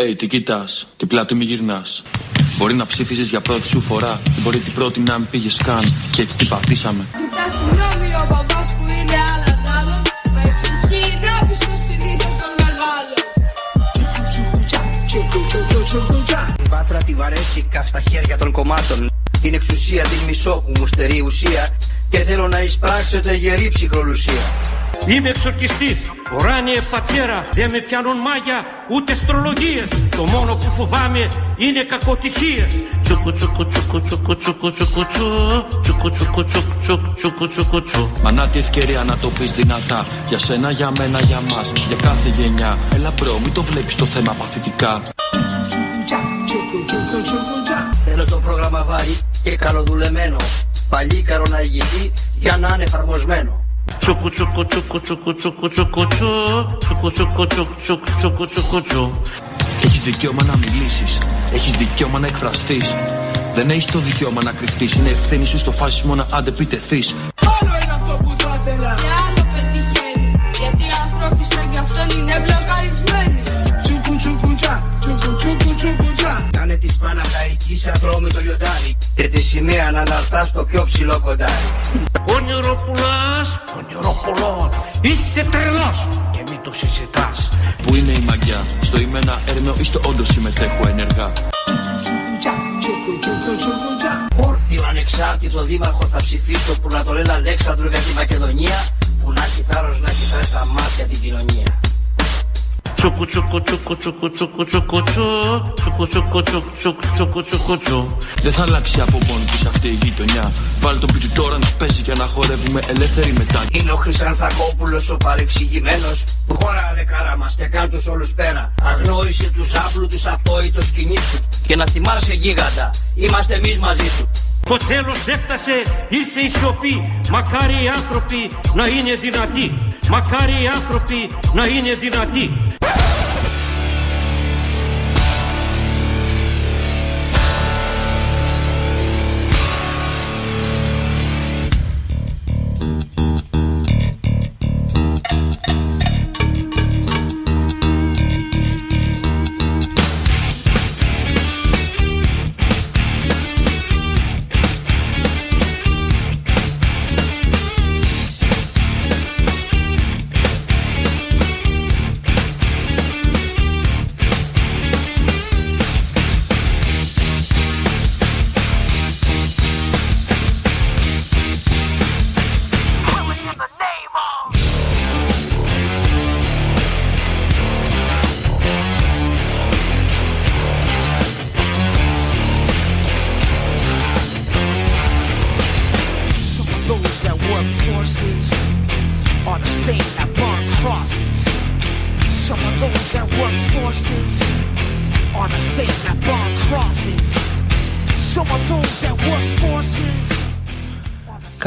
Hey, τι κοιτάς, τι πλάτη μη γυρνάς. Μπορεί να ψήφιζες για πρώτη σου φορά, ή μπορεί την πρώτη να μην πήγες καν. Και έτσι την πατήσαμε. Ζητά συγγνώμη ο παπάς που είναι άλλα άλλων. Με ψυχή είναι στο συνήθως των μεγάλων. Η βάτρα τη βαρέθηκα στα χέρια των κομμάτων. Την εξουσία την μισό που μου στερεί ουσία. Και θέλω να εισπράξετε γερή ψυχρολουσία. Είμαι εξορκιστής, ουράνιε πατέρα, δεν με πιάνουν μάγια ούτε αστρολογίες. Το μόνο που φοβάμαι είναι κακοτυχίες. Μα να τη ευκαιρία να το πεις δυνατά Για σένα, για μένα, για μας, για κάθε γενιά Έλα bro, μην το βλέπεις το θέμα παθητικά Θέλω το πρόγραμμα βαρύ και καλοδουλεμένο Παλίκαρο να ηγηθεί για να είναι εφαρμοσμένο Τσουκου τσουκου τσουκου τσουκου τσουκου τσουκου τσου Τσουκου τσουκου τσουκου τσουκου τσουκου τσουκου τσου Έχεις δικαίωμα να μιλήσεις, έχεις δικαίωμα να εκφραστείς. Δεν έχεις το δικαίωμα να κρυφτείς. Είναι ευθύνη σου στο φάσιμο να αντεπιτεθείς. Άλλο είναι αυτό που θα ήθελα. Και άλλο πετυχαίνει. Γιατί οι άνθρωποι σαν κι αυτόν είναι μπλοκαρισμένοι. Τσουκου τσουκου τσα, τσουκου τσουκου τσουκου τσα. Κάνε της Παναχαϊκή ατρώμη το λιοντάρι. Και τη σημαία να αναρτά στο πιο ψηλό κοντάρι. Όνειρο πουλάς, όνειρο πουλών Είσαι τρελός και μην το συζητάς Πού είναι η μαγιά, στο είμαι ένα έρμεο ή στο όντως συμμετέχω ενεργά. Τσουκου τσουκου τσουκου τσα. Όρθιο ανεξάρτητο δήμαρχο θα ψηφίσω που να το λένε Αλέξανδρο για τη Μακεδονία. Που να έχει θάρρος να κοιτάει στα μάτια την κοινωνία. Τσουκου τσουκου τσουκου τσουκου τσουκου τσουκου τσου. Τσουκου τσουκου τσουκου τσουκου τσουκου τσουκου τσου. Δεν θα αλλάξει από μόνη της αυτή η γειτονιά. Βάλει τον πίτι τώρα να παίζει και να χορεύουμε ελεύθεροι μετά. Είναι ο Χρυσανθακόπουλος ο παρεξηγημένος. Που χωράνε κάρα μας και κάν τους όλους πέρα. Αγνόησε τους άπλουτους απόητος σκηνή του Και να θυμάσαι γίγαντα, είμαστε εμείς μαζί σου Το τέλος έφτασε, ήρθε η σιωπή. Μακάρι οι άνθρωποι να είναι δυνατοί. Μακάρι οι άνθρωποι να είναι δυνατοί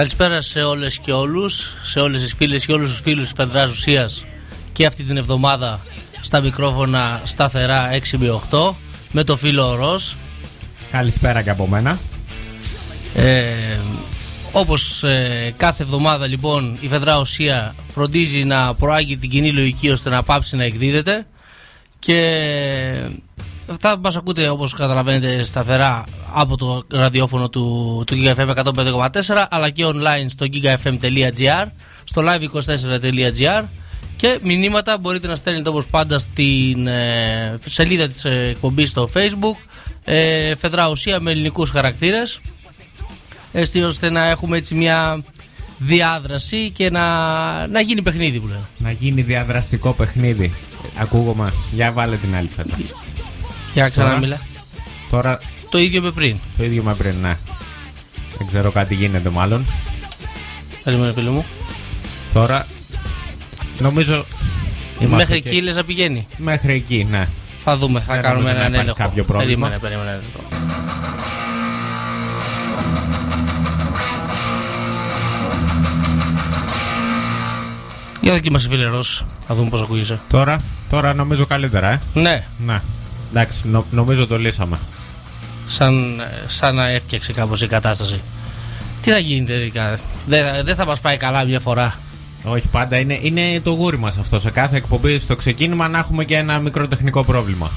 Καλησπέρα σε όλες και όλους, σε όλες τις φίλες και όλους τους φίλους της Φεδράς Ουσίας και αυτή την εβδομάδα στα μικρόφωνα σταθερά 6 με 8 με το φίλο Ροζ. Καλησπέρα και από μένα. Ε, όπως ε, κάθε εβδομάδα λοιπόν η Φεδρά Ουσία φροντίζει να προάγει την κοινή λογική ώστε να πάψει να εκδίδεται και θα μας ακούτε όπως καταλαβαίνετε σταθερά από το ραδιόφωνο του, του GigaFM 105,4 αλλά και online στο gigafm.gr στο live24.gr και μηνύματα μπορείτε να στέλνετε όπως πάντα στην ε, σελίδα της ε, εκπομπής στο facebook ε, Φεδρά Ουσία με ελληνικούς χαρακτήρες έτσι ώστε να έχουμε έτσι μια διάδραση και να, να γίνει παιχνίδι που λένε. Να γίνει διαδραστικό παιχνίδι. Ακούγομαι. Για βάλε την άλλη φέτα. Για ξανά Τώρα; μιλά. Τώρα; Το ίδιο με πριν. το ίδιο με πριν, ναι. Δεν ξέρω κάτι γίνεται μάλλον. Καλημέρα φίλε μου. Τώρα νομίζω. είμαστε Μέχρι και- εκεί λες να πηγαίνει; Μέχρι εκεί, ναι. Θα δούμε, θα Δεν κάνουμε νομίζω να έναν υπάρχει έλεγχο. κάποιο πρόβλημα. Περίμενε, περίμενε. Για δοκίμασε φίλε Ρος, να δούμε πώς ακούγεσαι. Τώρα, τώρα νομίζω καλύτερα, ε. Ναι, Ναι. Εντάξει, νο- νομίζω το λύσαμε. σαν, σαν να έφτιαξε κάπως η κατάσταση. Τι θα γίνει τελικά, δεν, δεν θα μας πάει καλά μια φορά. Όχι, πάντα είναι, είναι το γούρι μας αυτό. Σε κάθε εκπομπή στο ξεκίνημα να έχουμε και ένα μικρό τεχνικό πρόβλημα.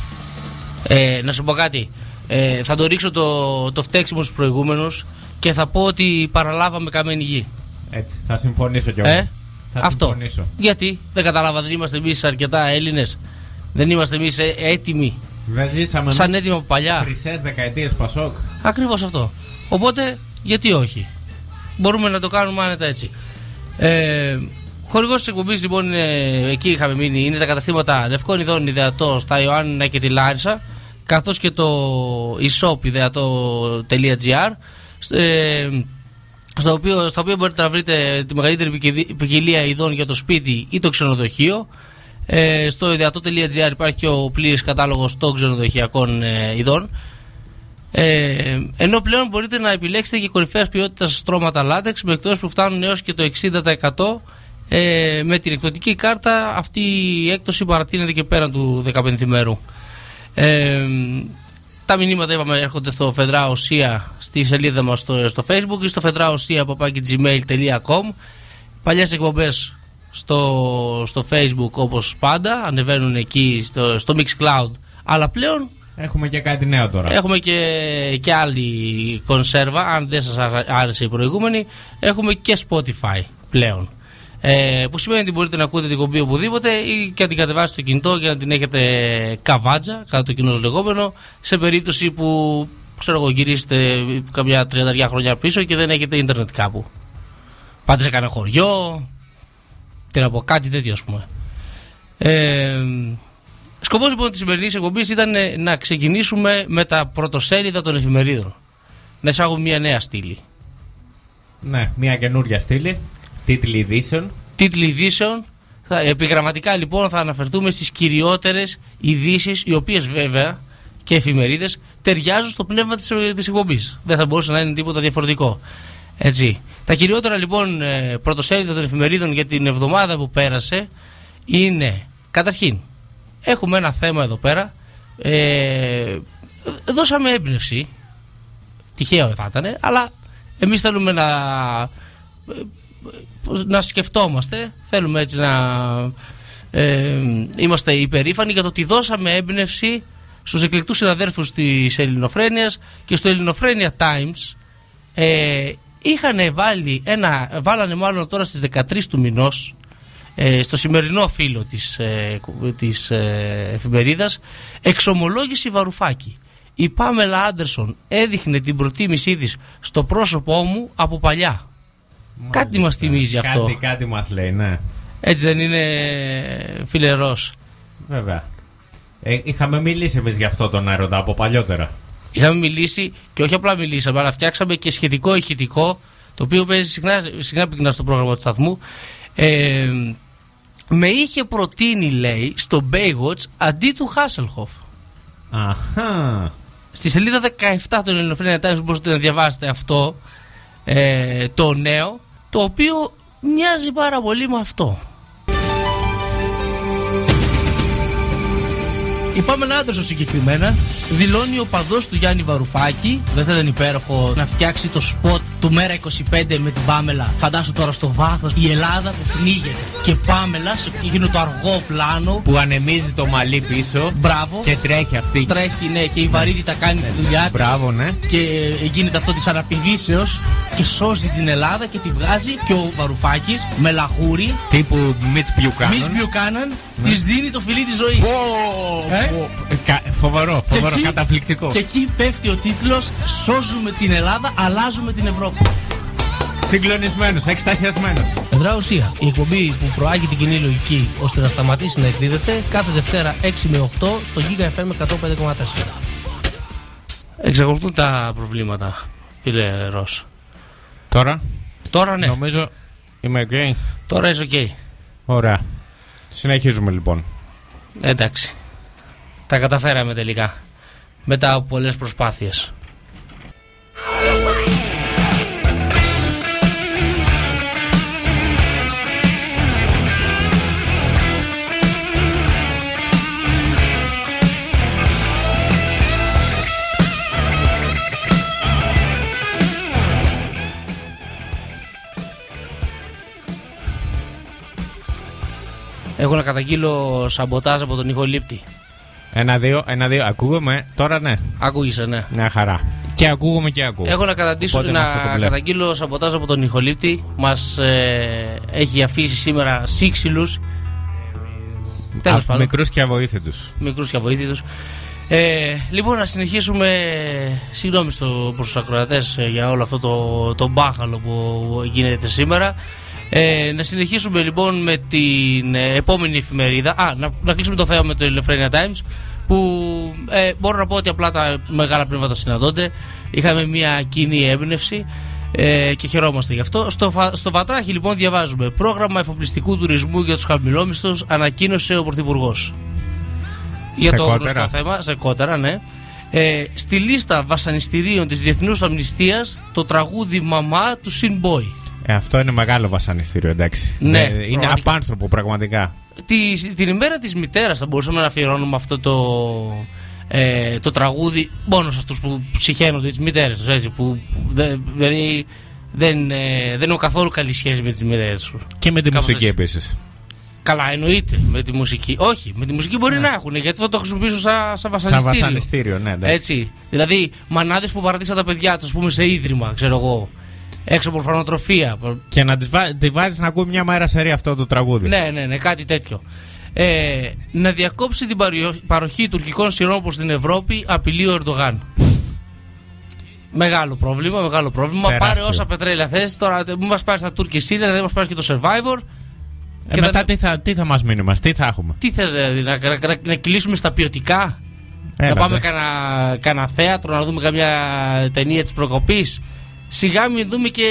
Ε, να σου πω κάτι. Ε, θα το ρίξω το, το φταίξιμο στους προηγούμενους και θα πω ότι παραλάβαμε καμένη γη. Έτσι, θα συμφωνήσω κι εγώ. Ε, θα αυτό. συμφωνήσω. Γιατί; Δεν καταλάβα, δεν είμαστε εμείς αρκετά Έλληνες. Δεν είμαστε εμείς έτοιμοι. Δεν ζήσαμε Σαν εμείς έτοιμα από παλιά. χρυσές δεκαετίες Πασόκ. Ακριβώς αυτό. Οπότε, γιατί όχι; Μπορούμε να το κάνουμε άνετα έτσι. Ε, Χορηγός της εκπομπής λοιπόν είναι, εκεί είχαμε μείνει, είναι τα καταστήματα Λευκών Ιδών Ιδεατό στα Ιωάννινα και τη Λάρισα, καθώς και το e-shop ιδεατό.gr, ε, στο οποίο, στα οποία μπορείτε να βρείτε τη μεγαλύτερη ποικιλ- ποικιλία ειδών για το σπίτι ή το ξενοδοχείο. Ε, στο ιδεατό.gr υπάρχει και ο πλήρης κατάλογος των ξενοδοχειακών ε, ειδών. Ε, ενώ πλέον μπορείτε να επιλέξετε και κορυφαίας ποιότητας στρώματα λάτεξ με εκτός που φτάνουν έως και το 60%. Ε, με την εκδοτική κάρτα αυτή η έκπτωση παρατείνεται και πέραν του 15 μέρου. Ε, τα μηνύματα είπαμε έρχονται στο Φεδρά Οσία στη σελίδα μας στο, στο facebook ή στο fedraosia.gmail.com Παλιές εκπομπές στο, στο facebook όπως πάντα ανεβαίνουν εκεί στο, στο Mixcloud αλλά πλέον Έχουμε και κάτι νέο τώρα. Έχουμε και, και άλλη κονσέρβα, αν δεν σας άρα- άρεσε η προηγούμενη, έχουμε και Spotify πλέον. Ε, που σημαίνει ότι μπορείτε να ακούτε την κομπή οπουδήποτε ή και να την κατεβάσετε στο κινητό και να την έχετε καβάτζα, κατά το κοινό λεγόμενο, σε περίπτωση που ξέρω εγώ, γυρίσετε καμιά 30 χρόνια πίσω και δεν έχετε ίντερνετ κάπου. Πάτε σε κανένα χωριό, τι να πω, κάτι τέτοιο ας πούμε. Ε, Σκοπός λοιπόν της σημερινής εκπομπής ήταν ε, να ξεκινήσουμε με τα πρωτοσέλιδα των εφημερίδων. Να εισάγουμε μια νέα στήλη. Ναι, μια καινούρια στήλη. Τίτλοι ειδήσεων. Τίτλοι ειδήσεων. Θα, επιγραμματικά λοιπόν θα αναφερθούμε στις κυριότερες ειδήσεις, οι οποίες βέβαια και εφημερίδες ταιριάζουν στο πνεύμα της, ε, της εκπομπής. Δεν θα μπορούσε να είναι τίποτα διαφορετικό. Έτσι. Τα κυριότερα λοιπόν ε, πρωτοσέλιδα των εφημερίδων για την εβδομάδα που πέρασε είναι καταρχήν έχουμε ένα θέμα εδώ πέρα. Ε, δώσαμε έμπνευση. Τυχαίο θα ήταν, αλλά εμείς θέλουμε να, να σκεφτόμαστε. Θέλουμε έτσι να ε, είμαστε υπερήφανοι για το ότι δώσαμε έμπνευση στους εκλεκτούς συναδέρφους της Ελληνοφρένειας και στο Ελληνοφρένια Times ε, είχαν βάλει ένα, βάλανε μάλλον τώρα στις 13 του μηνός ε, στο σημερινό φύλλο της, ε, της ε, εφημερίδας εξομολόγηση Βαρουφάκη. Η Πάμελα Άντερσον έδειχνε την προτίμησή της στο πρόσωπό μου από παλιά. Κάτι μας θυμίζει αυτό. Κάτι, κάτι μας λέει, ναι. Έτσι δεν είναι φίλε Ρος. Βέβαια. Ε, είχαμε μιλήσει εμείς γι' αυτό τον έρωτα από παλιότερα. Είχαμε μιλήσει και όχι απλά μιλήσαμε, αλλά φτιάξαμε και σχετικό ηχητικό, το οποίο παίζει συχνά, συχνά πυκνά στο πρόγραμμα του σταθμού. Ε, με είχε προτείνει, λέει, στο Baywatch αντί του Hasselhoff. Αχά. Στη σελίδα 17 του Ελληνοφρένια Times μπορείτε να διαβάσετε αυτό ε, το νέο, το οποίο μοιάζει πάρα πολύ με αυτό. Η Πάμελα Άντερσον συγκεκριμένα δηλώνει ο παδός του Γιάννη Βαρουφάκη. Δεν θα ήταν υπέροχο να φτιάξει το σποτ του Μέρα 25 με την Πάμελα. Φαντάσου τώρα στο βάθος η Ελλάδα που πνίγεται. Και Πάμελα σε εκείνο το αργό πλάνο. Που ανεμίζει το μαλλί πίσω. Μπράβο. Και τρέχει αυτή. Τρέχει, ναι, και η βαρύτητα κάνει τη δουλειά της Μπράβο, ναι. και γίνεται αυτό της αναπηδήσεως και σώζει την Ελλάδα και τη βγάζει και ο Βαρουφάκης με λαχούρι Τύπου Μιτς Πιουκάνων. Μης Μπιουκάναν της δίνει το φιλί της ζωής Ε; Κα- Φοβερό, Και φοβερό, εκεί- καταπληκτικό. και εκεί πέφτει ο τίτλος Σώζουμε την Ελλάδα, αλλάζουμε την Ευρώπη Συγκλονισμένος, εκστασιασμένος. Εδρά ουσία, η εκπομπή που προάγει την κοινή λογική ώστε να σταματήσει να εκδίδεται κάθε Δευτέρα 6 με 8 στο Giga FM 105,4 Εξακολουθούν τα προβλήματα, φίλε Ρος Τώρα, Τώρα ναι, νομίζω είμαι ok. τώρα είσαι ok Ωραία. Συνεχίζουμε λοιπόν. Εντάξει. Τα καταφέραμε τελικά. Μετά από πολλές προσπάθειες. Έχω να καταγγείλω σαμποτάζ από τον ηχολήπτη. Ένα-δύο, ένα-δύο. Ακούγομαι; Τώρα ναι. Ακούγεσαι, ναι. Μια χαρά. Και ακούγομαι και ακούω. Έχω να, καταντήσω, Οπότε να είμαστε κομπλέ. καταγγείλω σαμποτάζ από τον Ιχολήπτη. Μας έχει αφήσει σήμερα σύξυλους. Τέλος πάντων. Μικρούς και αβοήθητους. Μικρούς και αβοήθητους. Ε, λοιπόν, να συνεχίσουμε. Συγγνώμη στο, προς τους ακροατές ε, για όλο αυτό το, το μπάχαλο που γίνεται σήμερα. Ε, να συνεχίσουμε λοιπόν με την ε, επόμενη εφημερίδα. Α, να, να κλείσουμε το θέμα με το Eleftherinia Times. Που ε, μπορώ να πω ότι απλά τα μεγάλα πνεύματα συναντώνται. Είχαμε μια κοινή έμπνευση ε, και χαιρόμαστε γι' αυτό. Στο, Φα- στο Βατράχι λοιπόν διαβάζουμε πρόγραμμα εφοπλιστικού τουρισμού για τους χαμηλόμισθους ανακοίνωσε ο Πρωθυπουργός. Για Σε το κότερα. γνωστό θέμα, σε κότερα, ναι. Ε, στη λίστα βασανιστήριων της Διεθνούς Αμνηστίας το τραγούδι «Μαμά» του Sin Boy. Ε, αυτό είναι μεγάλο βασανιστήριο, εντάξει. Ναι, Ε, είναι πραγματικά. απάνθρωπο, πραγματικά. Τη, την ημέρα της μητέρας θα μπορούσαμε να αφιερώνουμε αυτό το, ε, το τραγούδι μόνος σε αυτούς που ψυχαίνονται τις μητέρες τους έτσι, που δε- δηλαδή δεν, ε, δεν έχω καθόλου καλή σχέση με τις μητέρες τους. Και με τη Κάπως μουσική έτσι. επίσης. Καλά, εννοείται με τη μουσική. Όχι, με τη μουσική μπορεί να έχουν γιατί θα το χρησιμοποιήσουν σαν, σαν Σαν βασανιστήριο. βασανιστήριο, ναι, εντάξει. Έτσι. Δηλαδή, μανάδες που παρατήσαν τα παιδιά τους, ας πούμε, σε ίδρυμα, ξέρω εγώ. Έξω από ορφανοτροφία. Και να τη βά- τη βάζεις να ακούει μια μέρα σε ρί αυτό το τραγούδι. Ναι, ναι, ναι, κάτι τέτοιο. Ε, να διακόψει την παριο- παροχή τουρκικών σειρών προ την Ευρώπη απειλεί ο Ερντογάν. Μεγάλο πρόβλημα, μεγάλο πρόβλημα. Τεράστιο. Πάρε όσα πετρέλαια θες. Τώρα μην μας πάρεις τα Τούρκη Σύρια, δεν μας πάρεις και το Survivor. Ε, και μετά θα- τι θα, τι θα μας μείνει μας, τι θα έχουμε; Τι θες, να, να, να, να κυλήσουμε στα ποιοτικά; Έλα, να πάμε ντε. κανένα κανένα θέατρο, να δούμε καμιά ταινία της προκοπής; Σιγά μην δούμε και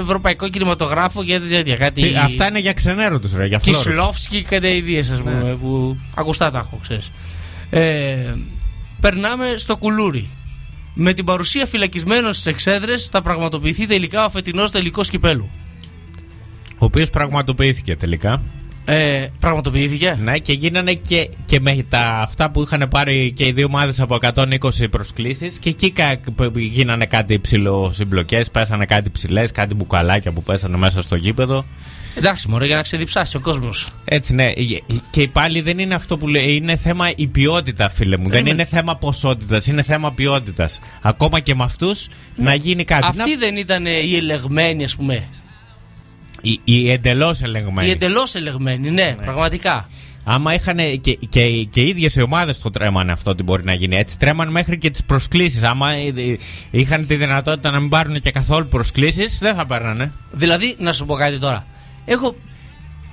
ευρωπαϊκό κινηματογράφο και τέτοια. Κάτι... Τι, αυτά είναι για ξενέρωτους ρε, για φλόρους. Κισλόφσκι και κάτι ιδέες, ας πούμε. Ναι. Που ακουστά τα έχω, ξέρεις. Ε, περνάμε στο κουλούρι. Με την παρουσία φυλακισμένων στις εξέδρες θα πραγματοποιηθεί τελικά ο φετινός τελικός κυπέλου. Ο οποίος πραγματοποιήθηκε τελικά. Ε, πραγματοποιήθηκε. Ναι, και γίνανε και, και με τα αυτά που είχαν πάρει και οι δύο ομάδες από 120 προσκλήσεις. Και εκεί κα- γίνανε κάτι ψηλό συμπλοκές, πέσανε κάτι ψηλές, κάτι μπουκαλάκια που πέσανε μέσα στο γήπεδο. Εντάξει, μωρέ, για να ξεδιψάσει ο κόσμος. Έτσι, ναι. Και πάλι δεν είναι αυτό που λέει. Είναι θέμα η ποιότητα, φίλε μου. Δεν Περίμενε. είναι θέμα ποσότητας, είναι θέμα ποιότητας. Ακόμα και με αυτούς να γίνει κάτι. Αυτοί δεν ήταν οι ελεγμένοι, ας πούμε. Οι, οι εντελώς ελεγμένοι. Οι εντελώς ελεγμένοι, ναι, πραγματικά. Άμα είχαν και, και, και οι ίδιες οι ομάδες το τρέμανε αυτό ότι μπορεί να γίνει έτσι. Τρέμανε μέχρι και τις προσκλήσεις. Άμα ε, ε, είχαν τη δυνατότητα να μην πάρουν και καθόλου προσκλήσεις, δεν θα παίρνανε. Δηλαδή, να σου πω κάτι τώρα. Έχω.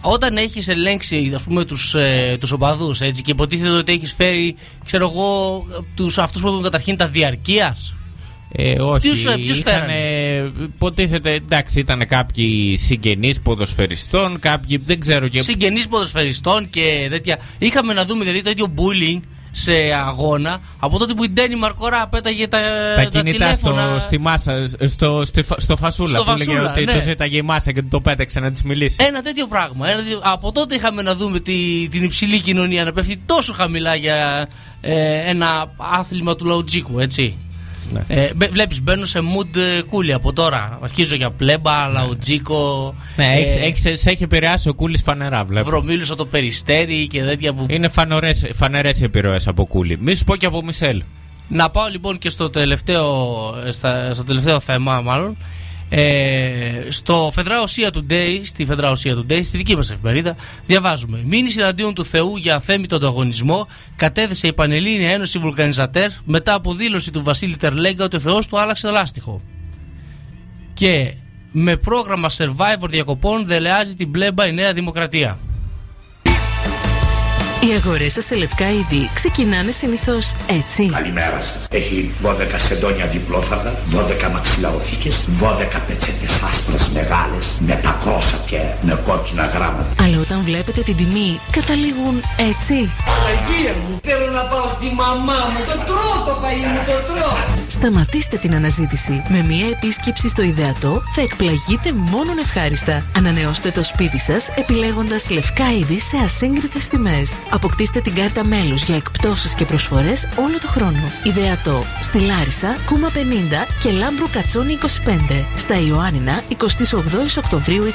Όταν έχεις ελέγξει ας πούμε, τους, ε, τους οπαδούς έτσι, και υποτίθεται ότι έχεις φέρει ξέρω εγώ, τους, αυτούς που έχουν καταρχήν τα διαρκείας Ε, όχι. Ποιους, ε, ποιους Ήτανε, υποτίθεται, εντάξει, ήταν κάποιοι συγγενείς ποδοσφαιριστών, κάποιοι δεν ξέρω και. συγγενείς ποδοσφαιριστών και τέτοια. Είχαμε να δούμε δηλαδή τέτοιο bullying σε αγώνα από τότε που η Ντένι Μαρκορά πέταγε τα, τα κινητά στο, τηλέφωνα. στη μάσα, στο, στη φα- στο φασούλα Στο που έλεγε φασούλα, ότι ναι. το ζήταγε η μάσα και του το πέταξε να της μιλήσει. Ένα τέτοιο πράγμα. Ένα τέτοιο- Από τότε είχαμε να δούμε τη, την υψηλή κοινωνία να πέφτει τόσο χαμηλά για ε, ένα άθλημα του λαουτζίκου, έτσι. Ναι. Ε, μπε- βλέπεις μπαίνω σε mood ε, κούλι από τώρα. Αρχίζω για πλέμπα, λαουτζίκο. Ναι, ε, έχεις, έχεις, σε έχει επηρεάσει ο Κούλη φανερά, βλέπω. Βρωμίλους από το περιστέρι και τέτοια που. Είναι φανερές, φανερές οι επιρροές από Κούλη. Μη σου πω και από Μισελ. Να πάω λοιπόν και στο τελευταίο, στα, στο τελευταίο θέμα, μάλλον. Ε, στο Φεδράωσία Today, στη Φεδράωσία Today, στη δική μας εφημερίδα, διαβάζουμε Μήνυση εναντίον του Θεού για αθέμητο ανταγωνισμό κατέθεσε η Πανελλήνια Ένωση Βουλκανιζατέρ μετά από δήλωση του Βασίλη Τερλέγκα ότι ο Θεός του άλλαξε το λάστιχο. Και με πρόγραμμα Survivor διακοπών δελεάζει την πλέμπα η Νέα Δημοκρατία. Οι αγορές σας σε λευκά είδη ξεκινάνε συνήθως έτσι. Καλημέρα σας. Έχει 12 σεντόνια διπλόφαρδα, 12 μαξιλαροθήκε, 12 πετσέτες άσπρες μεγάλες, με πακρόσα και με κόκκινα γράμματα. Αλλά όταν βλέπετε την τιμή, καταλήγουν έτσι. Αγία μου, θέλω να πάω στη μαμά μου. Το τρώω το φαΐ μου, το τρώω. Σταματήστε την αναζήτηση. Με μία επίσκεψη στο ιδεατό θα εκπλαγείτε μόνον ευχάριστα. Ανανεώστε το σπίτι σας επιλέγοντας λευκά είδη σε ασύγκριτες τιμές. Αποκτήστε την κάρτα μέλους για εκπτώσεις και προσφορές όλο το χρόνο. Ιδεατό στη Λάρισα, Κούμα 50 και Λάμπρου Κατσόνη 25. Στα Ιωάννινα 28 Οκτωβρίου 28.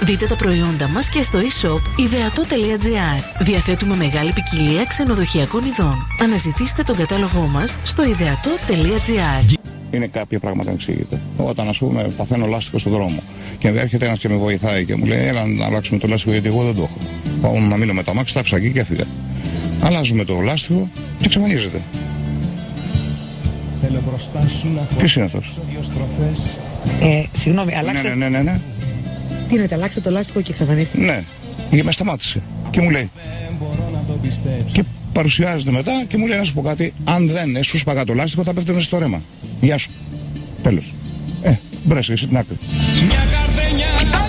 Δείτε τα προϊόντα μας και στο e-shop ιδεατό.gr. Διαθέτουμε μεγάλη ποικιλία ξενοδοχειακών ειδών. Αναζητήστε τον κατάλογό μας στο ιδεατό.gr. Είναι κάποια πράγματα να εξηγείται. Όταν, ας πούμε, παθαίνω λάστιχο στον δρόμο και έρχεται ένας και με βοηθάει και μου λέει: Έλα να αλλάξουμε το λάστιχο γιατί εγώ δεν το έχω. Πάω να μείνω με το αμάξι, τα άφησα εκεί και έφυγα. Αλλάζουμε το λάστιχο και εξαφανίζεται. Θέλω μπροστά σου να Ποιος είναι αυτός; δύο στροφές Ε, συγγνώμη, αλλάξε. Ναι, ναι, ναι, ναι. Τι είναι, αλλάξε το λάστιχο και εξαφανίστηκε; Ναι, και με σταμάτησε. Και μου λέει. Και παρουσιάζεται μετά και μου λέει να σου πω κάτι. Αν δεν σου σπαγά το λάστιχο, θα πέφτει στο ρέμα. Γεια σου. Τέλος. Ε, μπρέσαι εσύ την άκρη. How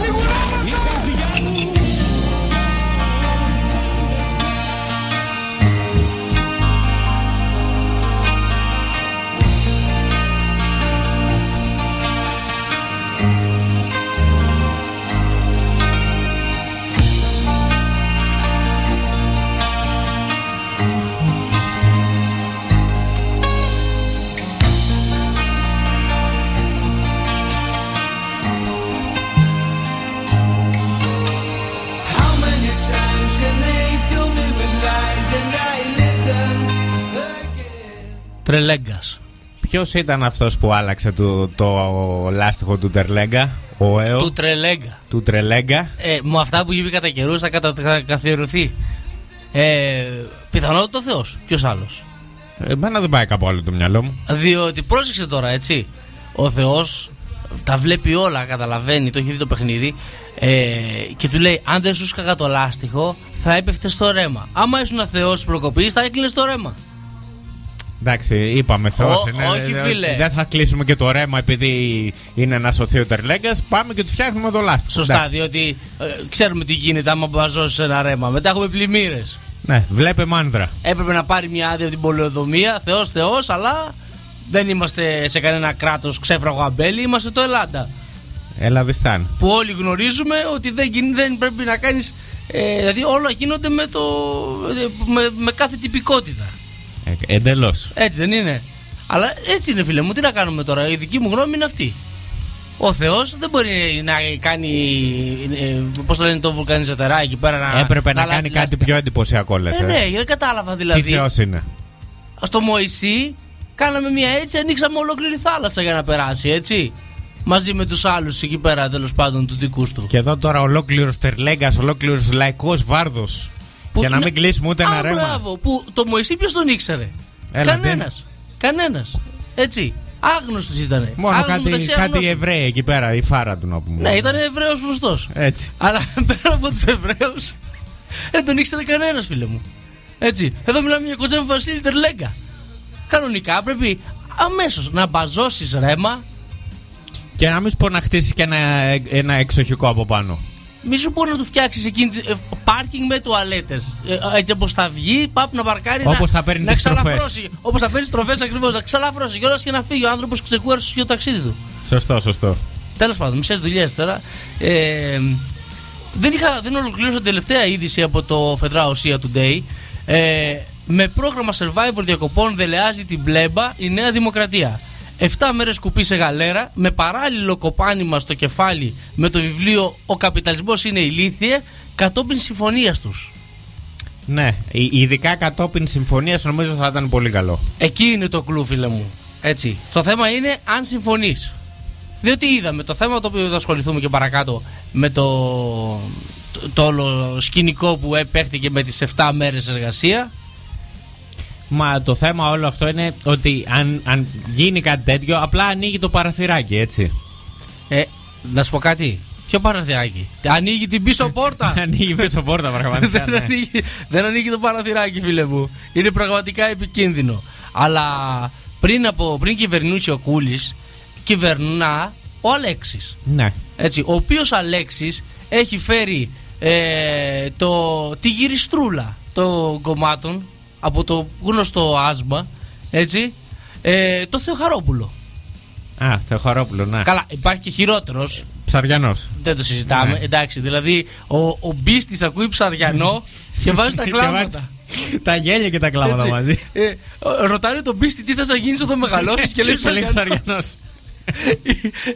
Τρελέγκας. Ποιος ήταν αυτός που άλλαξε το, το λάστιχο του Τερλέγκα, ο ΕΟ. Του Τρελέγκα. Του Τρελέγκα. Ε, με αυτά που είπε κατά καιρούς θα κατα- θα καθιερωθεί. Ε, πιθανότητα ο Θεός. Ποιος άλλος; Εμένα δεν πάει κάπου άλλο το μυαλό μου. Διότι πρόσεξε τώρα, έτσι. Ο Θεός τα βλέπει όλα, καταλαβαίνει, το έχει δει το παιχνίδι. Ε, και του λέει: Αν δεν σου σκαγα το λάστιχο, θα έπεφτε στο ρέμα. Άμα ήσουν Θεός της προκοπής, θα έκλεινες το ρέμα. Εντάξει, είπαμε Θεός Ω- είναι. όχι, δεν- φίλε. Δεν θα κλείσουμε και το ρέμα επειδή είναι ένα σωθεί ο Τερλέγκας. Πάμε και του φτιάχνουμε το λάστιχο. Σωστά, Εντάξει. διότι ε, ξέρουμε τι γίνεται άμα μπαζώσει ένα ρέμα. Μετά έχουμε πλημμύρες. Ναι, βλέπε μάνδρα. Έπρεπε να πάρει μια άδεια από την πολεοδομία. Θεός, Θεός, αλλά δεν είμαστε σε κανένα κράτος ξέφραγο αμπέλι. Είμαστε το Ελλάδα. Ελαβιστάν. Που όλοι γνωρίζουμε ότι δεν, γίνει- δεν πρέπει να κάνεις. Ε, δηλαδή όλα γίνονται με, το, ε, με, με κάθε τυπικότητα. Ε, Εντελώς. Έτσι δεν είναι. Αλλά έτσι είναι, φίλε μου. Τι να κάνουμε τώρα; Η δική μου γνώμη είναι αυτή. Ο Θεός δεν μπορεί να κάνει. Ε, Πώς το λένε το βουλκανιζατερά εκεί πέρα να. Έπρεπε να, αλλάζει κάνει κάτι λάστιχα. πιο εντυπωσιακό, λες. Ε, ναι, δεν κατάλαβα δηλαδή. Τι θεός είναι. Στο Μωυσή κάναμε μια έτσι, ανοίξαμε ολόκληρη θάλασσα για να περάσει, έτσι. Μαζί με τους άλλους εκεί πέρα τέλος πάντων τους δικούς του. Και εδώ τώρα ολόκληρος Τερλέγκας, ολόκληρος λαϊκός βάρδος. Για να μην κλείσουμε ούτε ένα Α, ρέμα. Μπράβο, που το Μωυσή ποιος τον ήξερε; Έλα, Κανένας. Κανένας. Έτσι. Άγνωστος ήταν. Μόνο κάτι, κάτι Εβραίοι. Εβραίοι εκεί πέρα, η φάρα του να πούμε. Ναι, ήταν Εβραίος γνωστός. Έτσι. Αλλά πέρα από τους Εβραίους δεν τον ήξερε κανένας, φίλε μου. Έτσι. Εδώ μιλάμε για κοντζέμ Βασίλη Τερλέγκα. Κανονικά πρέπει αμέσως να μπαζώσεις ρέμα. Και να μην σου πω να χτίσει και ένα, ένα εξοχικό από πάνω. Μη σου πω να του φτιάξεις εκείνη τη- ε, πάρκινγκ με τουαλέτες. Έτσι όπως θα βγει, πάπ να παρκάρει. Όπως να, θα παίρνει να τις τροφές. ξαλαφρώσει. Όπως θα παίρνει στροφέ ακριβώς. Να ξαλαφρώσει κιόλας και να φύγει ο άνθρωπος ξεκούρασε στο ταξίδι του. Σωστό, σωστό. Τέλος πάντων, μισές δουλειές τώρα. Ε, δεν, είχα, δεν ολοκλήρωσα την τελευταία είδηση από το Φεδρά Οσία Today. Ε, με πρόγραμμα Survivor διακοπών δελεάζει την πλέμπα η Νέα Δημοκρατία. 7 μέρες κουπί σε γαλέρα, με παράλληλο κοπάνημα στο κεφάλι με το βιβλίο Ο καπιταλισμός είναι ηλίθιε, κατόπιν συμφωνίας τους. Ναι, η- ειδικά κατόπιν συμφωνίας νομίζω θα ήταν πολύ καλό. Εκεί είναι το κλου, φίλε μου. Έτσι. Το θέμα είναι αν συμφωνείς. Διότι είδαμε το θέμα το οποίο θα ασχοληθούμε και παρακάτω με το, το, το όλο σκηνικό που επέχτηκε με τις 7 μέρες εργασία. Μα το θέμα όλο αυτό είναι ότι αν, αν γίνει κάτι τέτοιο, απλά ανοίγει το παραθυράκι, έτσι. Ε, να σου πω κάτι. Ποιο παραθυράκι; Ανοίγει την πίσω πόρτα. ανοίγει πίσω πόρτα, πραγματικά. δεν, ναι. ανοίγει, δεν ανοίγει το παραθυράκι, φίλε μου. Είναι πραγματικά επικίνδυνο. Αλλά πριν, από, πριν κυβερνούσε ο Κούλης, κυβερνά ο Αλέξης. ναι. Έτσι, ο οποίος Αλέξης έχει φέρει ε, το, τη γυριστρούλα των κομμάτων από το γνωστό άσμα, έτσι, ε, το Θεοχαρόπουλο. Α, Θεοχαρόπουλο, ναι. Καλά, υπάρχει και χειρότερος, Ψαριανός. Δεν το συζητάμε. Ναι. Εντάξει, δηλαδή ο, ο Μπίστης ακούει ψαριανό και βάζει τα Και κλάματα. Τα γέλια και τα κλάματα Έτσι. μαζί. Ε, ρωτάνε τον Μπίστη τι θες να γίνεις όταν μεγαλώσεις και λέει Και λέει ψαριανός. ψαριανός.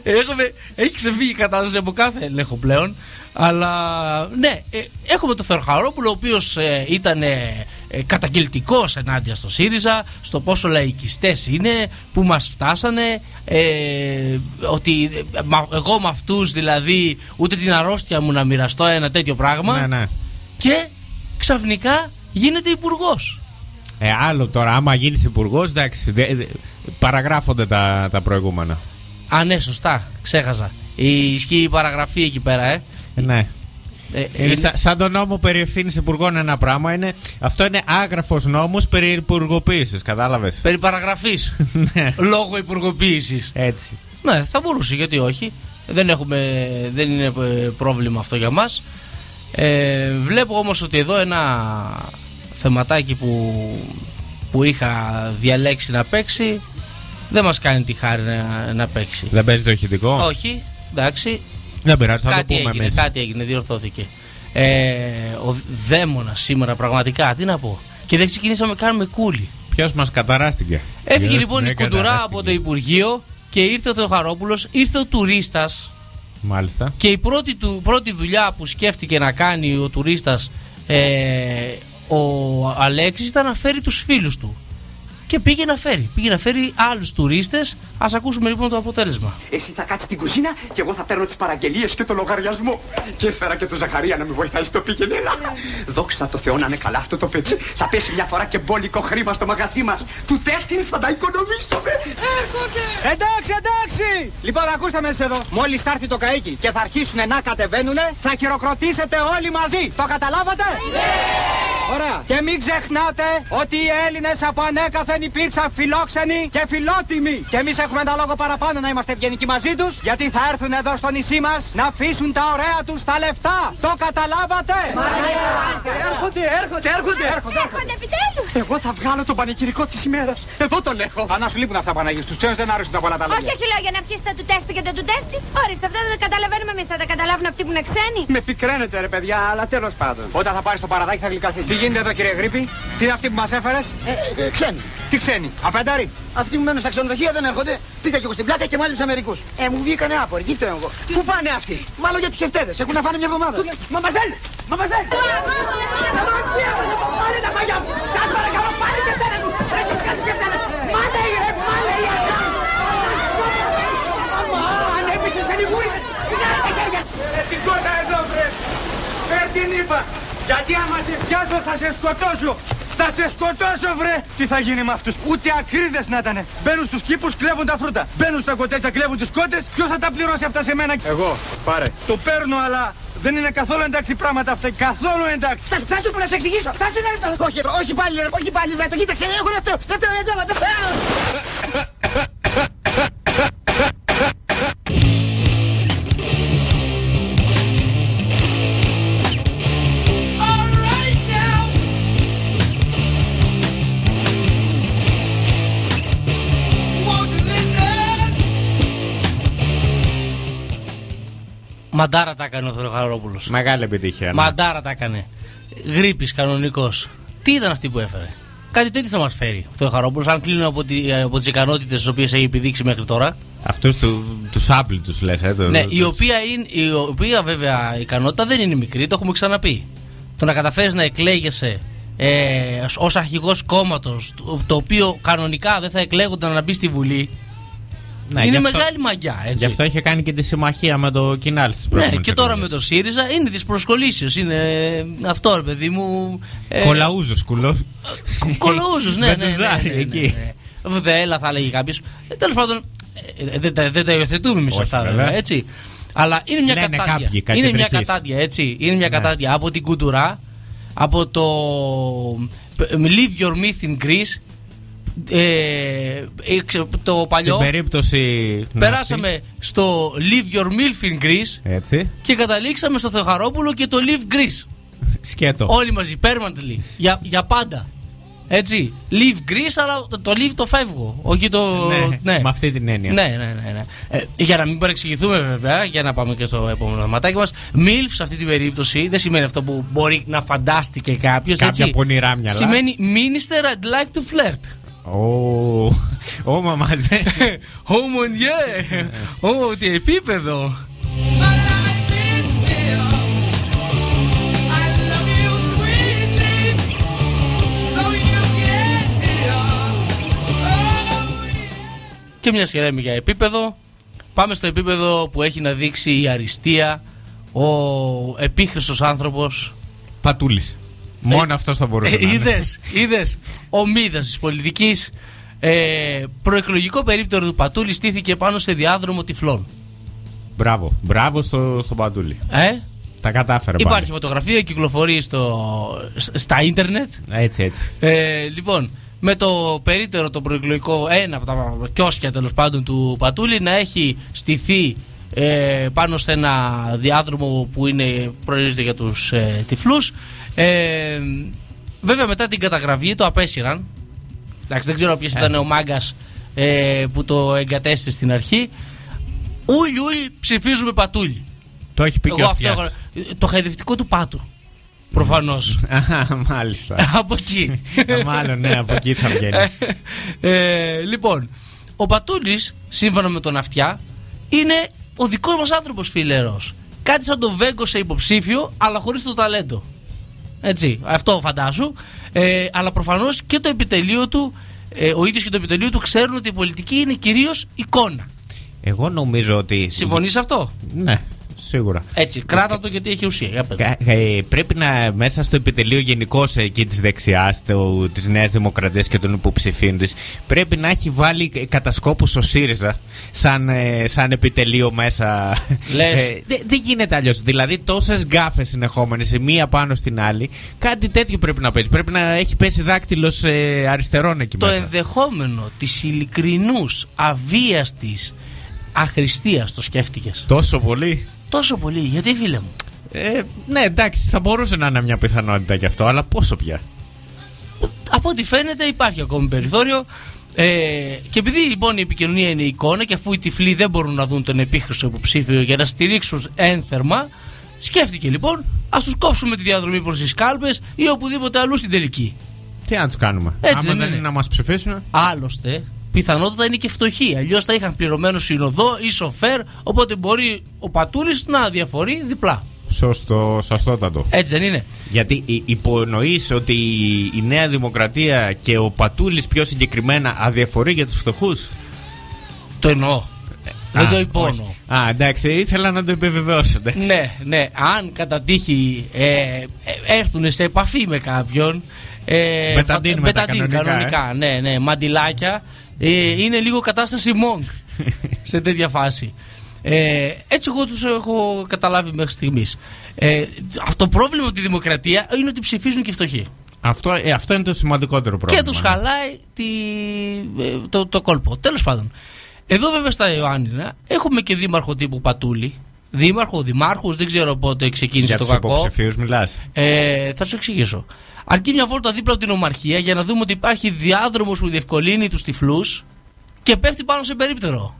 Έχουμε, έχει ξεφύγει η κατάσταση από κάθε έλεγχο πλέον. Αλλά ναι, ε, έχουμε τον Θεοχαρόπουλο, ο οποίος ήταν ε, ε, καταγγελτικός ενάντια στο ΣΥΡΙΖΑ, στο πόσο λαϊκιστές είναι, που μας φτάσανε. Ε, ότι ε, μα- εγώ με αυτούς δηλαδή ούτε την αρρώστια μου να μοιραστώ ένα τέτοιο πράγμα. Ναι, ναι. Και ξαφνικά γίνεται υπουργός. Ε, άλλο τώρα, άμα γίνεις υπουργός, εντάξει, δε- δε- παραγράφονται τα, τα προηγούμενα. Α, ναι, σωστά. Ξέχασα. Η, ισχύει η παραγραφή εκεί πέρα, ε. Ε, ναι. Ε, Είναι σαν, σαν τον νόμο περί ευθύνης υπουργών ένα πράγμα. Είναι, αυτό είναι άγραφος νόμος περί υπουργοποίησης. Κατάλαβες; Περί παραγραφής ναι. Λόγω υπουργοποίησης. Έτσι. Ναι, θα μπορούσε, γιατί όχι. Δεν, έχουμε, δεν είναι ε, πρόβλημα αυτό για μας. Ε, βλέπω όμως ότι εδώ ένα θεματάκι που, που είχα διαλέξει να παίξει δεν μας κάνει τη χάρη να, να παίξει. Δεν παίζει το ηχητικό; Όχι, εντάξει. Δεν πειράζει, θα το κάτι πούμε έγινε, εμείς. κάτι έγινε, διορθώθηκε. Ε, ο δαίμονας σήμερα πραγματικά, τι να πω. Και δεν ξεκινήσαμε καν με κούλι. Ποιος μας καταράστηκε; Έφυγε Ποιος λοιπόν με η κουντουρά καταράστηκε. από το Υπουργείο και ήρθε ο Θεοχαρόπουλος, ήρθε ο τουρίστας Μάλιστα. και η πρώτη, του, πρώτη δουλειά που σκέφτηκε να κάνει ο τουρίστας ε, ο Αλέξης ήταν να φέρει τους φίλους του. Και πήγε να φέρει. Πήγε να φέρει άλλους τουρίστες. Ας ακούσουμε λοιπόν το αποτέλεσμα. Εσύ θα κάτσεις στην κουζίνα και εγώ θα παίρνω τις παραγγελίες και το λογαριασμό. Και έφερα και το Ζαχαρία να με βοηθάει στο πήγαινε. Έλα. Δόξα τω Θεώ να είναι καλά αυτό το πετσί. Θα πέσει μια φορά και μπόλικο χρήμα στο μαγαζί μας. Του τέστην θα τα οικονομήσουμε. Εντάξει, εντάξει! Λοιπόν, ακούστε με εδώ. Μόλις θα έρθει το καίκι και θα αρχίσουν να κατεβαίνουν, θα χειροκροτήσετε όλοι μαζί. Το καταλάβατε; Ωραία. Και μην ξεχνάτε ότι οι Έλληνες από ανέκαθεν υπήρξαν φιλόξενοι και φιλότιμοι. Και εμείς έχουμε ένα λόγο παραπάνω να είμαστε ευγενικοί μαζί τους, γιατί θα έρθουν εδώ στο νησί μας να αφήσουν τα ωραία τους τα λεφτά. Το καταλάβατε; Έρχονται, έρχονται, έρχονται. Έρχονται επιτέλους. Εγώ θα βγάλω τον πανηγυρικό της ημέρας. Εδώ τον έχω. Αν σου λείπουν αυτά Παναγίου, τους ξένου δεν αρέσουν τα πολλά τα Όχι, λόγια. όχι, λέω για να πιέσετε του τέστη και το του τέστη. Ορίστε, αυτά δεν τα καταλαβαίνουμε εμείς. Θα τα καταλάβουν αυτοί που είναι ξένοι. Με πικραίνετε ρε παιδιά, αλλά τέλος πάντων. Όταν θα πάρεις το παραδάκι θα γλυκαθείς. Τι γίνεται εδώ κύριε Γρήπη, τι είναι αυτή που μας έφερες; Ε, ξένοι. Τι ξένοι, απένταροι. Αυτοί που μένουν στα ξενοδοχεία δεν έρχονται. Πήγα και εγώ στην πλάτη και μάλιστα μερικού. Ε, μου βγήκανε άποροι, τι φταίω εγώ. Πού πάνε αυτοί, μάλλον για του χευτέδε. Έχουν να φάνε μια εβδομάδα. Μα μαζέλ! Μα μαζέλ! Πάρε τα φαγιά μου! Σας παρακαλώ, πάρε και φτέρες μου! Ρε εσείς κάτι σκεφτένες! Μάλε ρε, μάλε η αγιά! Αν έπεισες σε λιγούρι, σιγάρα τα χέρια! Ε, την κότα εδώ βρε. Φέρ την είπα. Γιατί άμα σε πιάσω θα σε σκοτώσω. Θα σε σκοτώσω βρε. Τι θα γίνει με αυτούς; Ούτε ακρίδες να ήτανε. Μπαίνουν στους κήπους, κλέβουν τα φρούτα. Μπαίνουν στα κοτέτσα, κλέβουν τις κότες. Ποιος θα τα πληρώσει αυτά σε μένα; Εγώ. Πάρε. Το παίρνω αλλά δεν είναι καθόλου εντάξει πράγματα αυτά. Καθόλου εντάξει. Θα σου να σου εξηγήσω. Θα σου ένα λεπτό. Όχι, όχι πάλι, ρε, όχι πάλι, ρε, το κοίταξε, έχω δεύτερο, δεύτερο, δεύτερο, δεύτερο. Μαντάρα τα έκανε ο Θεοχαρόπουλος. Μεγάλη επιτυχία. ναι. Μαντάρα τα έκανε. Γρήπης κανονικός. Τι ήταν αυτή που έφερε; Κάτι τέτοιο θα μας φέρει ο Θεοχαρόπουλος, αν κλείνουν από, τη, από τις ικανότητες τις οποίες έχει επιδείξει μέχρι τώρα. Αυτούς του τους άπλητου λες. Ε, το- Ναι, το- η οποία, είναι, η οποία βέβαια ικανότητα δεν είναι μικρή, το έχουμε ξαναπεί. Το να καταφέρεις να εκλέγεσαι ε, ως αρχηγός κόμματος, το, το οποίο κανονικά δεν θα εκλέγονταν να μπει στη Βουλή. Ναι, είναι γι' αυτό- μεγάλη μαγιά, έτσι. Γι' αυτό είχε κάνει και τη συμμαχία με το Κινάλ στις Ναι, και τώρα με το ΣΥΡΙΖΑ είναι τη προσκολήσεω. Είναι ε, αυτό, ρε παιδί μου. ε, Κολαούζος, κουλό. Κολαούζος, ναι, ναι, ναι, ναι, Βεντουζάρι, ναι, ναι, εκεί. ναι. Βδέλα θα έλεγε κάποιος. Τέλος πάντων, ε, δεν τα- δεν τα υιοθετούμε εμείς Όχι, αυτά, βέβαια. βέβαια, έτσι. Αλλά είναι μια Λένε κατάντια. κάποιοι, κάτι είναι μια τριχείς. κατάντια, έτσι. Είναι μια Ναι. κατάντια από την κουντουρά, από το Leave your myth in Greece. Ε, ε, ξε- το παλιό. Στην περίπτωση. Περάσαμε στο Leave your milf in Greece Έτσι. και καταλήξαμε στο Θεοχαρόπουλο και το Leave Greece. Σκέτο. Όλοι μαζί, permanently. Για, για πάντα. Έτσι. Leave Greece, αλλά το- το leave το φεύγω. Όχι το. Ναι, με αυτή την έννοια. Ναι, ναι, ναι. ναι. Ε, για να μην παρεξηγηθούμε, βέβαια, για να πάμε και στο επόμενο ματάκι μας. MILF σε αυτή την περίπτωση δεν σημαίνει αυτό που μπορεί να φαντάστηκε κάποιος. Κάποια πονηρά μυαλά. Σημαίνει Minister I'd like to flirt. Ω, Ω, μαμάζε. Oh, mon Dieu! Ω, τι επίπεδο! Και μια σειρά για επίπεδο. Πάμε στο επίπεδο που έχει να δείξει η αριστεία, ο επίχρηστος άνθρωπος. Πατούλης. Μόνο αυτός θα μπορούσε να είναι. Είδες, είδες. Ο μύδα της πολιτικής. Ε, προεκλογικό περίπτερο του Πατούλη στήθηκε πάνω σε διάδρομο τυφλών. Μπράβο. Μπράβο στο, στο Πατούλη. Ε; Τα κατάφερε πάλι. Υπάρχει φωτογραφία, κυκλοφορεί στο, στα ίντερνετ. Έτσι, έτσι. Ε, λοιπόν, με το περίπτερο το προεκλογικό, ένα από τα κιόσκια τέλος πάντων του Πατούλη να έχει στηθεί ε, πάνω σε ένα διάδρομο που είναι, προορίζεται για τους ε, τυφλούς. Ε, βέβαια μετά την καταγραφή το απέσυραν. Εντάξει, δεν ξέρω ποιος ήταν ο μάγκας ε, που το εγκατέστησε στην αρχή. Ούλι, ούλι, ψηφίζουμε Πατούλη. Το έχει πει και Εγώ ο αυτό Αυτιάς. έχω- Το χαϊδευτικό του Πάτρου. Προφανώς. Α, Μάλιστα. από εκεί. Ε, Μάλλον ναι, από εκεί θα βγαίνει. ε, λοιπόν, ο Πατούλης, σύμφωνα με τον Αυτιά, είναι ο δικός μας άνθρωπος φιλερό. Κάτι σαν το Βέγκο σε υποψήφιο, αλλά χωρίς το ταλέντο. Έτσι, αυτό φαντάσου. Ε, αλλά προφανώς και το επιτελείο του, ε, ο ίδιος και το επιτελείο του ξέρουν ότι η πολιτική είναι κυρίως εικόνα. Εγώ νομίζω ότι. Συμφωνείς σε αυτό; Ναι, σίγουρα. Έτσι, κράτα το γιατί έχει ουσία. Για πες. Κα- ε, πρέπει να μέσα στο επιτελείο γενικώ εκεί της δεξιάς, τη Νέα Δημοκρατία και των υποψηφίων της, πρέπει να έχει βάλει ε, κατά σκόπου ο ΣΥΡΙΖΑ σαν, ε, σαν επιτελείο μέσα. Λες. Ε, δε- Δεν γίνεται αλλιώς. Δηλαδή, τόσες γκάφες συνεχόμενες η μία πάνω στην άλλη, κάτι τέτοιο πρέπει να πέσει. Πρέπει να έχει πέσει δάκτυλος αριστερών εκεί το μέσα. ενδεχόμενο της ειλικρινούς, αβίαστης αχρηστίας το σκέφτηκες; Τόσο πολύ. Τόσο πολύ, γιατί φίλε μου; Ε, ναι, εντάξει, θα μπορούσε να είναι μια πιθανότητα κι αυτό, αλλά πόσο πια; Από ό,τι φαίνεται υπάρχει ακόμη περιθώριο. Ε, και επειδή λοιπόν η επικοινωνία είναι εικόνα και αφού οι τυφλοί δεν μπορούν να δουν τον επίχρηστο υποψήφιο για να στηρίξουν ένθερμα, σκέφτηκε λοιπόν ας τους κόψουμε τη διαδρομή προς τις κάλπες ή οπουδήποτε αλλού στην τελική. Τι να τους κάνουμε; Έτσι Άμα δεν δεν είναι. είναι να μας ψηφίσουν. Άλλωστε, πιθανότατα είναι και φτωχοί. Αλλιώς θα είχαν πληρωμένο συνοδό ή σοφέρ, οπότε μπορεί ο Πατούλης να διαφορεί διπλά. Σωστό, σωστότατο. Έτσι δεν είναι; Γιατί υ- υπονοείς ότι η Νέα Δημοκρατία και ο Πατούλης πιο συγκεκριμένα αδιαφορεί για τους φτωχούς; Το εννοώ. Δεν το υπόνω. Α, εντάξει, ήθελα να το επιβεβαιώσω. εντάξει. Ναι, ναι. Αν κατά τύχη ε, ε, έρθουν σε επαφή με κάποιον. Ε, Μπεταντίν φα- με τα μπεταντίν, κανονικά, ε. ναι, ναι. Μαντιλάκια. Ε, είναι λίγο κατάσταση monk σε τέτοια φάση. Ε, έτσι εγώ τους έχω καταλάβει μέχρι στιγμής. Ε, αυτό το πρόβλημα με τη δημοκρατία είναι ότι ψηφίζουν και οι φτωχοί. Αυτό, ε, αυτό είναι το σημαντικότερο πρόβλημα. Και τους χαλάει τη, ε, το, το κόλπο. Τέλος πάντων. Εδώ βέβαια στα Ιωάννινα έχουμε και δήμαρχο τύπου Πατούλη. Δήμαρχο, δημάρχους, δεν ξέρω πότε ξεκίνησε Για το τους κακό. υποψηφίους μιλάς. Ε, θα σου εξηγήσω. Αρκεί μια βόλτα δίπλα από την Ομαρχία για να δούμε ότι υπάρχει διάδρομος που διευκολύνει τους τυφλούς και πέφτει πάνω σε περίπτερο.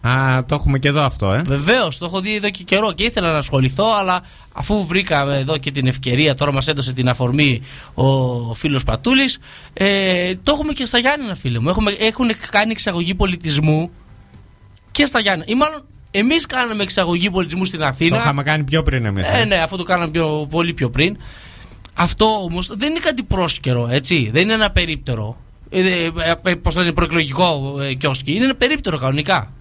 Α, το έχουμε και εδώ αυτό, ε. Βεβαίως, το έχω δει εδώ και καιρό και ήθελα να ασχοληθώ, αλλά αφού βρήκα εδώ και την ευκαιρία, τώρα μας έδωσε την αφορμή ο φίλος Πατούλης, ε, το έχουμε και στα Γιάννενα, φίλε μου. Έχουμε, έχουν κάνει εξαγωγή πολιτισμού και στα Γιάννενα. Ή μάλλον εμείς κάναμε εξαγωγή πολιτισμού στην Αθήνα. Το είχαμε κάνει πιο πριν εμείς. Ε, ναι, αφού το κάναμε πιο, πολύ πιο πριν. Αυτό όμως δεν είναι κάτι πρόσκαιρο, έτσι. Δεν είναι ένα περίπτερο. Ε, ε, ε, Πώς το λένε, προεκλογικό ε, κιόσκι. Είναι ένα περίπτερο κανονικά.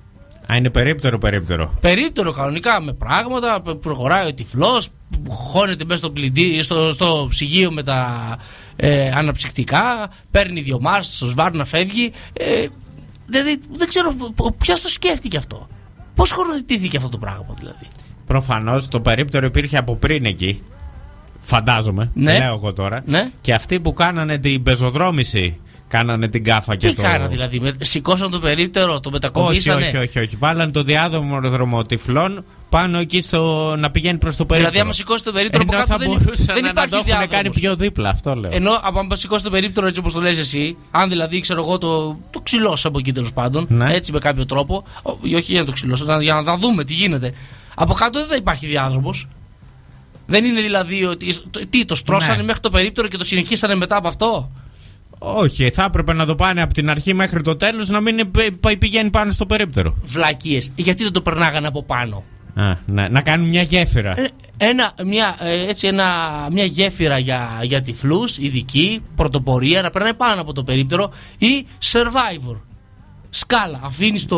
Α, είναι περίπτερο, περίπτερο. Περίπτερο κανονικά με πράγματα. που Προχωράει ο τυφλός, χώνεται μέσα στο, πλυντή, στο, στο ψυγείο με τα ε, αναψυκτικά, παίρνει δυο μάρς, σβάρ να φεύγει. Ε, δηλαδή δεν ξέρω ποιος το σκέφτηκε αυτό. Πώς χωροθετήθηκε αυτό το πράγμα δηλαδή; Προφανώς το περίπτερο υπήρχε από πριν εκεί. Φαντάζομαι. Ναι. Λέω εγώ τώρα. Ναι. Και αυτοί που κάνανε την πεζοδρόμηση Κάνανε την κάφα και Τι το. κάνα δηλαδή, με, σηκώσαν το περίπτερο, το όχι, μετακομίσανε; όχι, όχι, όχι. Βάλαν το διάδρομο τυφλών πάνω εκεί στο, να πηγαίνει προς το περίπτερο. Δηλαδή, άμα σηκώσει το περίπτερο από Ενώ κάτω, θα δεν, μπορούσαν δεν να υπάρχει το έχουν διάδρομος. κάνει πιο δίπλα, αυτό λέω. Ενώ από άμα σηκώσει το περίπτερο έτσι όπως το λες εσύ, αν δηλαδή ξέρω εγώ το, το ξυλώσω από εκεί τέλος πάντων, Ναι. έτσι με κάποιο τρόπο, ο- όχι για να το ξυλώσω, να- για να, να δούμε τι γίνεται. Από κάτω δεν θα υπάρχει διάδρομος. Δεν είναι δηλαδή ότι. το- Τι, το στρώσανε Ναι. μέχρι το περίπτερο και το συνεχίσανε μετά από αυτό; Όχι, θα έπρεπε να το πάνε από την αρχή μέχρι το τέλος να μην π- π- πηγαίνει πάνω στο περίπτερο. Βλακίες. Γιατί δεν το περνάγανε από πάνω; Α, ναι, να κάνουν μια γέφυρα. Ε, Ένα, μια, ε, έτσι ένα, μια γέφυρα για, για τυφλούς, ειδική, πρωτοπορία, να περνάει πάνω από το περίπτερο ή survivor. Σκάλα. Αφήνεις το.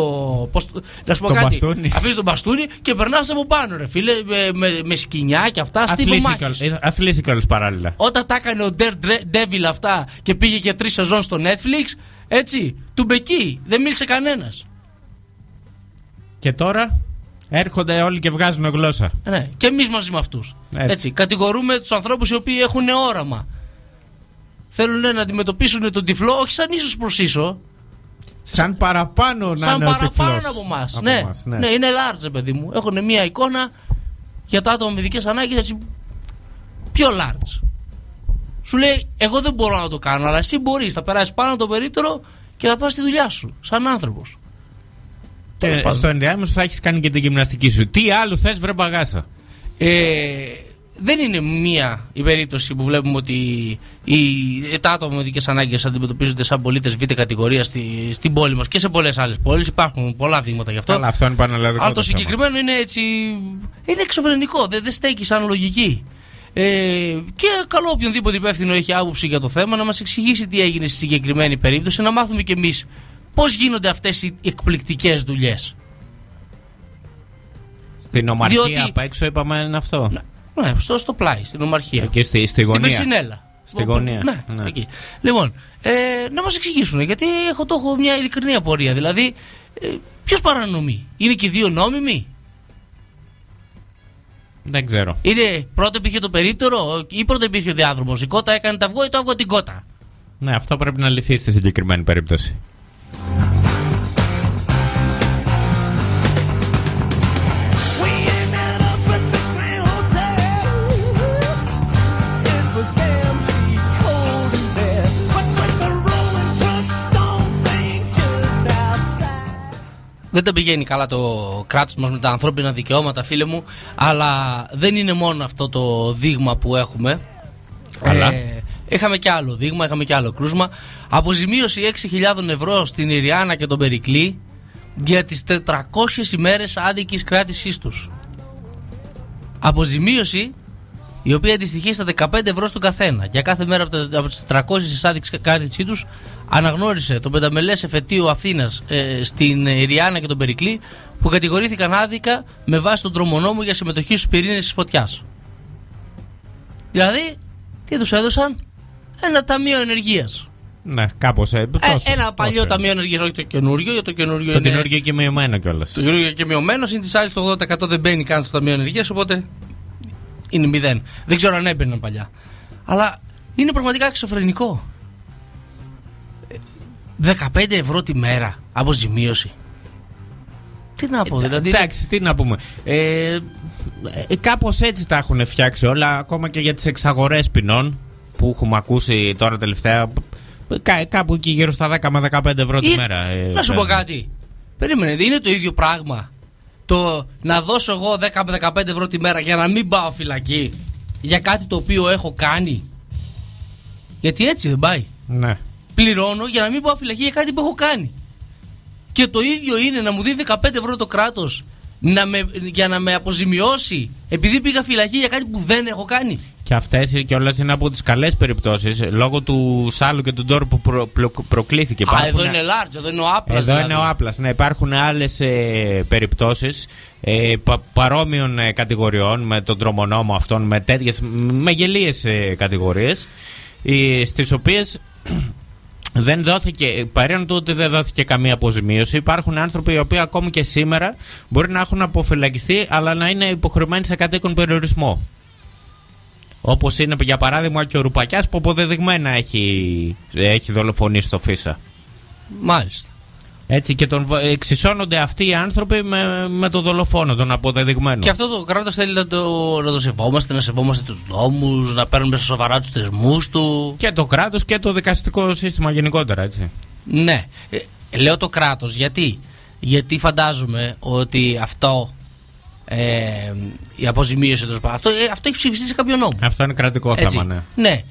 Πώς, το- να σου πω Το κάτι. μπαστούνι. Αφήνεις το μπαστούνι και περνάς από πάνω, ρε φίλε, με, με, με σκοινιά και αυτά. Στίβο Αθλήσει μάχης. κιόλας- ε, Αθλήσει κιόλας παράλληλα. Όταν τα έκανε ο Daredevil αυτά και πήγε και τρεις σεζόν στο Netflix, έτσι, του μπεκεί. Δεν μίλησε κανένας. Και τώρα έρχονται όλοι και βγάζουν γλώσσα. Ναι, και εμείς μαζί με αυτούς. Έτσι. Έτσι. Κατηγορούμε τους ανθρώπους οι οποίοι έχουν όραμα. Θέλουν να αντιμετωπίσουν τον τυφλό, όχι σαν ίσως προς ίσο, Σαν παραπάνω να σαν είναι ο παραπάνω τυφλός. από εμάς. Από Ναι, εμάς, ναι. είναι large, παιδί μου. Έχουν μια εικόνα για τα άτομα με ειδικές ανάγκες έτσι πιο large. Σου λέει, Εγώ δεν μπορώ να το κάνω, αλλά εσύ μπορείς. Θα περάσεις πάνω από το περίπτερο και θα πας στη δουλειά σου, σαν άνθρωπος. Ε, στο ενδιάμεσο θα έχεις κάνει και την γυμναστική σου. Τι άλλο θες, βρε μπαγάσα; Ε, δεν είναι μία η περίπτωση που βλέπουμε ότι οι, τα άτομα με ειδικές ανάγκες αντιμετωπίζονται σαν πολίτες β' κατηγορίας στη, στην πόλη μας και σε πολλές άλλες πόλεις. Υπάρχουν πολλά δείγματα γι' αυτό. Αλλά αυτό είναι πανελλαδικό. Αλλά το θέμα. συγκεκριμένο είναι έτσι. είναι εξωφρενικό, δεν, δεν στέκει σαν λογική. Ε, και καλό οποιονδήποτε υπεύθυνο έχει άποψη για το θέμα να μας εξηγήσει τι έγινε στη συγκεκριμένη περίπτωση, να μάθουμε κι εμείς πώς γίνονται αυτές οι εκπληκτικές δουλειές. Στην ομαρχία Διότι- απ' έξω είπαμε είναι αυτό. Ναι, στο, στο πλάι, στην ομαρχία. Εκεί στη, στη Στην γωνία. Περσινέλα. Στη γωνία. Ναι, εκεί. Λοιπόν, ε, να μας εξηγήσουν, γιατί έχω, το έχω μια ειλικρινή απορία. Δηλαδή, ε, ποιος παρανομεί, Είναι και οι δύο νόμιμοι, Δεν ξέρω. Είναι πρώτα υπήρχε το περίπτερο ή πρώτα υπήρχε ο διάδρομος. Η κότα έκανε τα αυγό ή το αυγό την κότα; Ναι, αυτό πρέπει να λυθεί στη συγκεκριμένη περίπτωση. Δεν τα πηγαίνει καλά το κράτος μας με τα ανθρώπινα δικαιώματα, φίλε μου. Αλλά δεν είναι μόνο αυτό το δείγμα που έχουμε. Αλλά; Ε, είχαμε και άλλο δείγμα, είχαμε και άλλο κρούσμα. Αποζημίωση 6.000 ευρώ στην Ιριάννα και τον Περικλή για τις 400 ημέρες άδικης κράτησής τους. Αποζημίωση η οποία αντιστοιχεί στα 15 ευρώ στον καθένα. Για κάθε μέρα από, τα, από τις 400 της άδικης κράτησή τους αναγνώρισε τον πενταμελές εφετείο Αθήνας ε, στην Ιριάννα και τον Περικλή που κατηγορήθηκαν άδικα με βάση τον τρομονόμο για συμμετοχή στους πυρήνες της φωτιάς. Δηλαδή, τι τους έδωσαν, ένα ταμείο ενεργείας. Ναι, κάπως. Ε, Ε, τόσο, ένα παλιό τόσο. ταμείο ενεργείας, όχι το καινούριο, για το καινούριο Το είναι... καινούργιο και μειωμένο κιόλας. Το καινούργιο και μειωμένο, είναι τη άλλη το 80% δεν μπαίνει καν στο ταμείο ενεργείας, οπότε είναι μηδέν. Δεν ξέρω αν έμπαιναν παλιά. Αλλά είναι πραγματικά εξωφρενικό. Ε, 15 ευρώ τη μέρα αποζημίωση. Τι να πω, δηλαδή. Εντάξει, τι να πούμε. Ε, ε, Κάπως έτσι τα έχουν φτιάξει όλα, ακόμα και για τις εξαγορές ποινών που έχουμε ακούσει τώρα τελευταία. Κά, κάπου εκεί γύρω στα 10 με 15 ευρώ τη Ή- μέρα. ε, να σου πω παίρνουν. κάτι. Περίμενε, δεν είναι το ίδιο πράγμα. Το να δώσω εγώ 10 με 15 ευρώ τη μέρα για να μην πάω φυλακή για κάτι το οποίο έχω κάνει. Γιατί έτσι δεν πάει. Ναι. πληρώνω για να μην πάω φυλακή για κάτι που έχω κάνει. Και το ίδιο είναι να μου δίνει 15 ευρώ το κράτος για να με αποζημιώσει επειδή πήγα φυλακή για κάτι που δεν έχω κάνει. Και αυτές κιόλα είναι από τις καλές περιπτώσεις λόγω του σάλου και του ντόρου που προ, προ- προκλήθηκε. Α, εδώ Υπάρχουν- είναι large, εδώ είναι ο άπλας. Εδώ είναι ο Άπλας. Ναι, υπάρχουν άλλες ε, περιπτώσεις ε, πα, παρόμοιων ε, κατηγοριών με τον τρομονόμο αυτόν, με τέτοιες, με γελίες ε, κατηγορίες, ε, στις οποίες δεν δόθηκε, παρέαν του ότι δεν δόθηκε καμία αποζημίωση, υπάρχουν άνθρωποι οι οποίοι ακόμη και σήμερα μπορεί να έχουν αποφυλακιστεί, αλλά να είναι υποχρεωμένοι σε κατοίκον περιορισμό. Όπως είναι για παράδειγμα και ο Ρουπακιάς που αποδεδειγμένα έχει, έχει δολοφονήσει στο Φίσα. Μάλιστα. Έτσι και τον, βα- εξισώνονται αυτοί οι άνθρωποι με, με τον δολοφόνο, τον αποδεδειγμένο. Και αυτό το κράτος θέλει να το, να το σεβόμαστε, να σεβόμαστε τους νόμους, να παίρνουμε στα σοβαρά τους θεσμούς του. Και το κράτος και το δικαστικό σύστημα γενικότερα, έτσι. Ναι. Ε, λέω το κράτος γιατί; Γιατί φαντάζομαι ότι αυτό. Ε, η αποζημίωση τέλος πάντων. Αυτό, ε, αυτό έχει ψηφιστεί σε κάποιο νόμο. Αυτό είναι κρατικό Έτσι. θέμα, ναι. Ναι.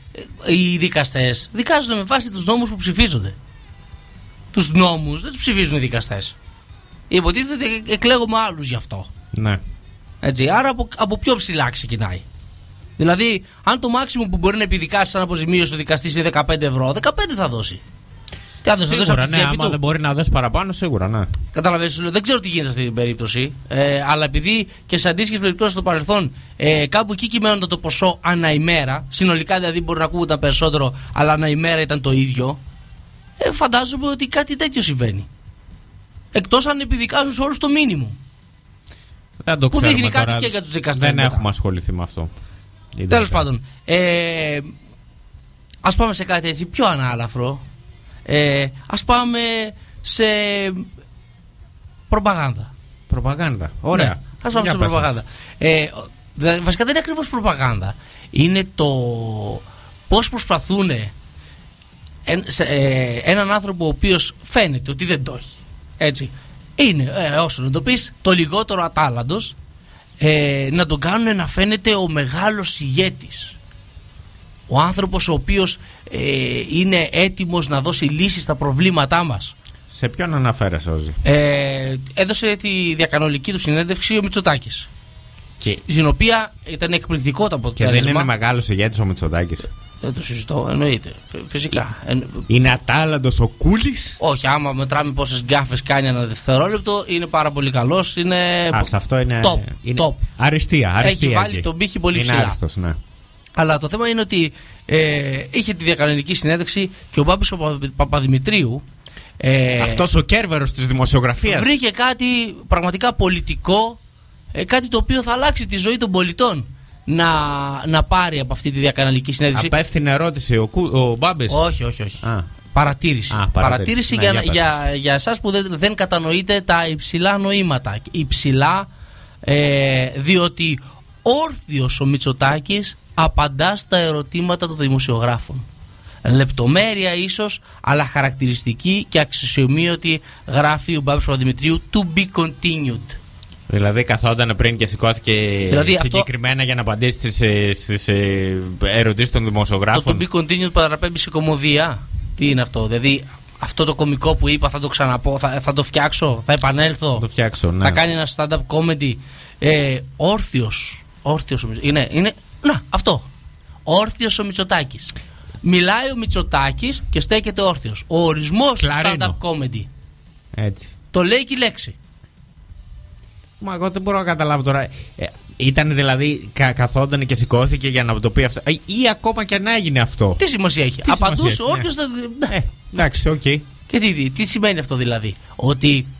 Ε, Οι δικαστές δικάζουν με βάση τους νόμους που ψηφίζονται. Τους νόμους δεν τους ψηφίζουν οι δικαστές. Υποτίθεται ότι εκλέγουμε άλλους γι' αυτό. ναι. Έτσι, άρα από, από πιο ψηλά ξεκινάει. Δηλαδή, αν το μάξιμο που μπορεί να επιδικάσει σαν αποζημίωση ο δικαστής είναι 15 ευρώ, 15 θα δώσει. Τι άλλο θα δώσει από Σίγουρα, την ναι, τσέπη άμα του. δεν μπορεί να δώσει παραπάνω, σίγουρα, ναι. Καταλαβαίνεις, σου λέω, δεν ξέρω τι γίνεται σε αυτή την περίπτωση. Ε, αλλά επειδή και σε αντίστοιχες περιπτώσεις στο παρελθόν ε, κάπου εκεί κυμαίνονταν το ποσό ανά ημέρα, συνολικά δηλαδή μπορεί να ακούγονταν περισσότερο, αλλά ανά ημέρα ήταν το ίδιο. Ε, φαντάζομαι ότι κάτι τέτοιο συμβαίνει. Εκτός αν επιδικάζουν σε όλους το μήνυμο. Δεν το Που ξέρουμε δείχνει κάτι τώρα. και για τους δικαστές Δεν μετά. έχουμε ασχοληθεί με αυτό. Τέλος πάντων. Ε, Α πάμε σε κάτι έτσι πιο ανάλαφρο. Ε, Α πάμε σε προπαγάνδα. Προπαγάνδα. Ωραία. Ναι, ας πάμε Για σε πες προπαγάνδα. Ε, δε- βασικά δεν είναι ακριβώς προπαγάνδα. Είναι το πώς προσπαθούν έναν άνθρωπο ο οποίος φαίνεται ότι δεν το έχει. Έτσι. Είναι, ε, όσο να το πεις, το λιγότερο ατάλλαντος ε, να τον κάνουν να φαίνεται ο μεγάλος ηγέτης. Ο άνθρωπος ο οποίος ε, είναι έτοιμος να δώσει λύσεις στα προβλήματά μας. Σε ποιον αναφέρεσαι, Όζη; Ε, έδωσε τη διακανονική του συνέντευξη ο Μητσοτάκης. Στην οποία ήταν εκπληκτικό το Και αποτέλεσμα. δεν είναι μεγάλος ηγέτης ο Μητσοτάκης. Δεν το συζητώ, εννοείται. Φυ- Φυσικά. Εν- Είναι ατάλλαντο ο Κούλης; Όχι, άμα μετράμε πόσες γκάφες κάνει ένα δευτερόλεπτο, είναι πάρα πολύ καλός. Είναι. Α, σε αυτό είναι. Top. είναι top. Αριστεία, αριστεία. Έχει βάλει εκεί. τον πύχη πολύ είναι ψηλά. άριστος, ναι. Αλλά το θέμα είναι ότι ε, είχε τη διακανονική συνέντευξη και ο Μπάμπης Παπα- Παπαδημητρίου. Ε, Αυτός ο κέρβερος της δημοσιογραφίας. βρήκε κάτι πραγματικά πολιτικό, ε, κάτι το οποίο θα αλλάξει τη ζωή των πολιτών να, να πάρει από αυτή τη διακαναλική συνέντευξη. Απέφθηνε ερώτηση ο, Κου- ο Μπάμπης; Όχι, όχι, όχι. Α. Παρατήρηση. Α, παρατήρηση. παρατήρηση Ναι, για, για πες για, για εσάς που δεν, δεν κατανοείτε τα υψηλά νοήματα. Υψηλά ε, διότι όρθιος ο Μητσοτάκης απαντά στα ερωτήματα των δημοσιογράφων. Λεπτομέρεια ίσως, αλλά χαρακτηριστική και αξιοσημείωτη γράφει ο Μπάμπης Παπαδημητρίου to be continued. Δηλαδή καθόταν πριν και σηκώθηκε Δηλαδή αυτό- συγκεκριμένα για να απαντήσει στις ερωτήσεις των δημοσιογράφων. Το to be continued παραπέμπει σε κομμωδία. Τι είναι αυτό, δηλαδή αυτό το κωμικό που είπα θα το ξαναπώ, θα, θα το φτιάξω, θα επανέλθω. Θα το φτιάξω, ναι. Θα κάνει ένα stand-up comedy. Ε, όρθιος, όρθιος ο Μητσο- είναι, είναι, να, αυτό. Όρθιος ο Μητσοτάκης. Μιλάει ο Μητσοτάκης και στέκεται όρθιος. Ο ορισμός του Κλαρίνο. stand-up comedy. Έτσι. Το λέει και η λέξη. Μα εγώ δεν μπορώ να καταλάβω τώρα. Ε, ήταν δηλαδή κα, καθόταν και σηκώθηκε για να το πει αυτό. Ε, ή ακόμα και αν έγινε αυτό. Τι σημασία έχει. Τι Απαντούσε σημασία έχει, όρθιος. θα- Ε, εντάξει, οκ. Και τι, τι σημαίνει αυτό δηλαδή. Ότι ε,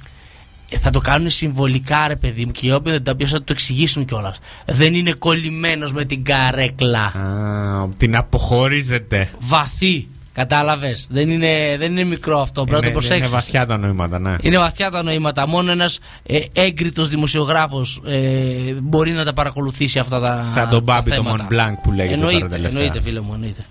θα το κάνουν συμβολικά ρε παιδί μου και όποιοι δεν τα πιάσουν θα το εξηγήσουν κιόλας. Δεν είναι κολλημένος με την καρέκλα. Α, την αποχωρίζεται. Βαθύ. Κατάλαβες. Δεν είναι, δεν είναι μικρό αυτό. Πρέπει να το Είναι, είναι προσέξεις. βαθιά τα νοήματα, ναι. Είναι βαθιά τα νοήματα. Μόνο ένας ε, έγκριτος δημοσιογράφος ε, μπορεί να τα παρακολουθήσει αυτά τα. Σαν τον τα Μπάμπη το θέματα. Mont Blanc που λέγεται τώρα εννοείται, τελευταία. εννοείται, φίλε μου, εννοείται.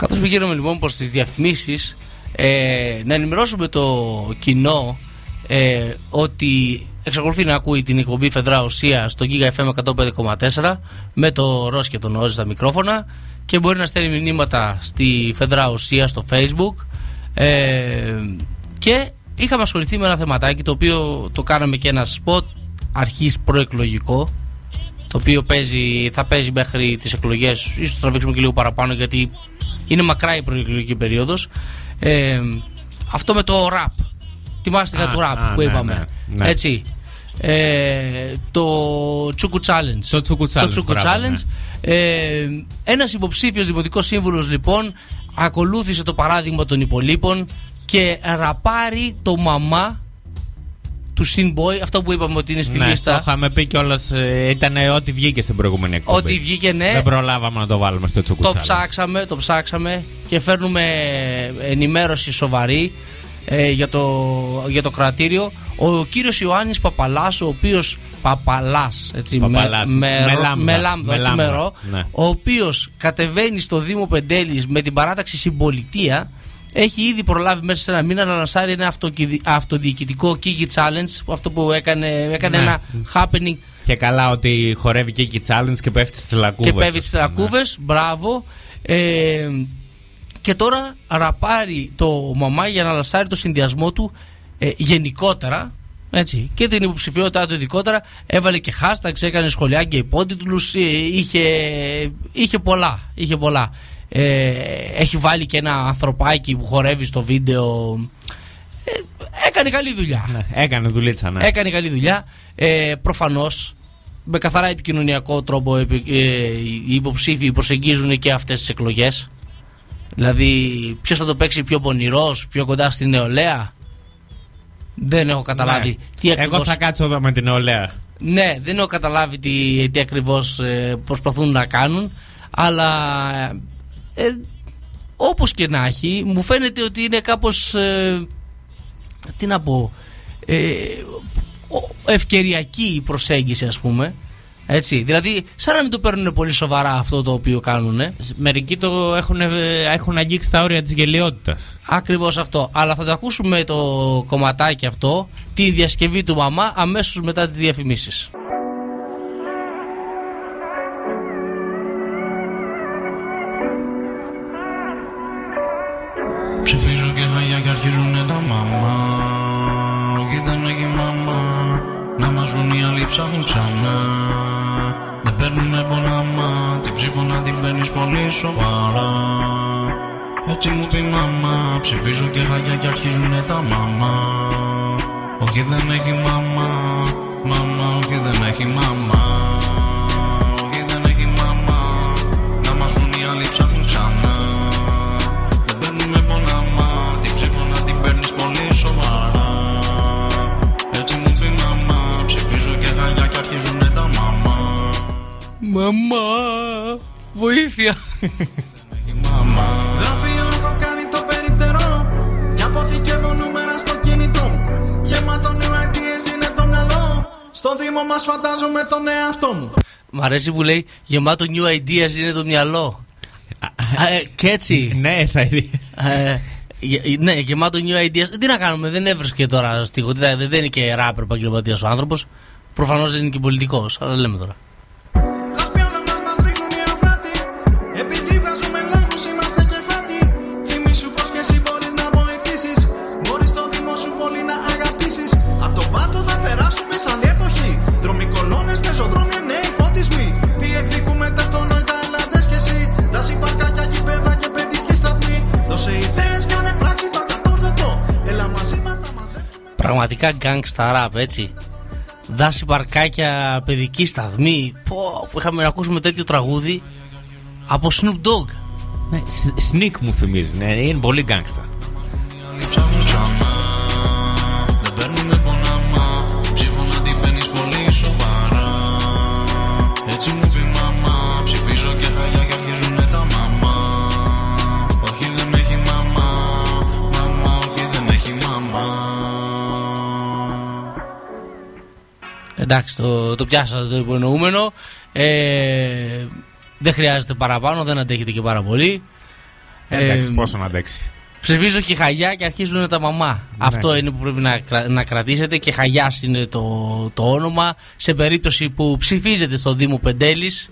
Καθώς πηγαίνουμε λοιπόν προς τις διαφημίσεις, ε, να ενημερώσουμε το κοινό ε, ότι εξακολουθεί να ακούει την εκπομπή Φεδρά Ουσία στο Giga FM 105,4 με το Ρος και τον Όζη στα μικρόφωνα και μπορεί να στέλνει μηνύματα στη Φεδρά Ουσία στο facebook. Ε, και είχαμε ασχοληθεί με ένα θεματάκι το οποίο το κάναμε και ένα σποτ αρχής προεκλογικό το οποίο παίζει, θα παίζει μέχρι τις εκλογές. Ίσως το τραβήξουμε και λίγο παραπάνω γιατί είναι μακρά η προεκλογική περίοδος ε, αυτό με το rap θυμάστε για Α, το rap α, που ναι, είπαμε ναι, ναι. έτσι ε, το Τσούκου Challenge. Το Τσούκου Challenge, Τσούκου μπράβο, ναι. Challenge. Ε, Ένας υποψήφιος δημοτικός σύμβουλος λοιπόν ακολούθησε το παράδειγμα των υπολείπων και ραπάρει το μαμά του Sinboy, αυτό που είπαμε ότι είναι στη ναι, το λίστα. είχαμε πει κιόλας. Ήταν ό,τι βγήκε στην προηγούμενη εκπομπή. Ό,τι βγήκε, ναι. Δεν προλάβαμε να το βάλουμε στο Το τσουκουτσάλι. ψάξαμε, το ψάξαμε και φέρνουμε ενημέρωση σοβαρή ε, για, το, για το κρατήριο. Ο κύριος Ιωάννης Παπαλάς, ο οποίος Παπαλάς, έτσι, Παπαλάς. με, με, Με ρο- λάμδα. με λάμδα, Με όχι λάμδα. με ρο, Ναι. ο οποίος κατεβαίνει στο Δήμο Πεντέλης με την παράταξη συμπολιτεία έχει ήδη προλάβει μέσα σε ένα μήνα να λανσάρει ένα αυτοκι- αυτοδιοικητικό Kiki Challenge, αυτό που έκανε, έκανε Ναι. ένα happening Και καλά ότι χορεύει και η challenge και πέφτει στις λακκούβες. και πέφτει στις λακκούβες. Μπράβο. Ε, και τώρα ραπάρει το μαμά για να λασάρει το συνδυασμό του ε, γενικότερα. Έτσι, και την υποψηφιότητά του ειδικότερα έβαλε και hashtags, έκανε σχολιάκια υπότιτλους, ε, είχε, είχε πολλά, είχε πολλά. Ε, έχει βάλει και ένα ανθρωπάκι που χορεύει στο βίντεο Ε, έκανε καλή δουλειά Ναι, έκανε δουλίτσα, ναι. Έκανε καλή δουλειά. Ε, Προφανώς με καθαρά επικοινωνιακό τρόπο επι- ε, οι υποψήφοι προσεγγίζουν και αυτές τις εκλογές. Δηλαδή, ποιος θα το παίξει πιο πονηρός, πιο κοντά στην νεολαία; Δεν έχω καταλάβει Ναι. τι ακριβώς... Εγώ θα κάτσω εδώ με την νεολαία. Ναι, δεν έχω καταλάβει τι, τι ακριβώς ε, προσπαθούν να κάνουν Αλλά ε, Όπως και να έχει Μου φαίνεται ότι είναι κάπως ε, Τι να πω ε, ο- Ευκαιριακή η προσέγγιση ας πούμε έτσι, δηλαδή, σαν να μην το παίρνουν πολύ σοβαρά αυτό το οποίο κάνουν. Μερικοί το έχουν, έχουν αγγίξει τα όρια της γελιότητας. Ακριβώς αυτό. Αλλά θα το ακούσουμε το κομματάκι αυτό, τη διασκευή του μαμά, αμέσως μετά τις διαφημίσεις. Ψηφίζω και χαγιά και αρχίζουνε τα μαμά Όχι δεν έχει μαμά Να μας βρουν οι άλλοι ψάχνουν ξανά. Δεν παίρνουμε πονάμα. Την ψήφο να την παίρνεις πολύ σοβαρά. Έτσι μου πει μαμά Ψηφίζω και χαγιά και αρχίζουνε τα μαμά Όχι δεν έχει μαμά Μαμά όχι δεν έχει μαμά το μυαλό Στο Δήμο μας φαντάζομαι τον εαυτό μου Μ' αρέσει που λέει γεμάτο new ideas είναι το μυαλό. Ε, και έτσι. Νέε ideas. Ε, γε- ναι, γεμάτο new ideas. Τι να κάνουμε, δεν έβρισκε τώρα στίχο. Τι θα- Δεν είναι και ράπερ επαγγελματίας ο άνθρωπος. Προφανώς δεν είναι και πολιτικός, αλλά λέμε τώρα. Πραγματικά gangsta rap, έτσι. Δάση παρκάκια, παιδική σταθμή. Πω, που είχαμε να ακούσουμε τέτοιο τραγούδι από Snoop Dogg. Ναι, Sneak μου θυμίζει, ναι, είναι πολύ γκάγκστα. Εντάξει, το, το πιάσατε το υπονοούμενο. Ε, δεν χρειάζεται παραπάνω, δεν αντέχετε και πάρα πολύ. Εντάξει, Ε, πόσο να αντέξει. Ψηφίζω και χαγιά και αρχίζουν τα μαμά. Αυτό είναι που πρέπει να, κρα- να κρατήσετε και χαγιάς είναι το, το όνομα. Σε περίπτωση που ψηφίζετε στο Δήμο Πεντέλης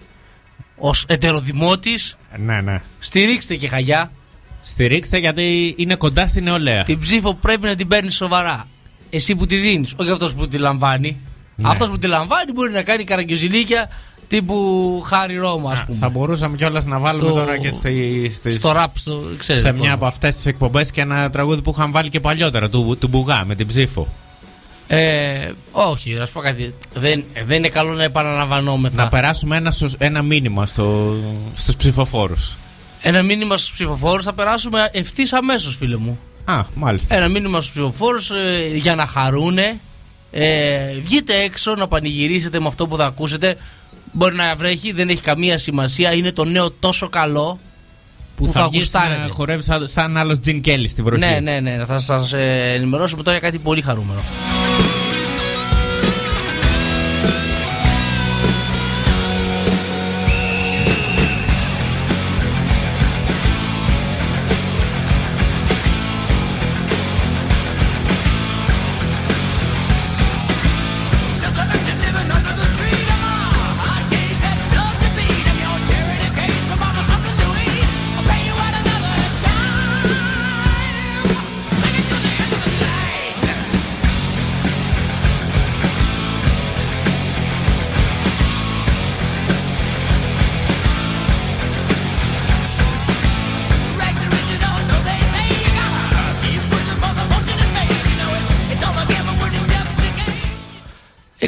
ως ετεροδημότης. Ναι, ναι. Στηρίξτε και χαγιά. Στηρίξτε γιατί είναι κοντά στην νεολαία. Την ψήφο πρέπει να την παίρνεις σοβαρά. Εσύ που τη δίνεις, όχι αυτός που τη λαμβάνει. Ναι. Αυτός που τη λαμβάνει μπορεί να κάνει καραγκιοζηλίκια τύπου Χάρη Ρώμα, ας πούμε. Θα μπορούσαμε κιόλας να βάλουμε Στο- τώρα και στη, στις- στο rap, στο- ξέρετε, σε λοιπόν. μια από αυτές τις εκπομπές και ένα τραγούδι που είχαν βάλει και παλιότερα του, του Μπουγά με την ψήφο. Ε, όχι, να σου πω κάτι. Δεν, δεν είναι καλό να επαναλαμβανόμεθα. Να περάσουμε ένα, σως- ένα μήνυμα στο, στους ψηφοφόρους. Ένα μήνυμα στους ψηφοφόρους θα περάσουμε ευθύς αμέσως, φίλε μου. Α, μάλιστα. Ένα μήνυμα στους ψηφοφόρους για να χαρούνε. Ε, βγείτε έξω να πανηγυρίσετε με αυτό που θα ακούσετε. Μπορεί να βρέχει, δεν έχει καμία σημασία. Είναι το νέο τόσο καλό που, θα, βγεις γουστάρετε. να χορεύεις σαν, σαν άλλος Τζιν Κέλλη στην βροχή. Ναι, ναι, ναι. Θα σας ενημερώσουμε τώρα για κάτι πολύ χαρούμενο.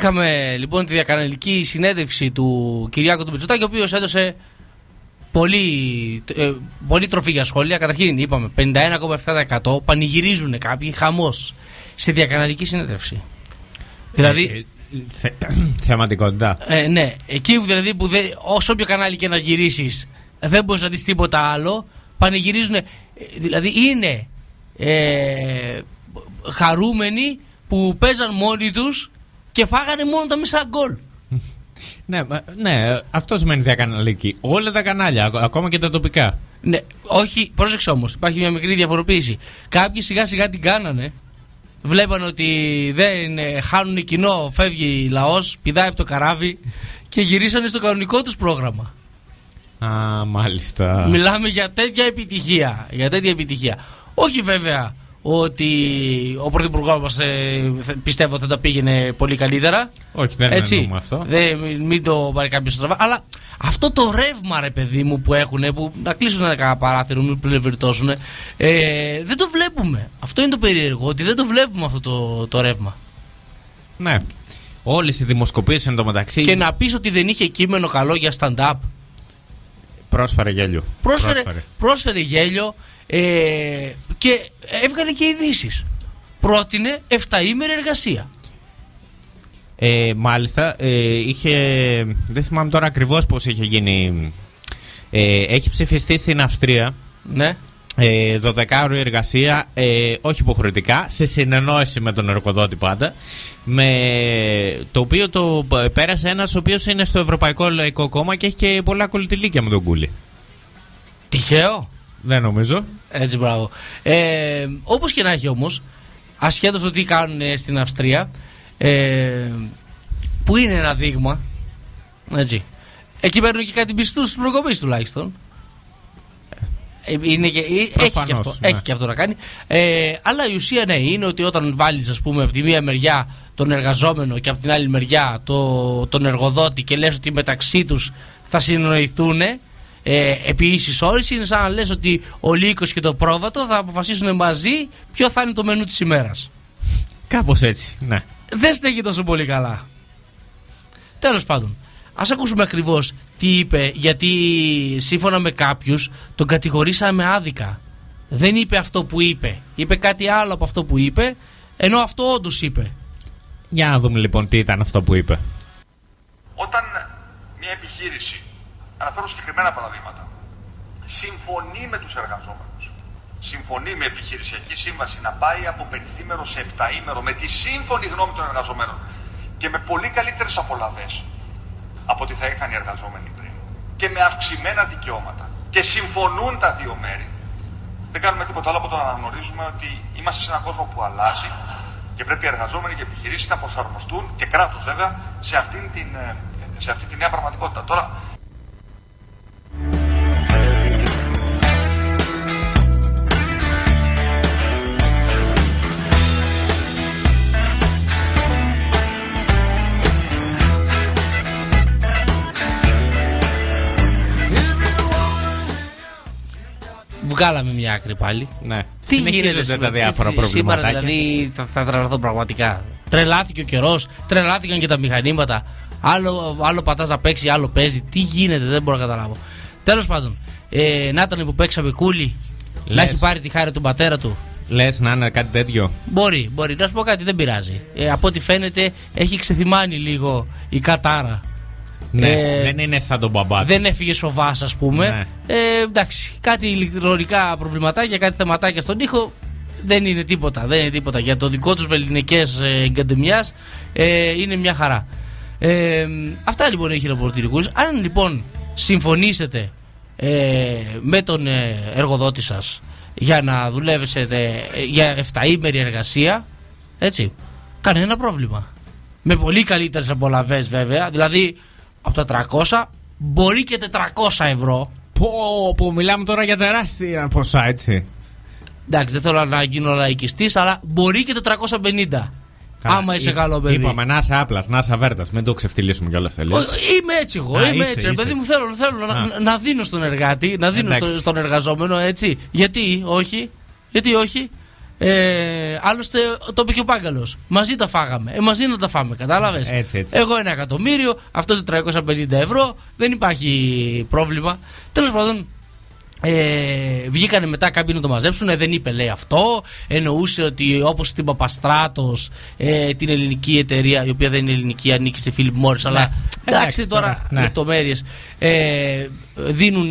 Είχαμε λοιπόν τη διακαναλική συνέντευξη του Κυριάκου του Μητσοτάκη, ο οποίος έδωσε πολύ, ε, πολύ τροφή για σχόλια. Καταρχήν, είπαμε 51,7% πανηγυρίζουν κάποιοι χαμός στη διακαναλική συνέντευξη. Δηλαδή, Θε, θεαματικότητα. ε, ναι, εκεί που δηλαδή που δεν, όσο όποιο κανάλι και να γυρίσεις, δεν μπορείς να δεις τίποτα άλλο. Πανηγυρίζουν. ε, Δηλαδή είναι ε, χαρούμενοι που παίζαν μόνοι τους και φάγανε μόνο τα μισά γκολ. Ναι, μα- ναι, αυτό σημαίνει διακαναλική. Όλα τα κανάλια, ακ- ακόμα και τα τοπικά. Ναι, όχι, πρόσεξε όμως, υπάρχει μια μικρή διαφοροποίηση. Κάποιοι σιγά σιγά την κάνανε. Βλέπαν ότι δεν ε, χάνουν κοινό, φεύγει λαός, πηδάει από το καράβι και γυρίσανε στο κανονικό τους πρόγραμμα. Α, μάλιστα. Μιλάμε για τέτοια επιτυχία. Για τέτοια επιτυχία. Όχι βέβαια ότι ο πρωθυπουργός μας πιστεύω ότι θα τα πήγαινε πολύ καλύτερα. Όχι, δεν Έτσι. εννοούμε αυτό. Δεν, μην- μην το πάρει κάποιος στραβά. Αλλά αυτό το ρεύμα, ρε παιδί μου, που έχουν, που να κλείσουν ένα παράθυρο, μην πλευριτώσουν, ε, δεν το βλέπουμε. Αυτό είναι το περίεργο, ότι δεν το βλέπουμε αυτό το, το ρεύμα. Ναι. Όλες οι δημοσκοπήσεις εν τω μεταξύ. Και να πεις ότι δεν είχε κείμενο καλό για stand-up. Πρόσφερε γέλιο. Πρόσφερε, πρόσφερε γέλιο ε, και έβγαλε και ειδήσεις. Πρότεινε 7 ημέρη εργασία. Ε, μάλιστα, ε, είχε. Δεν θυμάμαι τώρα ακριβώς πώς είχε γίνει. Ε, έχει ψηφιστεί στην Αυστρία. Ναι. Ε, 12 ώρη εργασία, ε, όχι υποχρεωτικά, σε συνεννόηση με τον εργοδότη πάντα. Με, το οποίο το πέρασε ένας ο οποίος είναι στο Ευρωπαϊκό Λαϊκό Κόμμα και έχει και πολλά κολλητηλίκια με τον Κούλι. Τυχαίο. Δεν νομίζω. Έτσι, μπράβο. Ε, Όπως και να έχει όμως, ασχέτως το τι κάνουν ε, στην Αυστρία, ε, που είναι ένα δείγμα. Έτσι. Εκεί παίρνουν και κάτι πιστούς στους προκοπή τουλάχιστον. Ε, Είναι και, ε, έχει, και Προφανώς, αυτό, ναι. έχει και αυτό να κάνει. Ε, αλλά η ουσία ναι, είναι ότι όταν βάλεις, ας πούμε, από τη μία μεριά τον εργαζόμενο και από την άλλη μεριά το, τον εργοδότη και λες ότι μεταξύ τους θα συνοηθούν ε, επί ίσης όρης είναι σαν να λες ότι ο Λύκος και το Πρόβατο θα αποφασίσουν μαζί ποιο θα είναι το μενού της ημέρας. Κάπως έτσι, ναι. Δεν στέκει τόσο πολύ καλά. Τέλος πάντων, ας ακούσουμε ακριβώς τι είπε, γιατί σύμφωνα με κάποιους τον κατηγορήσαμε άδικα. Δεν είπε αυτό που είπε. Είπε κάτι άλλο από αυτό που είπε, ενώ αυτό όντως είπε. Για να δούμε λοιπόν τι ήταν αυτό που είπε. Όταν μια επιχείρηση, αναφέρω συγκεκριμένα παραδείγματα, συμφωνεί με τους εργαζόμενους, συμφωνεί με επιχειρησιακή σύμβαση να πάει από πενθήμερο σε επταήμερο με τη σύμφωνη γνώμη των εργαζομένων και με πολύ καλύτερες απολαβές από ό,τι θα είχαν οι εργαζόμενοι πριν. Και με αυξημένα δικαιώματα. Και συμφωνούν τα δύο μέρη, δεν κάνουμε τίποτα άλλο από το να αναγνωρίζουμε ότι είμαστε σε έναν κόσμο που αλλάζει και πρέπει οι εργαζόμενοι και οι επιχειρήσεις να προσαρμοστούν και κράτος βέβαια σε αυτήν την, ε, σε αυτή τη νέα πραγματικότητα. Τώρα, βγάλαμε μια άκρη πάλι. Ναι. Τι Συνεχίζονται γίνεται τα σήμερα, διάφορα τι- Σήμερα προβληματάκια. δηλαδή θα, θα τρελαθώ πραγματικά. Τρελάθηκε ο καιρός, τρελάθηκαν και τα μηχανήματα. Άλλο, άλλο πατάς να παίξει, άλλο παίζει. Τι γίνεται, δεν μπορώ να καταλάβω. Τέλος πάντων, ε, να ήταν που παίξαμε κούλι, να Λες. έχει πάρει τη χάρη του πατέρα του. Λες να είναι κάτι τέτοιο. Μπορεί, μπορεί. Να σου πω κάτι, δεν πειράζει. Ε, από ό,τι φαίνεται, έχει ξεθυμάνει λίγο η κατάρα. Ναι, Ε, δεν είναι σαν τον μπαμπά. του. Δεν έφυγε σοβά, ας πούμε. Ναι. Ε, εντάξει, κάτι ηλεκτρονικά προβληματάκια, κάτι θεματάκια στον ήχο. Δεν είναι τίποτα. Δεν είναι τίποτα. Για το δικό τους βεληνικές εγκαντεμιά ε, είναι μια χαρά. Ε, αυτά λοιπόν έχει ρεπορτηρικού. Αν λοιπόν συμφωνήσετε ε, με τον ε, εργοδότη σας για να δουλεύετε ε, για 7ήμερη εργασία, έτσι, κανένα πρόβλημα. Με πολύ καλύτερες απολαυές βέβαια. Δηλαδή από τα 300 μπορεί και 400 ευρώ. Πω, πω, μιλάμε τώρα για τεράστια ποσά, έτσι. Εντάξει, δεν θέλω να γίνω λαϊκιστής, αλλά μπορεί και 450. άμα είσαι Εί- καλό παιδί. Είπαμε να είσαι απλά, να είσαι αβέρτας. Μην το ξεφτυλίσουμε κιόλας τελείως. Ο- Είμαι έτσι εγώ, Α, είμαι είσαι, έτσι. ρε είσαι. Παιδί μου θέλω, θέλω Α. να, να δίνω στον εργάτη, να δίνω Εντάξει. στο- στον εργαζόμενο έτσι. Γιατί όχι, γιατί όχι. Ε, άλλωστε το είπε και ο Πάγκαλος. Μαζί τα φάγαμε. Ε, μαζί να τα φάμε, κατάλαβες; Έτσι, έτσι. Εγώ ένα εκατομμύριο, αυτό 350 ευρώ, δεν υπάρχει πρόβλημα. Τέλος πάντων, ε, βγήκανε μετά κάποιοι να το μαζέψουν. Ε, δεν είπε, λέει αυτό. Εννοούσε ότι όπως στην Παπαστράτος, ε, την ελληνική εταιρεία, η οποία δεν είναι ελληνική, ανήκει στη Philip Morris. Αλλά εντάξει, Εντάξει, τώρα τώρα, ναι. λεπτομέρειες. Ε, δίνουν.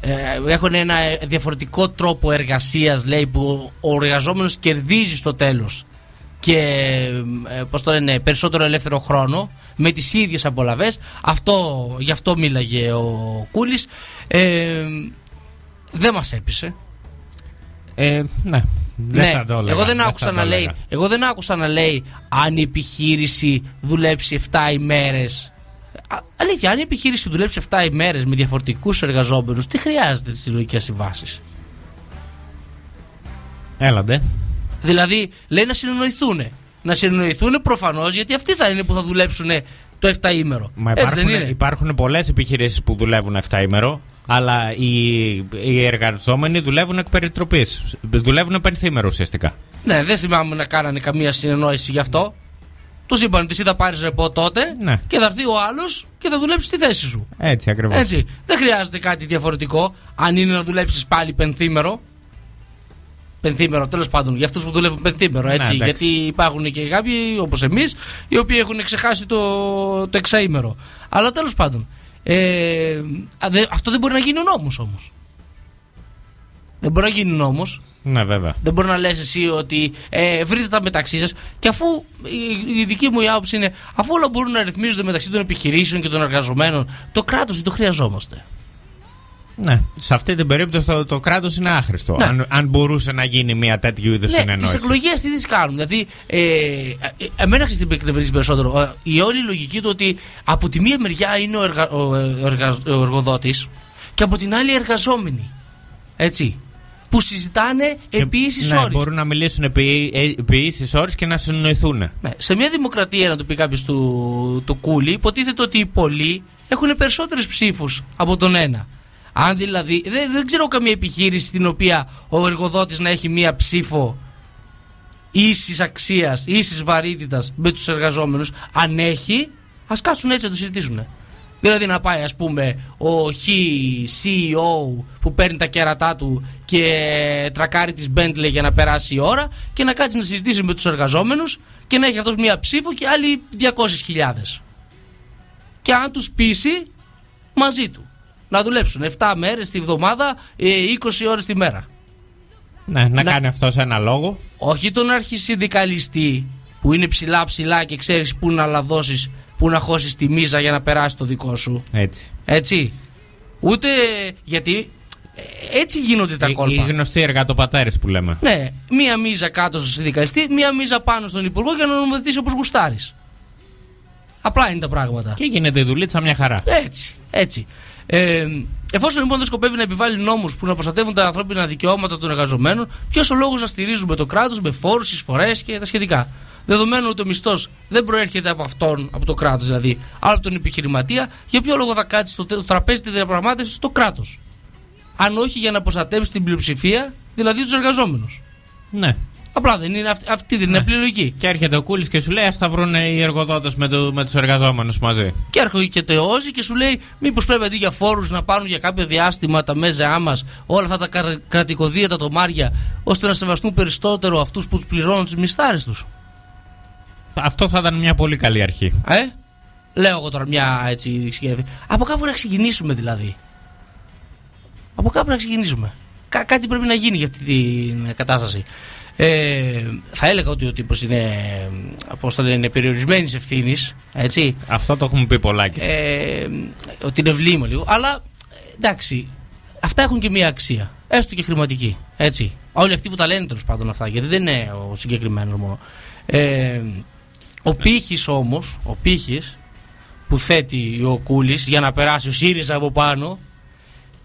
Ε, έχουν ένα διαφορετικό τρόπο εργασίας λέει που ο εργαζόμενος κερδίζει στο τέλος και ε, πώς το λένε, περισσότερο ελεύθερο χρόνο με τις ίδιες απολαβές αυτό, γι' αυτό μίλαγε ο Κούλης ε, δεν μας έπεισε Ε, ναι. Δεν ναι, θα το έλεγα, εγώ δεν θα άκουσα το να λέει, έλεγα. εγώ δεν άκουσα να λέει αν η επιχείρηση δουλέψει 7 ημέρες. Α, αλήθεια, αν η επιχείρηση δουλέψει 7 ημέρες με διαφορετικούς εργαζόμενους, τι χρειάζεται τις συλλογικές συμβάσεις; Έλαντε. Δηλαδή, λέει να συνεννοηθούν. Να συνεννοηθούν προφανώς γιατί αυτοί θα είναι που θα δουλέψουν το 7 ημέρο. Μα Έτσι δεν υπάρχουν, είναι. υπάρχουν πολλές επιχειρήσεις που δουλεύουν 7 ημέρο, αλλά οι, οι εργαζόμενοι δουλεύουν εκ περιτροπής. Δουλεύουν πενθήμερο ουσιαστικά. Ναι, δεν θυμάμαι να κάνανε καμία συνεννόηση γι' αυτό. Του είπαν ότι εσύ θα πάρεις ρεπό τότε Ναι. και θα έρθει ο άλλος και θα δουλέψει στη θέση σου. Έτσι ακριβώς. Έτσι. Δεν χρειάζεται κάτι διαφορετικό. Αν είναι να δουλέψεις πάλι πενθήμερο. Πενθήμερο, τέλος πάντων, για αυτούς που δουλεύουν πενθήμερο. Ναι, Έτσι, εντάξει. γιατί υπάρχουν και κάποιοι όπως εμείς, οι οποίοι έχουν ξεχάσει το, το εξαήμερο. Αλλά τέλος πάντων. Ε, α, δε- αυτό δεν μπορεί να γίνει ο νόμος όμως. Δεν μπορεί να γίνει νόμος. Ναι, βέβαια. Δεν μπορεί να λες εσύ ότι ε, βρείτε τα μεταξύ σας. Και αφού η, η δική μου η άποψη είναι, αφού όλα μπορούν να ρυθμίζονται μεταξύ των επιχειρήσεων και των εργαζομένων, το κράτος δεν το χρειαζόμαστε. Ναι. Σε αυτή την περίπτωση το, το κράτος είναι άχρηστο. Ναι. Αν, αν μπορούσε να γίνει μια τέτοιου είδους Ναι, τις συνεννόηση. εκλογές τι τις κάνουν. Δηλαδή, ε, ε, εμένα ξέρεις τι με εκνευρίζει περισσότερο. Ε, Η όλη λογική του ότι από τη μία μεριά είναι ο, εργα, ο, ε, ο, εργα, ο εργοδότης και από την άλλη οι εργαζόμενοι. Έτσι. Που συζητάνε επί ίσης ναι, όρης. μπορούν να μιλήσουν επί, ε, επί ίσης όρης και να συνεννοηθούν. Ναι, σε μια δημοκρατία, να το πει κάποιος του, του κούλι, υποτίθεται ότι οι πολλοί έχουν περισσότερες ψήφους από τον ένα. Αν δηλαδή. Δεν, δεν ξέρω καμία επιχείρηση στην οποία ο εργοδότης να έχει μία ψήφο ίσης αξίας, ίσης βαρύτητας με τους εργαζόμενους. Αν έχει, ας κάτσουν έτσι να το συζητήσουν. Δηλαδή να πάει ας πούμε ο χ CEO που παίρνει τα κέρατά του και τρακάρει τις Bentley για να περάσει η ώρα και να κάτσει να συζητήσει με τους εργαζόμενους και να έχει αυτός μία ψήφο και άλλοι 200.000. Και αν τους πείσει μαζί του να δουλέψουν 7 μέρες τη βδομάδα, ε, 20 ώρες τη μέρα. Ναι, να, κάνει αυτός ένα λόγο. Όχι τον αρχισυνδικαλιστή που είναι ψηλά ψηλά και ξέρεις πού να λαδώσεις, πού να χώσεις τη μίζα για να περάσει το δικό σου. Έτσι. Έτσι. Ούτε γιατί ε, έτσι γίνονται τα Οι, κόλπα. οι γνωστοί εργατοπατέρες που λέμε. Ναι, μία μίζα κάτω στον συνδικαλιστή, μία μίζα πάνω στον υπουργό για να νομοθετήσει όπως γουστάρεις. Απλά είναι τα πράγματα. Και γίνεται η δουλίτσα μια χαρά. Έτσι, έτσι. Ε, εφόσον λοιπόν δεν σκοπεύει να επιβάλλει νόμους που να προστατεύουν τα ανθρώπινα δικαιώματα των εργαζομένων, ποιος ο λόγος να στηρίζουμε το κράτος με φόρους, εισφορές και τα σχετικά. Δεδομένου ότι ο μισθός δεν προέρχεται από αυτόν, από το κράτος δηλαδή, αλλά από τον επιχειρηματία, για ποιο λόγο θα κάτσει στο, τε- στο τραπέζι τη διαπραγμάτευση το κράτος; αν όχι για να προστατεύσει την πλειοψηφία, δηλαδή τους εργαζόμενους. Ναι. Απλά δεν είναι αυτή, αυτή δεν είναι απλή λογική. Και έρχεται ο Κούλης και σου λέει: Α τα βρουν οι εργοδότες με, το, με τους εργαζόμενους μαζί. Και έρχεται ο Όζη και σου λέει: Μήπως πρέπει αντί για φόρους να πάρουν για κάποιο διάστημα τα μέζεά μας όλα αυτά τα κρα- κρατικοδίαιτα τομάρια, ώστε να σεβαστούν περισσότερο αυτούς που τους πληρώνουν τις μισθάρες τους. Αυτό θα ήταν μια πολύ καλή αρχή. Ε; Λέω εγώ τώρα μια έτσι σκέφτη. Από κάπου να ξεκινήσουμε δηλαδή. Από κάπου να ξεκινήσουμε. Κά- κάτι πρέπει να γίνει για αυτή την κατάσταση. Ε, θα έλεγα ότι ο τύπος είναι, πώς το λένε, είναι περιορισμένης ευθύνης. Έτσι. Αυτό το έχουμε πει πολλά και. Ε, ότι είναι βλήμα λίγο. Αλλά εντάξει, αυτά έχουν και μία αξία. Έστω και χρηματική. Έτσι. Όλοι αυτοί που τα λένε τέλος πάντων αυτά, γιατί δεν είναι ο συγκεκριμένος μόνο. Ε, ο πύχης όμως, ο πύχης που θέτει ο Κούλης για να περάσει ο ΣΥΡΙΖΑ από πάνω,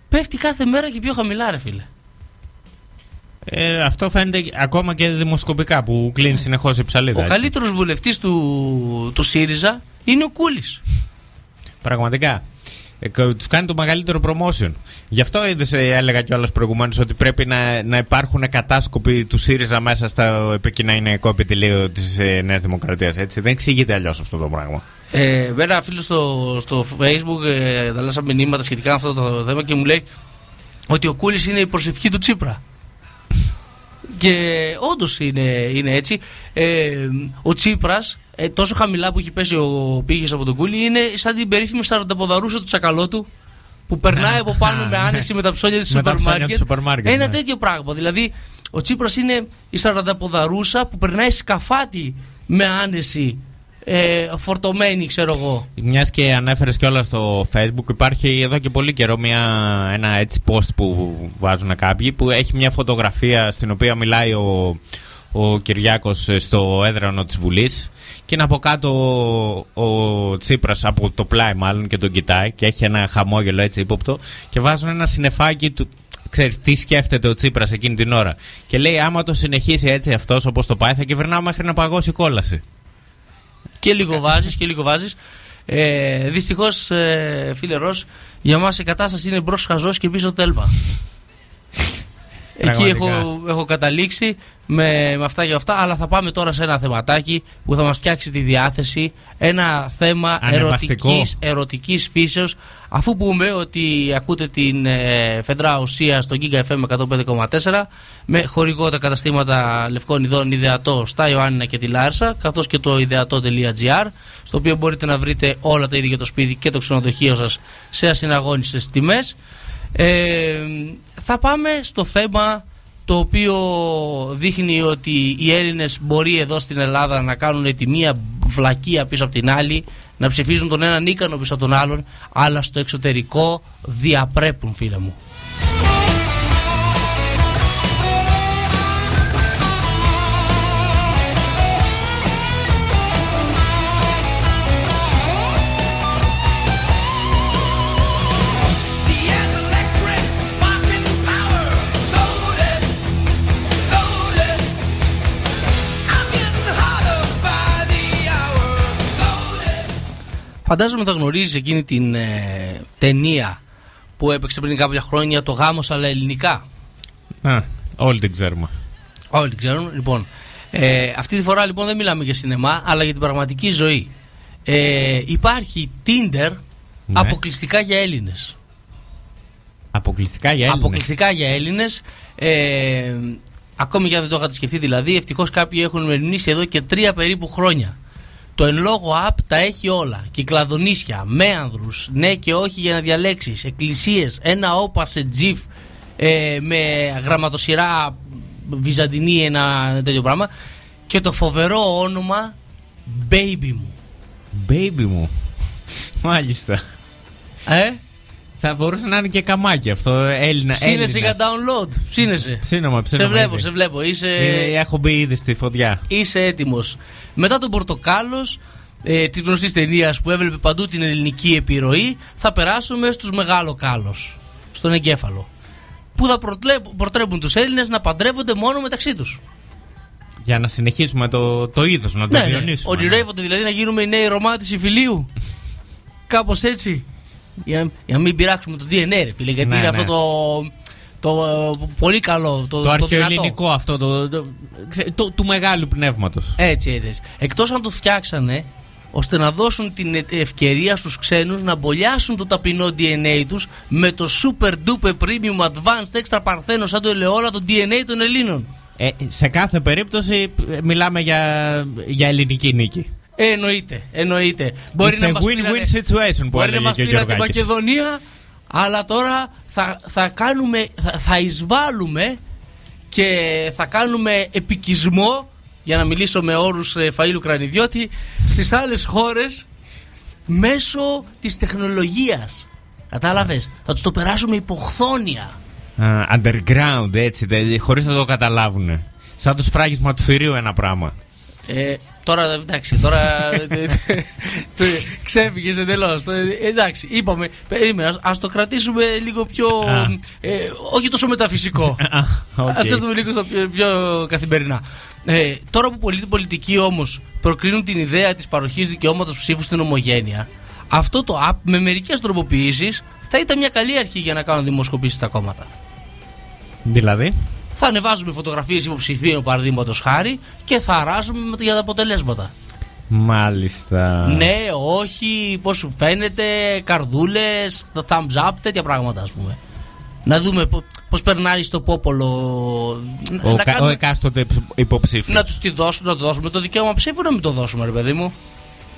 πέφτει κάθε μέρα και πιο χαμηλά, ρε φίλε. Ε, αυτό φαίνεται ακόμα και δημοσκοπικά που κλείνει συνεχώς η ψαλίδα. Ο έτσι. καλύτερος βουλευτής του, του ΣΥΡΙΖΑ είναι ο Κούλης. Πραγματικά. Ε, τους κάνει το μεγαλύτερο promotion. Γι' αυτό είδες, ε, έλεγα κιόλας προηγουμένως ότι πρέπει να, να υπάρχουν κατάσκοποι του ΣΥΡΙΖΑ μέσα στο επικοινωνιακό επιτελείο της ε, Νέας Δημοκρατίας. Δεν εξηγείται αλλιώς αυτό το πράγμα. Ε, με ένα φίλο στο, στο facebook ε, ανταλλάσσαμε μηνύματα σχετικά με αυτό το θέμα και μου λέει ότι ο Κούλης είναι η προσευχή του Τσίπρα. Και όντως είναι, είναι έτσι. Ε, ο Τσίπρας ε, τόσο χαμηλά που έχει πέσει ο πήγε από τον Κούλη είναι σαν την περίφημη σαρανταποδαρούσα του τσακαλώτου που περνάει από πάνω με άνεση με τα ψώνια της Με τα σούπερ ψώνια μάρκετ. του σούπερ μάρκετ, Ένα ναι. τέτοιο πράγμα. Δηλαδή, ο Τσίπρας είναι η σαρανταποδαρούσα που περνάει σκαφάτι με άνεση ε, φορτωμένη, ξέρω εγώ. Μιας και ανέφερες κιόλας στο Facebook, υπάρχει εδώ και πολύ καιρό μια, ένα έτσι post που βάζουν κάποιοι που έχει μια φωτογραφία στην οποία μιλάει ο, ο Κυριάκος στο έδρανο της Βουλής και είναι από κάτω ο, ο Τσίπρας από το πλάι μάλλον και τον κοιτάει και έχει ένα χαμόγελο έτσι ύποπτο και βάζουν ένα συνεφάκι του Ξέρεις τι σκέφτεται ο Τσίπρας εκείνη την ώρα και λέει άμα το συνεχίσει έτσι αυτός όπως το πάει θα κυβερνάω μέχρι να παγώσει η κόλαση Και λίγο βάζεις και λίγο βάζεις. Ε, Δυστυχώς, ε, φίλε Ρος, για μας η κατάσταση είναι μπρος χαζός και πίσω τέλμα. Εκεί Πραγματικά. έχω, έχω καταλήξει με, με αυτά και αυτά, αλλά θα πάμε τώρα σε ένα θεματάκι που θα μας φτιάξει τη διάθεση. Ένα θέμα Ανεβαστικό. ερωτικής, ερωτικής φύσεως. Αφού πούμε ότι ακούτε την ε, Φεντρά Ουσία στο Giga FM 105,4 με χορηγό τα καταστήματα Λευκών Ιδών Ιδεατό στα Ιωάννινα και τη Λάρσα, καθώς και το ιδεατό.gr, στο οποίο μπορείτε να βρείτε όλα τα είδη για το σπίτι και το ξενοδοχείο σας σε ασυναγώνιστες τιμές. Ε, θα πάμε στο θέμα το οποίο δείχνει ότι οι Έλληνες μπορεί εδώ στην Ελλάδα να κάνουν τη μία βλακεία πίσω από την άλλη, να ψηφίζουν τον έναν ίκανο πίσω από τον άλλον, αλλά στο εξωτερικό διαπρέπουν φίλε μου. Φαντάζομαι θα γνωρίζεις εκείνη την ε, ταινία που έπαιξε πριν κάποια χρόνια το γάμος αλλά ελληνικά. Α, όλοι την ξέρουμε. Όλοι την ξέρουν. Λοιπόν, ε, αυτή τη φορά λοιπόν δεν μιλάμε για σινεμά, αλλά για την πραγματική ζωή. Ε, υπάρχει Tinder Ναι. αποκλειστικά για Έλληνες. Αποκλειστικά για Έλληνες. Αποκλειστικά για Έλληνες. Ε, ακόμη και αν δεν το είχατε σκεφτεί δηλαδή, ευτυχώς κάποιοι έχουν μεριμνήσει εδώ και τρία περίπου χρόνια. Το εν λόγω app τα έχει όλα. Κυκλαδονίσια, μέανδρους, ναι και όχι για να διαλέξεις, εκκλησίες, ένα όπα σε τζιφ ε, με γραμματοσυρά βυζαντινή, ένα τέτοιο πράγμα. Και το φοβερό όνομα Baby μου. Baby μου. Μάλιστα. Ε; Θα μπορούσε να είναι και καμάκι αυτό. Έλληνα. Ψήνεσαι για Έλληνας. download. Ψήνεσαι. Ψήνομαι, Σε ψήνομαι βλέπω, ήδη. σε βλέπω. Είσαι... Ε, Έχω μπει ήδη στη φωτιά. είσαι έτοιμος. Μετά τον Πορτοκάλος, ε, τη γνωστή ταινία που έβλεπε παντού την ελληνική επιρροή, θα περάσουμε στους Μεγάλο Κάλος. Στον εγκέφαλο. Που θα προτλέ- προτρέπουν τους Έλληνες να παντρεύονται μόνο μεταξύ τους. Για να συνεχίσουμε το, το είδος, να το Ναι, ναι. διονύσουμε. Ονειρεύονται δηλαδή να γίνουμε οι νέοι Ρωμά τη Ιφιλίου. Κάπως έτσι. Για, για να μην πειράξουμε το DNA, ρε φίλε. Γιατί Ναι, είναι ναι. αυτό το. Το ε, πολύ καλό. Το, Το το αρχαιοελληνικό αυτό, το, το, ξέ- το- του μεγάλου πνεύματος. Έτσι, έτσι. έτσι. Εκτός αν το φτιάξανε ώστε να δώσουν την ε- ευκαιρία στους ξένους να μπολιάσουν το ταπεινό DNA τους με το super duper premium advanced extra παρθένο σαν το ελαιόλαδο DNA των Ελλήνων. Ε, σε κάθε περίπτωση ε, μιλάμε για, για ελληνική νίκη. Ε, εννοείται, εννοείται. Μπορεί It's να a μας win-win πήρανε- situation που Μπορεί να έλεγε μας και ο πήραν την Γιωργάκης. Μακεδονία, αλλά τώρα θα, θα κάνουμε, θα, θα εισβάλλουμε και θα κάνουμε επικισμό, για να μιλήσω με όρους ε, Φαΐλου Κρανιδιώτη, στις άλλες χώρες μέσω της τεχνολογίας. Κατάλαβες, θα τους το περάσουμε υποχθόνια. Α, underground, έτσι, χωρίς να το καταλάβουν. Σαν το σφράγισμα του θηρίου ένα πράγμα. Ε, τώρα εντάξει, τώρα ξέφυγες εντελώς. Εντάξει, είπαμε, περίμενα, ας το κρατήσουμε λίγο πιο. Α. Ε, όχι τόσο μεταφυσικό. οκ. Α έρθουμε λίγο στα πιο, πιο καθημερινά. Ε, τώρα που πολλοί πολιτικοί όμως προκρίνουν την ιδέα της παροχής δικαιώματος ψήφου στην ομογένεια, αυτό το app με μερικές τροποποιήσεις θα ήταν μια καλή αρχή για να κάνουν δημοσκοπήσεις στα κόμματα. Δηλαδή; Θα ανεβάζουμε φωτογραφίες υποψηφίων παραδείγματος χάρη και θα αράζουμε με- για τα αποτελέσματα. Μάλιστα. Ναι, όχι, πώς σου φαίνεται, καρδούλες, thumbs up, τέτοια πράγματα ας πούμε. Να δούμε πώς περνάει στο πόπολο. Ο, να, κα- κάνουμε- ο εκάστοτε υποψήφιος. να τους τη δώσουμε, να του δώσουμε το δικαίωμα ψήφου, να μην το δώσουμε, ρε παιδί μου.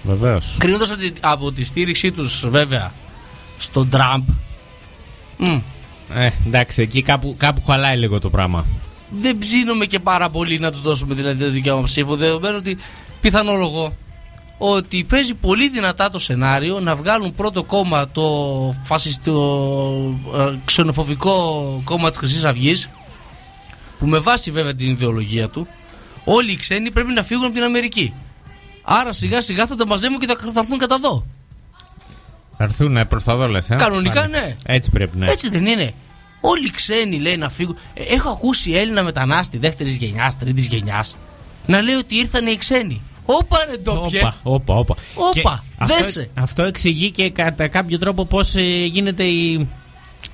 Βεβαίως. Κρίνοντας από τη στήριξή τους, βέβαια, στον Τραμπ. μ, Ε, εντάξει, εκεί κάπου, κάπου χαλάει λίγο το πράγμα. δεν ψήνουμε και πάρα πολύ να τους δώσουμε δηλαδή το δικαίωμα ψήφου. Δεδομένου ότι πιθανολογώ ότι παίζει πολύ δυνατά το σενάριο να βγάλουν πρώτο κόμμα το φασιστικό ε, ξενοφοβικό κόμμα της Χρυσής Αυγής που με βάση βέβαια την ιδεολογία του όλοι οι ξένοι πρέπει να φύγουν από την Αμερική. Άρα σιγά σιγά θα τα μαζεύουν και θα, θα έρθουν κατά εδώ. Θα έρθουν προς τα δόλες, ε. Κανονικά, Πάλι. ναι. Έτσι πρέπει να Έτσι δεν είναι. Όλοι οι ξένοι λέει να φύγουν. Ε, Έχω ακούσει Έλληνα μετανάστη δεύτερης γενιάς, τρίτης γενιάς να λέει ότι ήρθαν οι ξένοι. Όπα ρε ντόπιε. Όπα, όπα, όπα. Όπα, Και αυτό, δέσε. αυτό εξηγεί και κατά κάποιο τρόπο πώς γίνεται οι,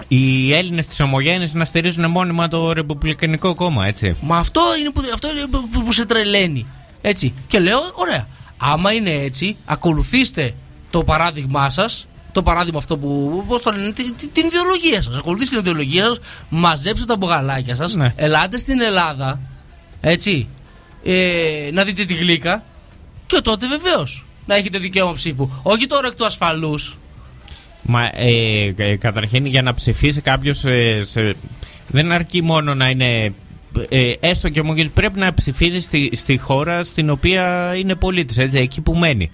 οι Έλληνες της Ομογένειας να στηρίζουν μόνιμα το Ρεπουμπλικανικό κόμμα, έτσι. Μα αυτό είναι που, αυτό είναι που, που- που σε τρελαίνει. Έτσι. Και λέω, ωραία. Άμα είναι έτσι, ακολουθήστε το παράδειγμά σας. Το παράδειγμα αυτό που. Πώς το λένε, τη- τη- την ιδεολογία σας. Ακολουθήστε την ιδεολογία σας, μαζέψτε τα μπογαλάκια σας, Ναι. ελάτε στην Ελλάδα. Έτσι. Ε, να δείτε τη γλύκα. Και τότε βεβαίως να έχετε δικαίωμα ψήφου. Όχι τώρα εκ του ασφαλούς. Μα ε, ε, καταρχήν για να ψηφίσει κάποιος. δεν αρκεί μόνο να είναι. Ε, έστω και ομογενή, πρέπει να ψηφίζει στη, στη χώρα στην οποία είναι πολίτης, έτσι, εκεί που μένει.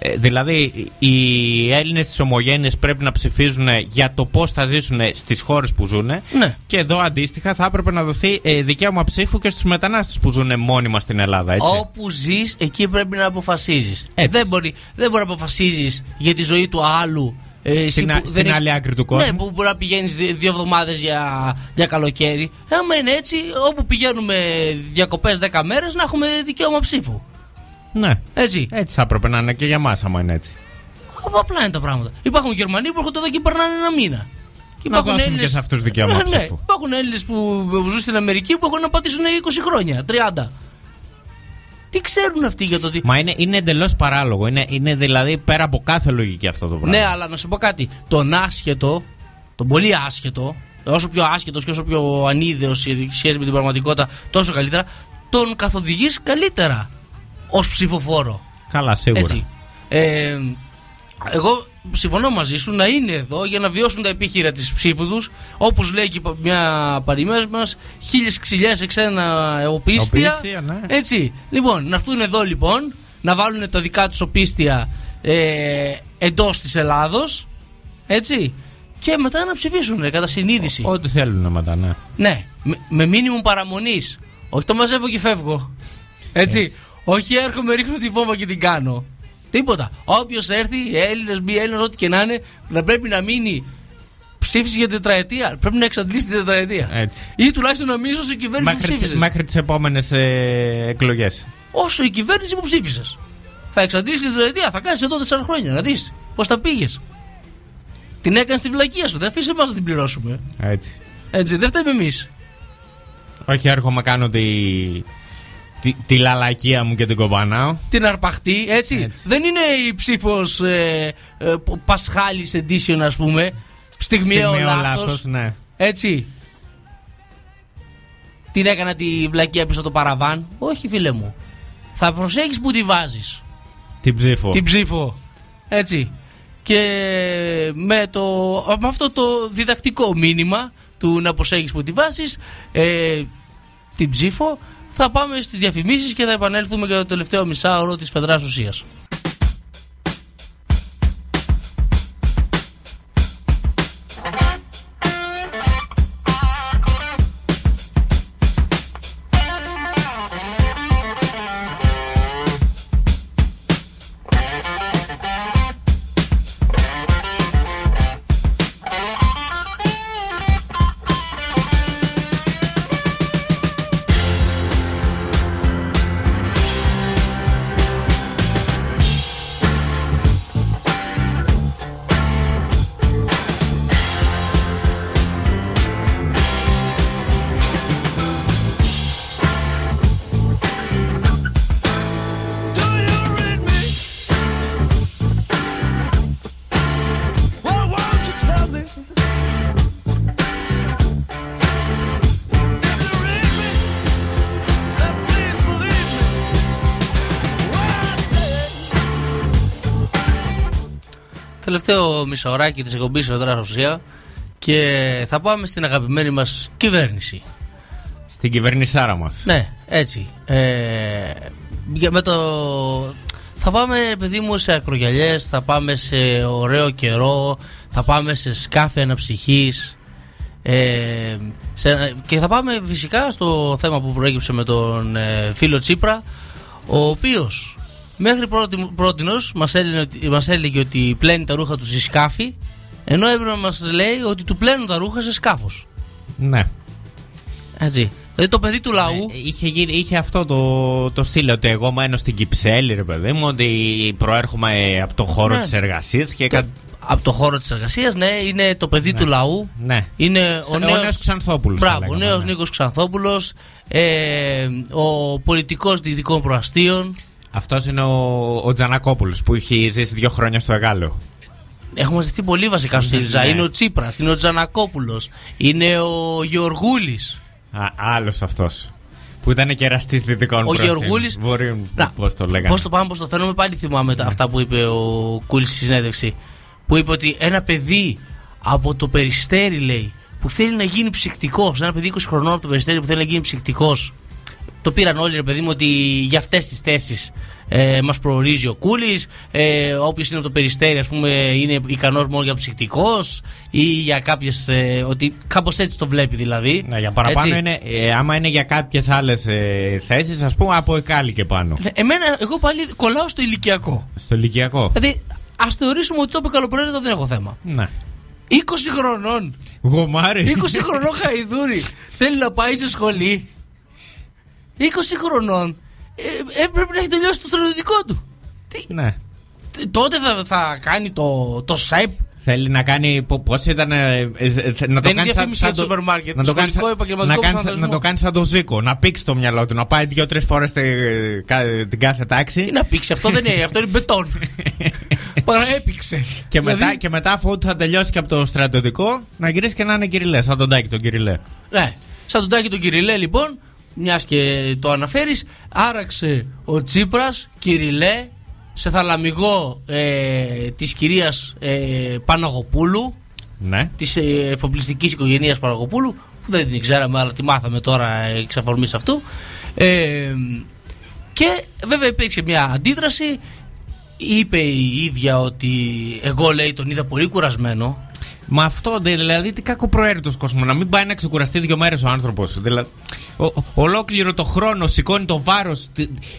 Ε, δηλαδή, οι Έλληνες τη Ομογένεια πρέπει να ψηφίζουν για το πώς θα ζήσουν στις χώρες που ζουν. Ναι. Και εδώ αντίστοιχα θα έπρεπε να δοθεί ε, δικαίωμα ψήφου και στους μετανάστες που ζουν μόνιμα στην Ελλάδα. Έτσι. Όπου ζεις, εκεί πρέπει να αποφασίζεις. Δεν μπορεί, δεν μπορεί να αποφασίζεις για τη ζωή του άλλου. ε, εσύ Στην α- που στην άλλη άκρη του κόσμου. Ναι, που μπορεί να πηγαίνεις δύο εβδομάδες για, για καλοκαίρι. Άμα είναι έτσι, όπου πηγαίνουμε διακοπές 10 μέρες, να έχουμε δικαίωμα ψήφου. Ναι. Έτσι. Έτσι θα έπρεπε να είναι και για μας, άμα είναι έτσι. Απ- Απλά είναι τα πράγματα. Υπάρχουν Γερμανοί που έρχονται εδώ και περνάνε ένα μήνα. Και Να δώσουμε και σε αυτούς δικαίωμα ναι, ναι. ψήφου. Υπάρχουν Έλληνες που, που ζουν στην Αμερική που έχουν να πατήσουν 20 χρόνια, 30. Τι ξέρουν αυτοί για το τι. Μα είναι, είναι εντελώς παράλογο. Είναι, είναι δηλαδή πέρα από κάθε λογική αυτό το πράγμα. Ναι, αλλά να σου πω κάτι. Τον άσχετο, τον πολύ άσχετο, όσο πιο άσχετος και όσο πιο ανίδεος σε σχέση με την πραγματικότητα, τόσο καλύτερα, τον καθοδηγείς καλύτερα ως ψηφοφόρο. Καλά, σίγουρα. Έτσι. Ε, εγώ συμφωνώ μαζί σου να είναι εδώ για να βιώσουν τα επίχειρα της ψήφου τους. Όπως λέει και μια παροιμία μας, χίλιες ξυλιέ σε ξένα οπίστια. Οπίστια, ναι. Έτσι. Λοιπόν, να έρθουν εδώ λοιπόν, να βάλουν τα δικά τους οπίστια ε, εντός της Ελλάδος. Έτσι. Και μετά να ψηφίσουν κατά συνείδηση. Ό,τι θέλουν μετά, ναι. Ναι, με, με μήνυμο παραμονής. Όχι το μαζεύω και φεύγω. Έτσι. Όχι έρχομαι, ρίχνω τη βόμβα και την κάνω. Τίποτα. Όποιος έρθει, Έλληνες, μη Έλληνες, ό,τι και να είναι, θα πρέπει να μείνει ψήφισε για τετραετία. Πρέπει να εξαντλήσει την τετραετία. Έτσι. Ή τουλάχιστον να μείνει όσο η κυβέρνηση που Μέχρι, τις, ψήφισε. μέχρι τις επόμενες ε, εκλογές. Όσο η κυβέρνηση που ψήφισε. Θα εξαντλήσει την τετραετία. Θα κάνεις εδώ 4 χρόνια να δεις πώς τα πήγες. Την έκανες στη βλακεία σου. Δεν αφήσει εμάς να την πληρώσουμε. Έτσι. Έτσι, δεν φταίμε εμείς. Όχι, έρχομαι, κάνω τη, τη, τη λαλακία μου και την κομπανάω. Την αρπαχτή, έτσι. Δεν είναι η ψήφος ε, ε, Πασχάλης edition, ας πούμε. Στιγμιαίο Στιγμιαίο λάθος. λάθος, ναι. Έτσι. Την έκανα τη βλακεία πίσω το παραβάν. Όχι, φίλε μου. Θα προσέχεις που τη βάζεις. Την ψήφο. Την ψήφο. Έτσι. Και με, το, με αυτό το διδακτικό μήνυμα του να προσέχεις που τη βάζεις ε, την ψήφο θα πάμε στις διαφημίσεις και θα επανέλθουμε για το τελευταίο μισάωρο της Φεδράς Ουσίας. Μισάωράκι της εκπομπής Φεδράς Ουσία και θα πάμε στην αγαπημένη μας κυβέρνηση. Στην κυβέρνησάρα μας. Ναι, έτσι. Ε, για- με το... Θα πάμε, παιδί μου, σε ακρογιαλιές, θα πάμε σε ωραίο καιρό, θα πάμε σε σκάφη αναψυχής ε, σε, και θα πάμε φυσικά στο θέμα που προέκυψε με τον ε, φίλο Τσίπρα, ο οποίος μέχρι πρώτη, πρότινος μας έλεγε, ότι- μας έλεγε ότι πλένει τα ρούχα του σε σκάφη, ενώ έπρεπε να μας λέει ότι του πλένουν τα ρούχα σε σκάφος. Ναι. Έτσι. Δηλαδή το παιδί του λαού Είχε, γίνει- είχε αυτό το, το στυλ ότι εγώ μένω στην Κυψέλη, ρε παιδί μου, ότι προέρχομαι από το χώρο Ναι. της εργασίας και Το- κα- από το χώρο της εργασίας, ναι, είναι το παιδί του λαού. Ναι. Είναι Σαν ο νέος, νέος Ξανθόπουλος, θα Μπράβο, ο λέγαμε, νέος ναι. Νίκος Ξανθόπουλος, ε, ο πολιτικός δυτικών προαστίων. Αυτός είναι ο, ο Τζανακόπουλος που έχει ζήσει δύο χρόνια στο Εγάλο. Έχουμε μαζευτεί πολύ βασικά στο ΣΥΡΙΖΑ. Ναι. Είναι ο Τσίπρας, είναι ο Τζανακόπουλος, είναι ο Γεωργούλης. Α, άλλος αυτός. Που ήταν κεραστής δυτικών Ο προαστίων. Γεωργούλης- Μπορεί, Να, πώς το λέγανε. Πώς το πάμε, πώς το φέρνουμε, πάλι θυμάμαι τα- αυτά που είπε ο Κούλης στη συνέντευξη. Που είπε ότι ένα παιδί από το περιστέρι, λέει, που θέλει να γίνει ψυκτικός, ένα παιδί 20 χρονών από το περιστέρι που θέλει να γίνει ψυκτικός. Το πήραν όλοι, ρε παιδί μου, ότι για αυτές τις θέσεις ε, μας προορίζει ο Κούλης. Ε, Όποιος είναι από το περιστέρι, ας πούμε, είναι ικανός μόνο για ψυκτικός ή για κάποιες. Ε, ότι κάπως έτσι το βλέπει δηλαδή. Ναι, για παραπάνω Έτσι. είναι, ε, άμα είναι για κάποιες άλλες ε, θέσεις, ας πούμε από εκάλι και πάνω. Ναι, Εμένα, εγώ πάλι κολλάω στο ηλικιακό. Στο ηλικιακό. Δηλαδή, ας θεωρήσουμε ότι το είπε καλοπροαίρετα, δεν έχω θέμα. Ναι. 20 χρονών. Γομάρι. 20 χρονών χαϊδούρι. Θέλει να πάει σε σχολή. 20 χρονών. Ε, έπρεπε να έχει τελειώσει το στρατιωτικό του. Ναι. Τε- Τότε θα, θα κάνει το, το ΣΑΙΠ. Θέλει να κάνει. Πώς ήταν. ε, ε, ε, να το είναι κάνει σαν, διαφήμιση σαν για το σούπερ μάρκετ. Να το κάνει Σχολικό επαγγελματικό να, κάνεις- προσανατολισμό. να το κάνει σαν το Ζήκο. Να πήξει το μυαλό του. Να πάει δύο-τρεις φορές την κάθε τάξη. Τι να πήξει, αυτό δεν είναι, αυτό είναι μπετόν. Παραέπηξε. Και μετά, Δηλαδή- και μετά, αφού θα τελειώσει και από το στρατιωτικό, να γυρίσει και να είναι κυριλέ. Σαν τον Τάκη τον κυριλέ. Ναι. Σαν τον Τάκη τον Κυριλέ, λοιπόν, μιας και το αναφέρεις, άραξε ο Τσίπρας, Κυριλέ, σε θαλαμιγό ε, της κυρίας ε, Παναγοπούλου, Ναι. της ε, εφοπλιστικής οικογένειας Παναγοπούλου, που δεν την ξέραμε, αλλά τη μάθαμε τώρα εξ αφορμής αυτού. Ε, και βέβαια υπήρξε μια αντίδραση. Είπε η ίδια ότι εγώ λέει τον είδα πολύ κουρασμένο. Μα αυτό δε- δηλαδή τι κακοπροαίρετο κόσμος. Να μην πάει να ξεκουραστεί δύο μέρες ο άνθρωπος. Δηλαδή, ο- ο- ολόκληρο το χρόνο σηκώνει το βάρος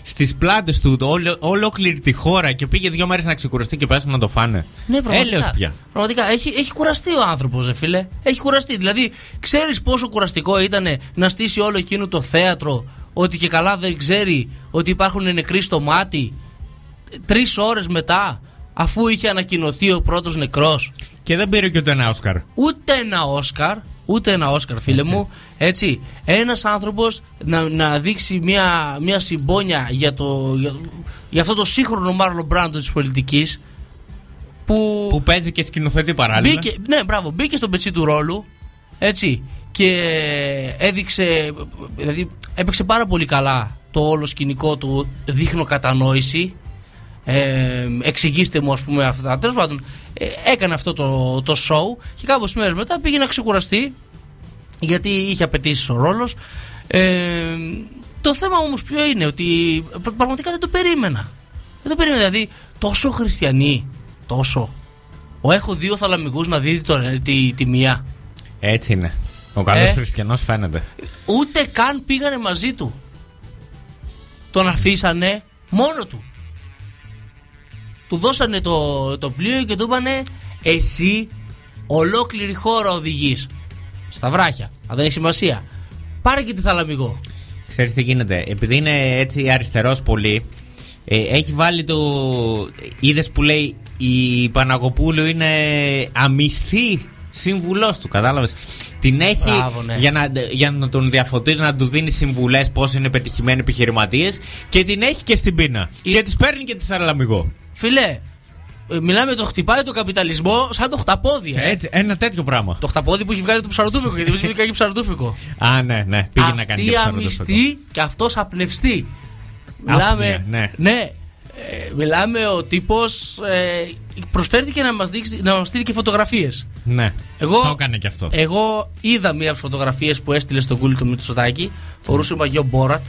στις πλάτες του, το, όλο- ολόκληρη τη χώρα και πήγε δύο μέρες να ξεκουραστεί και πέσουν να το φάνε. Ναι, πραγματικά. Έλεος πια. Πραγματικά έχει, έχει κουραστεί ο άνθρωπος, ρε φίλε. Έχει κουραστεί. Δηλαδή, ξέρεις πόσο κουραστικό ήταν να στήσει όλο εκείνο το θέατρο, ότι και καλά δεν ξέρει ότι υπάρχουν νεκροί στο μάτι. Τρεις ώρες μετά, αφού είχε ανακοινωθεί ο πρώτος νεκρός. Και δεν πήρε και ούτε ένα Όσκαρ. Ούτε ένα Όσκαρ, ούτε ένα Όσκαρ, φίλε μου. Έτσι, ένας άνθρωπος να, να δείξει μια, μια συμπόνια για, το, για, για αυτό το σύγχρονο Μάρλο Μπράντο της πολιτικής. Που, Που παίζει και σκηνοθετεί παράλληλα. μπήκε, ναι, μπράβο, μπήκε στο πετσί του ρόλου. Έτσι. Και έδειξε. Δηλαδή, έπαιξε πάρα πολύ καλά το όλο σκηνικό του. Δείχνω κατανόηση. Ε, εξηγήστε μου, ας πούμε, αυτά. Τέλος πάντων, ε, έκανε αυτό το, το show και κάποιε μέρες μετά πήγε να ξεκουραστεί γιατί είχε απαιτήσει ο ρόλος. Ε, το θέμα όμως ποιο είναι, ότι πρα- πραγματικά δεν το περίμενα. Δεν το περίμενα. Δηλαδή, τόσο χριστιανοί, τόσο. Ο έχω δύο θαλαμικούς να δει το, τη, τη μία. Έτσι είναι. Ο καλός Ε. χριστιανός φαίνεται. Ούτε καν πήγανε μαζί του. Τον αφήσανε μόνο του. Του δώσανε το, το πλοίο και του είπανε εσύ ολόκληρη χώρα οδηγείς. Στα βράχια. Αν δεν έχει σημασία. Πάρε και τη θαλαμικό. Ξέρεις τι γίνεται. Επειδή είναι έτσι αριστερός πολύ, ε, έχει βάλει το. Είδες που λέει η Παναγοπούλου είναι αμυστή σύμβουλός του, κατάλαβες. Την έχει Μπράβο, ναι. για, να, για να τον διαφωτίσει, να του δίνει συμβουλές πώς είναι πετυχημένοι επιχειρηματίες και την έχει και στην πείνα. Και της παίρνει και τη θαλαμικό. Φίλε, ε, μιλάμε το χτυπάει το καπιταλισμό σαν το χταπόδι. Ε. Έτσι, ένα τέτοιο πράγμα. Το χταπόδι που έχει βγάλει το ψαροτούφικο. Γιατί εμείς πήγαμε και ψαροτούφικο. Α, ναι, ναι. Πήγε να κάνει Αυτή και αμυστή και αυτός απνευστή. Άφωνια, Μιλάμε. ναι. ναι. Ε, μιλάμε ο τύπος ε, προσφέρθηκε να μας να μας στείλει και φωτογραφίες. Ναι. Εγώ- Το έκανε και αυτό. Εγώ είδα μία φωτογραφίες που έστειλε στον κούλι του Μητσοτάκη. Φορούσε μαγιό Μπόρατ.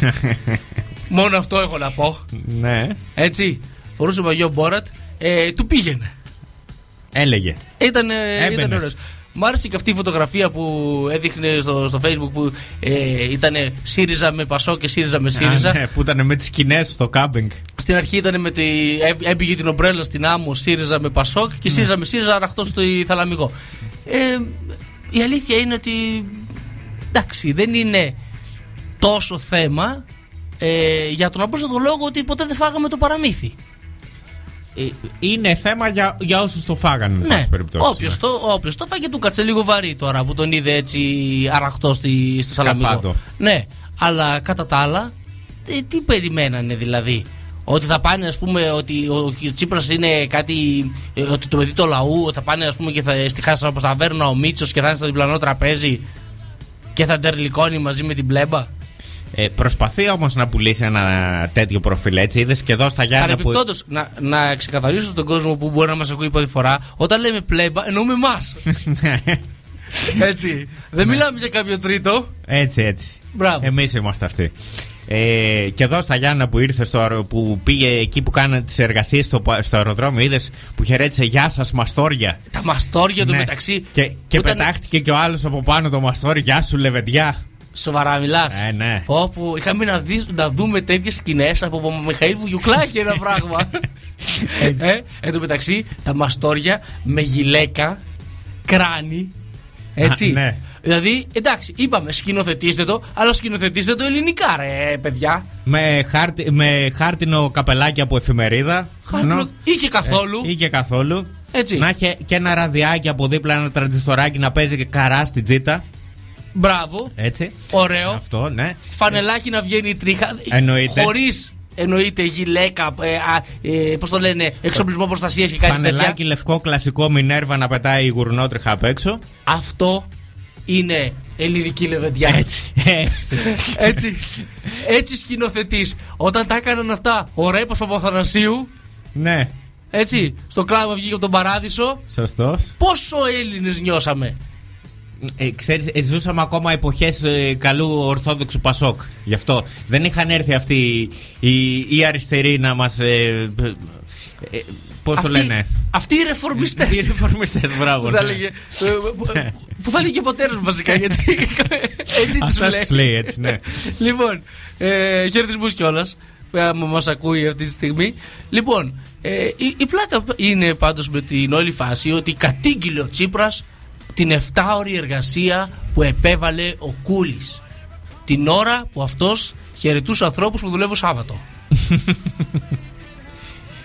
Μόνο αυτό έχω να πω. ναι. Έτσι. Φορούσε μαγιό Μπόρατ. Ε, του πήγαινε. Έλεγε. Ήταν, Έμπαινες. ήταν ωραίος. Μ' άρεσε και αυτή η φωτογραφία που έδειχνε στο, στο facebook που ε, ήταν ΣΥΡΙΖΑ με Πασό και ΣΥΡΙΖΑ με ΣΥΡΙΖΑ. Α, ναι, που ήταν με τις σκηνές στο κάμπινγκ. Στην αρχή ήταν με τη, έ- έπηγε την ομπρέλα στην άμμο ΣΥΡΙΖΑ με Πασόκ και ΣΥΡΙΖΑ με ΣΥΡΙΖΑ αραχτό στο θαλαμικό. Ε, η αλήθεια είναι ότι εντάξει, δεν είναι τόσο θέμα ε, για τον απλό λόγο ότι ποτέ δεν φάγαμε το παραμύθι. Ε, Είναι θέμα για, για όσους το φάγανε, εν Ναι, πάση περιπτώσει. όποιος το, όποιος το φάγε του κάτσε λίγο βαρύ τώρα που τον είδε έτσι αραχτό στη, στη Σαλαμικό. Σκαφάντο. Ναι, αλλά κατά τα άλλα, τι, τι περιμένανε δηλαδή; Ότι θα πάνε, ας πούμε, ότι ο Τσίπρας είναι κάτι. ε, Ότι το παιδί του λαού, ότι θα πάνε, ας πούμε, και θα στη χάσα από ταβέρνα ο Μίτσος και θα είναι στο διπλανό τραπέζι και θα ντερλικώνει μαζί με την πλέμπα; Ε, προσπαθεί όμως να πουλήσει ένα τέτοιο προφίλ έτσι. Είδες και εδώ στα Γιάννα που. Παρεμπιπτόντω, να, να ξεκαθαρίσω στον κόσμο που μπορεί να μας ακούει πρώτη φορά, όταν λέμε πλέμπα, εννοούμε εμάς. έτσι. Δεν μιλάμε για κάποιο τρίτο. έτσι, έτσι. Μπράβο. Εμείς είμαστε αυτοί. Ε, και εδώ στα Γιάννα που ήρθε στο, αερο- που πήγε εκεί που κάνανε τις εργασίες στο, στο αεροδρόμιο, είδες που χαιρέτησε Γεια σας, Μαστόρια. Τα μαστόρια του Ναι. μεταξύ. Και, και Που ήταν- πετάχτηκε και ο άλλος από πάνω το Μαστόρι. Γεια σου, Λεβεντιά. Σοβαρά μιλάς. Ε, ναι. Όπου είχαμε να, δεις- να δούμε τέτοιες σκηνές από τον Μιχαήλ Βουγιουκλάκη ένα πράγμα. ε, εν τω μεταξύ, τα μαστόρια με γυλαίκα, κράνη. Έτσι. Α, ναι. Δηλαδή, εντάξει, είπαμε σκηνοθετήστε το, αλλά σκηνοθετήστε το ελληνικά, ρε παιδιά. Με, χάρτη, με χάρτινο καπελάκι από εφημερίδα. Χάρτινο- Νο- ή και καθόλου. Ε, ή και καθόλου. Έτσι. Να έχει και ένα ραδιάκι από δίπλα, ένα τραντιστοράκι να παίζει και καρά στην τζίτα. Μπράβο. Έτσι. Ωραίο. Αυτό, ναι. Φανελάκι να βγαίνει η τρίχα. Εννοείται. Χωρίς εννοείται γυλαίκα, ε, α, ε, πώς το λένε, εξοπλισμό προστασίας και κάτι Φανελάκι τέτοια. λευκό κλασικό Μινέρβα να πετάει η γουρνότριχα απ' έξω. Αυτό είναι ελληνική λεβεντιά. Έτσι. Έτσι. έτσι, έτσι σκηνοθετή. Όταν τα έκαναν αυτά ο Ρέπος Παπαθανασίου, ναι, έτσι, στο κλάμα βγήκε από τον παράδεισο, σωστός. πόσο Έλληνες νιώσαμε. Ε, ξέρεις, ε, ζούσαμε ακόμα εποχές ε, καλού Ορθόδοξου Πασόκ. Γι' αυτό δεν είχαν έρθει αυτοί οι, οι αριστεροί να μας... Ε, ε, πώς το Αυτοί- λένε... Αυτοί οι ρεφορμιστές. Οι ρεφορμιστές, μπράβο. Που θα ναι. έλεγε. ε, που- Που θα έλεγε και ο πατέρας μου βασικά. Γιατί έτσι τους Αυτά λέει. τους λέει έτσι, ναι. Λοιπόν, ε, χαιρετισμούς κιόλας. Άμα μας ακούει αυτή τη στιγμή. Λοιπόν, ε, η, η πλάκα είναι πάντως με την όλη φάση ότι κατήγγειλε ο Τσίπρας την 7ωρη εργασία που επέβαλε ο Κούλης. Την ώρα που αυτός χαιρετούσε ανθρώπους που δουλεύουν Σάββατο.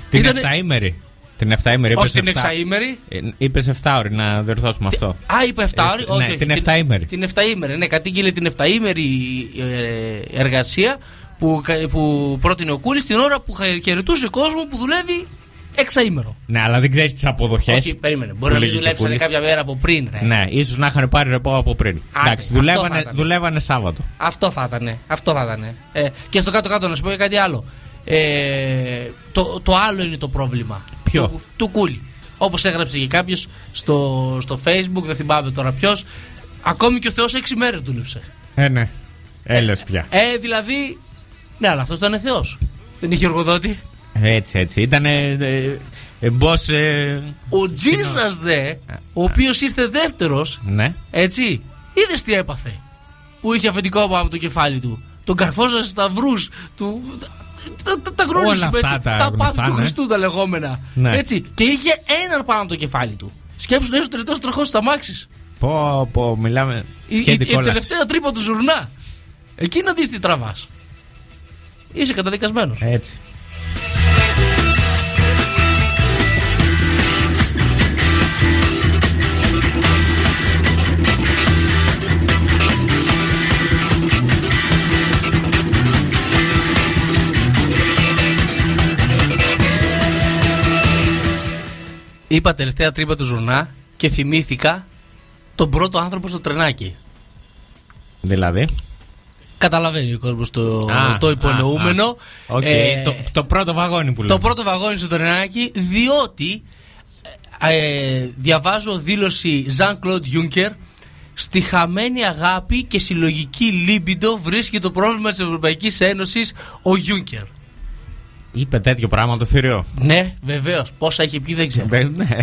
Την Ήτανε- εφταήμερη. Την 7ήμερη. Όχι την εξαήμερη. Είπες 7 ώρη να διορθώσουμε αυτό. Α, είπε 7 ώρη. Ε, όχι, ναι, όχι, την 7ήμερη. Την 7ήμερη, ναι, κατήγγειλε την 7ήμερη ε, εργασία που, κα- που πρότεινε ο Κούρη την ώρα που χα- χαιρετούσε κόσμο που δουλεύει εξαήμερο. Ναι, αλλά δεν ξέρεις τις αποδοχές. Όχι, περίμενε. Μπορεί να μην δουλέψανε κάποια μέρα από πριν. Ρε. Ναι, ίσως να είχαν πάρει ρεπό από πριν. Άντε, Εντάξει, αυτό θα δουλεύανε, ήταν. δουλεύανε Σάββατο. Αυτό θα ήταν. Αυτό θα ήταν. Ε, και στο κάτω-κάτω να σου πω και κάτι άλλο. Ε, το, το άλλο είναι το πρόβλημα. Ποιο; Του, του Κούλι. Όπως έγραψε και κάποιος στο, στο Facebook, δεν θυμάμαι τώρα ποιος. Ακόμη και ο Θεός 6 μέρες δούλεψε. Ε, ναι. Έλε πια. Ε, δηλαδή. Ναι, αλλά αυτός ήταν Θεός. Δεν είχε εργοδότη. Έτσι, έτσι. Ήταν ε, ε, boss, ε, Ο Τζίζα δε, ο οποίος ήρθε δεύτερος, ναι. έτσι, είδες τι έπαθε; Που είχε αφεντικό πάνω από το κεφάλι του. Τον καρφόζα σταυρούς του. Τα, τα, τα γνωρίζουμε Όλα αυτά έτσι. τα Τα γνωστά, πάθη του ναι. Χριστού τα λεγόμενα. Ναι. Έτσι. Και είχε έναν πάνω από το κεφάλι του. Σκέψου να είσαι ο τελευταίος τροχός της αμάξης. Πω, πω, μιλάμε. Η, η, Σχέτη η κόλασης. τελευταία τρύπα του ζουρνά. Εκεί να δεις τι τραβάς. Είσαι καταδικασμένος. Έτσι. Είπα τελευταία τρύπα του ζουρνά και θυμήθηκα τον πρώτο άνθρωπο στο τρενάκι. Δηλαδή; Καταλαβαίνει ο κόσμος το, Α, το υπονοούμενο. α, α. Οκ, Ε, το, το πρώτο βαγόνι που το λέμε. πρώτο βαγόνι στο τρενάκι, διότι ε, διαβάζω δήλωση Jean-Claude Juncker στη χαμένη αγάπη και συλλογική λίμπιντο βρίσκει το πρόβλημα της Ευρωπαϊκής Ένωσης ο Juncker. Είπε τέτοιο πράγμα το θηρίο. Ναι, βεβαίως. Πόσα έχει πει δεν ξέρω.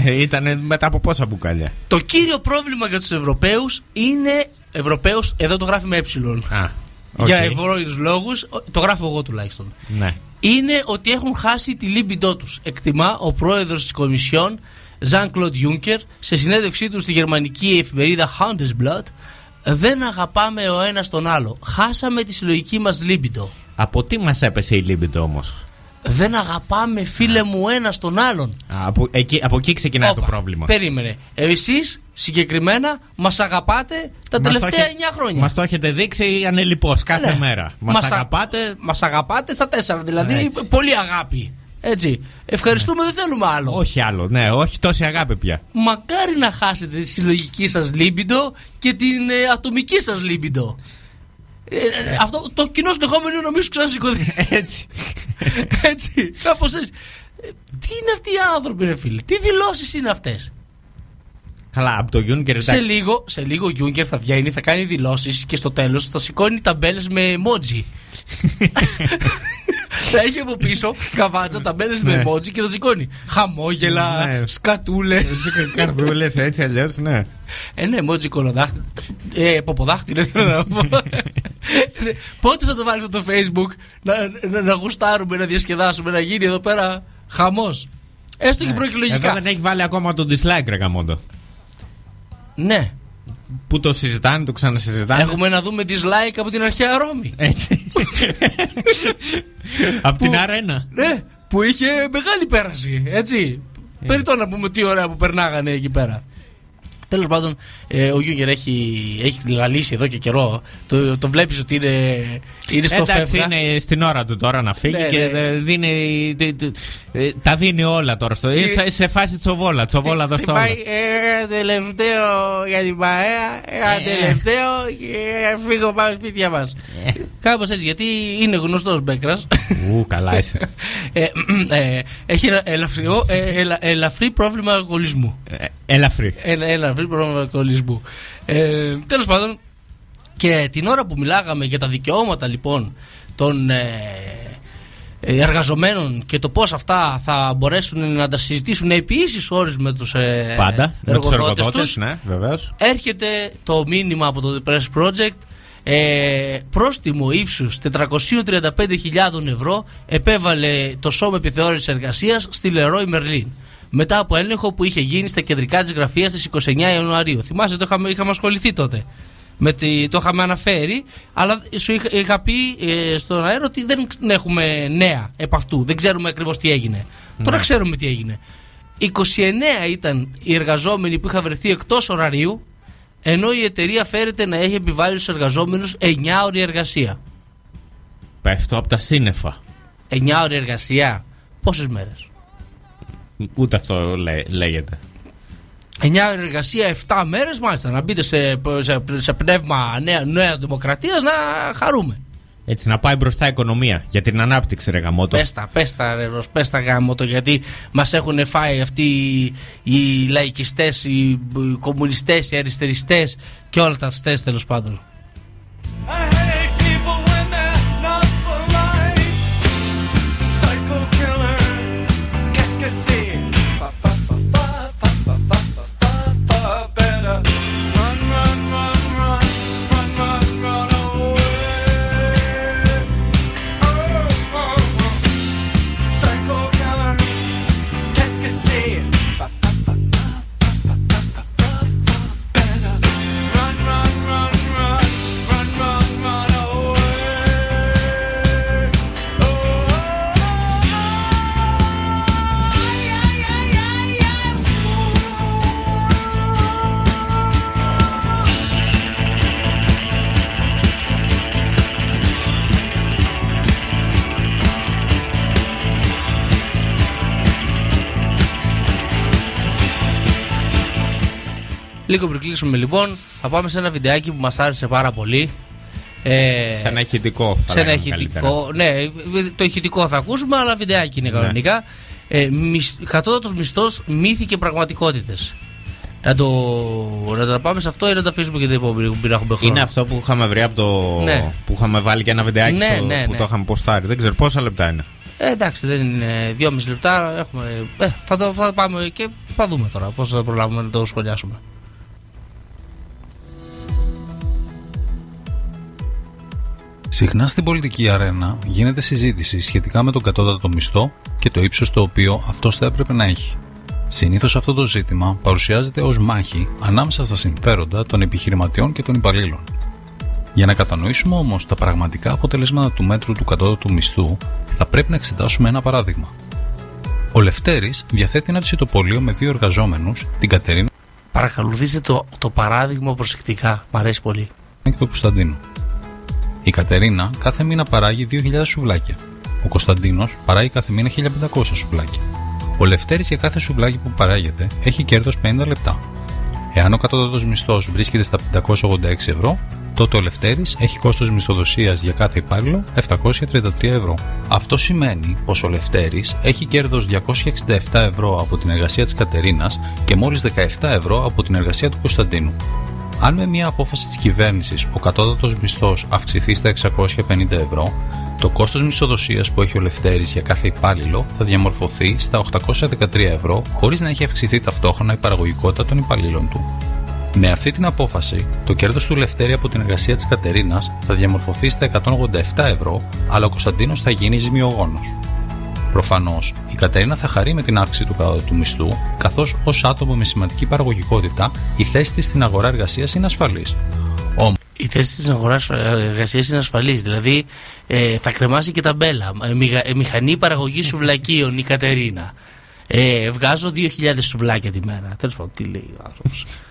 Ήταν μετά από πόσα μπουκάλια. Το κύριο πρόβλημα για τους Ευρωπαίους είναι. Ευρωπαίους, εδώ το γράφει με ε. Α, Για οκ. ευνόητους λόγους, το γράφω εγώ τουλάχιστον. Ναι. είναι ότι έχουν χάσει τη λίμπιντό τους. Εκτιμά ο πρόεδρος της Κομισιόν, Jean-Claude Juncker, σε συνέντευξή του στη γερμανική εφημερίδα Handelsblatt, δεν αγαπάμε ο ένας τον άλλο. Χάσαμε τη συλλογική μας λίμπιντο. Από τι μας έπεσε η λίμπιντο όμως; Δεν αγαπάμε φίλε μου ένα τον άλλον. Από εκεί, από εκεί ξεκινάει το πρόβλημα. Περίμενε. Εσείς συγκεκριμένα μας αγαπάτε τα τελευταία 9 χρόνια. Μας το έχετε δείξει ανελειπώς κάθε Ναι. μέρα. Μας Μας α- αγαπάτε. Μας αγαπάτε στα τέσσερα, δηλαδή πολύ αγάπη. Έτσι. Ευχαριστούμε, δεν θέλουμε άλλο. Όχι άλλο, ναι, όχι τόση αγάπη πια. Μακάρι να χάσετε τη συλλογική σας λίμπιντο και την ε, ατομική σας λίμπιντο. Ε, ε, αυτό το κοινό συνεχόμενο είναι να μην σου ξανασηκωθεί. Έτσι. έτσι. Κάπως έτσι. Ε, Τι είναι αυτοί οι άνθρωποι, ρε φίλε; Τι δηλώσεις είναι αυτές; Καλά, από το Juncker εντάξει. Σε λίγο, σε λίγο ο Γιούγκερ θα βγαίνει, θα κάνει δηλώσεις και στο τέλος θα σηκώνει ταμπέλες με emoji. θα έχει από πίσω καβάτσα ταμπέλες με Ναι. emoji και θα σηκώνει χαμόγελα, Ναι. σκατούλες. Καρδούλες έτσι αλλιώς, ναι. Ε, ναι, emoji κολοδάχτυλο. Ε, ποποδάχτυλο, θέλω να πω. Ε, Πότε θα το βάλεις στο facebook να, να, να γουστάρουμε, να διασκεδάσουμε, να γίνει εδώ πέρα χαμός; Έστω και Εδώ προεκλογικά. δεν έχει βάλει ακόμα τον dislike, ρε Γαμόντο. Ναι. Που το συζητάνε, το ξανασυζητάνε. Έχουμε να δούμε dislike από την αρχαία Ρώμη. Έτσι. από την αρένα. Ναι, που είχε μεγάλη πέραση. Έτσι. Ε. Περιττό να πούμε τι ωραία που περνάγανε εκεί πέρα. Τέλος πάντων, ε, ο Γιούγκερ έχει, έχει λαλήσει εδώ και καιρό. Το, το βλέπεις ότι είναι, είναι στο Εντάξει, φεύγα. είναι στην ώρα του τώρα να φύγει Ναι, και ναι. ε, δίνει, δι- δι- ε, τα δίνει όλα τώρα. Στο, Ε, σε, σε φάση τσοβόλα. Τσοβόλα δώσ' τα όλα. Χτυπάει ένα τελευταίο για την παρέα, ένα Ε. τελευταίο και φύγω πάμε σπίτια μας. Κάπως έτσι, γιατί είναι γνωστός Μπέκρας. Ου, καλά είσαι. ε, ε, έχει ένα ελαφριό, ε, ελα- ελαφρύ πρόβλημα αλκοολισμού. Ε, Ελαφρύ. Ένα ελαφρύ πρόβλημα αλκοολισμού. Ε, Τέλος πάντων, και την ώρα που μιλάγαμε για τα δικαιώματα λοιπόν των ε, ε, εργαζομένων και το πώς αυτά θα μπορέσουν να τα συζητήσουν επί ίσης ώρες με τους ε, Πάντα. Με τους εργοδότες εργοδότες, τους ναι, βεβαίως. έρχεται το μήνυμα από το The Press Project ε, πρόστιμο ύψους 435.000 ευρώ επέβαλε το Σώμα Επιθεώρησης Εργασίας στη Λερόι Μερλίν μετά από έλεγχο που είχε γίνει στα κεντρικά της γραφείας στις 29 Ιανουαρίου. Θυμάσαι το είχαμε, είχαμε ασχοληθεί τότε. Με τη, το είχαμε αναφέρει, αλλά σου είχα, είχα πει ε, στον αέρα ότι δεν έχουμε νέα επ' αυτού. Δεν ξέρουμε ακριβώς τι έγινε. Τώρα ξέρουμε τι έγινε. 29 ήταν οι εργαζόμενοι που είχαν βρεθεί εκτός ωραρίου, ενώ η εταιρεία φέρεται να έχει επιβάλει στους εργαζόμενους 9 ώρη εργασία. Πέφτω από τα σύννεφα. 9 ώρη εργασία, πόσες μέρες; Ούτε αυτό λέ- λέγεται. 9 ώρη εργασία, 7 μέρες μάλιστα. Να μπείτε σε, σε, σε πνεύμα νέα, νέας δημοκρατίας να χαρούμε. Έτσι, να πάει μπροστά η οικονομία για την ανάπτυξη, ρε γαμότο. Πες τα, πες τα ρε Ρος, πες τα γάμο το γιατί μας έχουν φάει αυτοί οι, οι λαϊκιστές, οι, οι κομμουνιστές, οι αριστεριστές και όλα τα αστές τέλος πάντων. Λίγο πριν κλείσουμε λοιπόν, θα πάμε σε ένα βιντεάκι που μας άρεσε πάρα πολύ. Ε, Σε ένα ηχητικό. θα σε ένα λέγαμε ηχητικό. Ναι, το ηχητικό θα ακούσουμε, αλλά βιντεάκι είναι κανονικά. Ε, μισ- κατώτατος μισθός, μύθοι και πραγματικότητες. Να το, να το πάμε σε αυτό ή να το αφήσουμε και την επόμενη που μην έχουμε χρόνο; Είναι αυτό που είχαμε βρει από το. Ναι. που είχαμε βάλει και ένα βιντεάκι Ναι, στο... ναι, που ναι. το είχαμε ποστάρει. Δεν ξέρω πόσα λεπτά είναι; Ε, εντάξει, δεν είναι δυόμιση λεπτά. Έχουμε, ε, θα, το, θα το πάμε και θα δούμε τώρα πώς θα προλάβουμε να το σχολιάσουμε. Συχνά στην πολιτική αρένα γίνεται συζήτηση σχετικά με τον κατώτατο μισθό και το ύψος το οποίο αυτός θα έπρεπε να έχει. Συνήθως αυτό το ζήτημα παρουσιάζεται ως μάχη ανάμεσα στα συμφέροντα των επιχειρηματιών και των υπαλλήλων. Για να κατανοήσουμε όμως τα πραγματικά αποτελέσματα του μέτρου του κατώτατου μισθού, θα πρέπει να εξετάσουμε ένα παράδειγμα. Ο Λευτέρης διαθέτει ένα ψητοπολείο με δύο εργαζόμενους, την Κατερίνα Παρακολουθήστε το, το παράδειγμα προσεκτικά. Μ' αρέσει πολύ. και τον Κωνσταντίνο. Η Κατερίνα κάθε μήνα παράγει 2.000 σουβλάκια. Ο Κωνσταντίνος παράγει κάθε μήνα 1.500 σουβλάκια. Ο Λευτέρης για κάθε σουβλάκι που παράγεται έχει κέρδος 50 λεπτά. Εάν ο κατώτατος μισθός βρίσκεται στα 586 ευρώ, τότε ο Λευτέρης έχει κόστος μισθοδοσίας για κάθε υπάλληλο 733 ευρώ. Αυτό σημαίνει πως ο Λευτέρης έχει κέρδος 267 ευρώ από την εργασία της Κατερίνας και μόλις 17 ευρώ από την εργασία του Κωνσταντίνου. Αν με μια απόφαση της κυβέρνησης ο κατώτατος μισθός αυξηθεί στα 650 ευρώ, το κόστος μισθοδοσίας που έχει ο Λευτέρης για κάθε υπάλληλο θα διαμορφωθεί στα 813 ευρώ χωρίς να έχει αυξηθεί ταυτόχρονα η παραγωγικότητα των υπαλλήλων του. Με αυτή την απόφαση, το κέρδος του Λευτέρη από την εργασία της Κατερίνας θα διαμορφωθεί στα 187 ευρώ, αλλά ο Κωνσταντίνος θα γίνει ζημιογόνος. Προφανώς, η Κατερίνα θα χαρεί με την αύξηση του κατώτατου μισθού, καθώς ως άτομο με σημαντική παραγωγικότητα η θέση της στην αγορά εργασίας είναι ασφαλής. Όμω, Η θέση της αγορά εργασίας είναι ασφαλής. Δηλαδή ε, θα κρεμάσει και τα μπέλα. Ε, μηχα- ε, μηχανή παραγωγής σουβλακίων η Κατερίνα. Ε, βγάζω 2.000 σουβλάκια τη μέρα. Τέλος πάντων, τι λέει ο άνθρωπος.